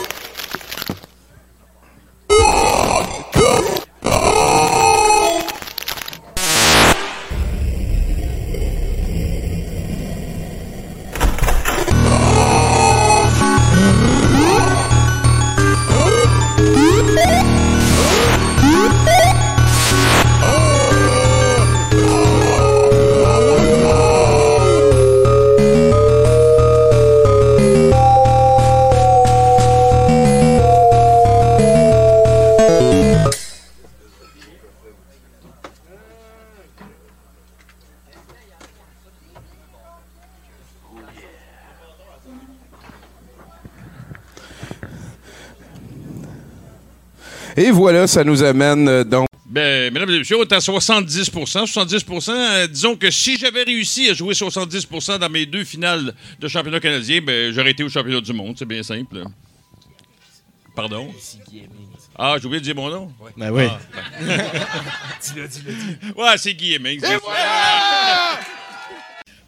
Voilà, ça nous amène euh, donc. Ben, mesdames et messieurs, on est à 70% 70% euh, Disons que si j'avais réussi à jouer 70% dans mes deux finales de championnat canadien, ben, j'aurais été au championnat du monde. C'est bien simple. Pardon? Ah, j'ai oublié de dire mon nom? Ben oui. Ah, ben. Dis-le, dis-le, dis-le. Ouais, c'est Guy Hemmings.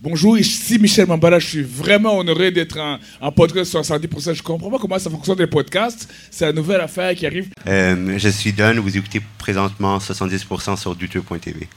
Bonjour, ici Michel Mambala. Je suis vraiment honoré d'être en, en podcast 70%. Je comprends pas comment ça fonctionne les podcasts. C'est la nouvelle affaire qui arrive. Euh, je suis Don, vous écoutez présentement 70% sur douteux.tv.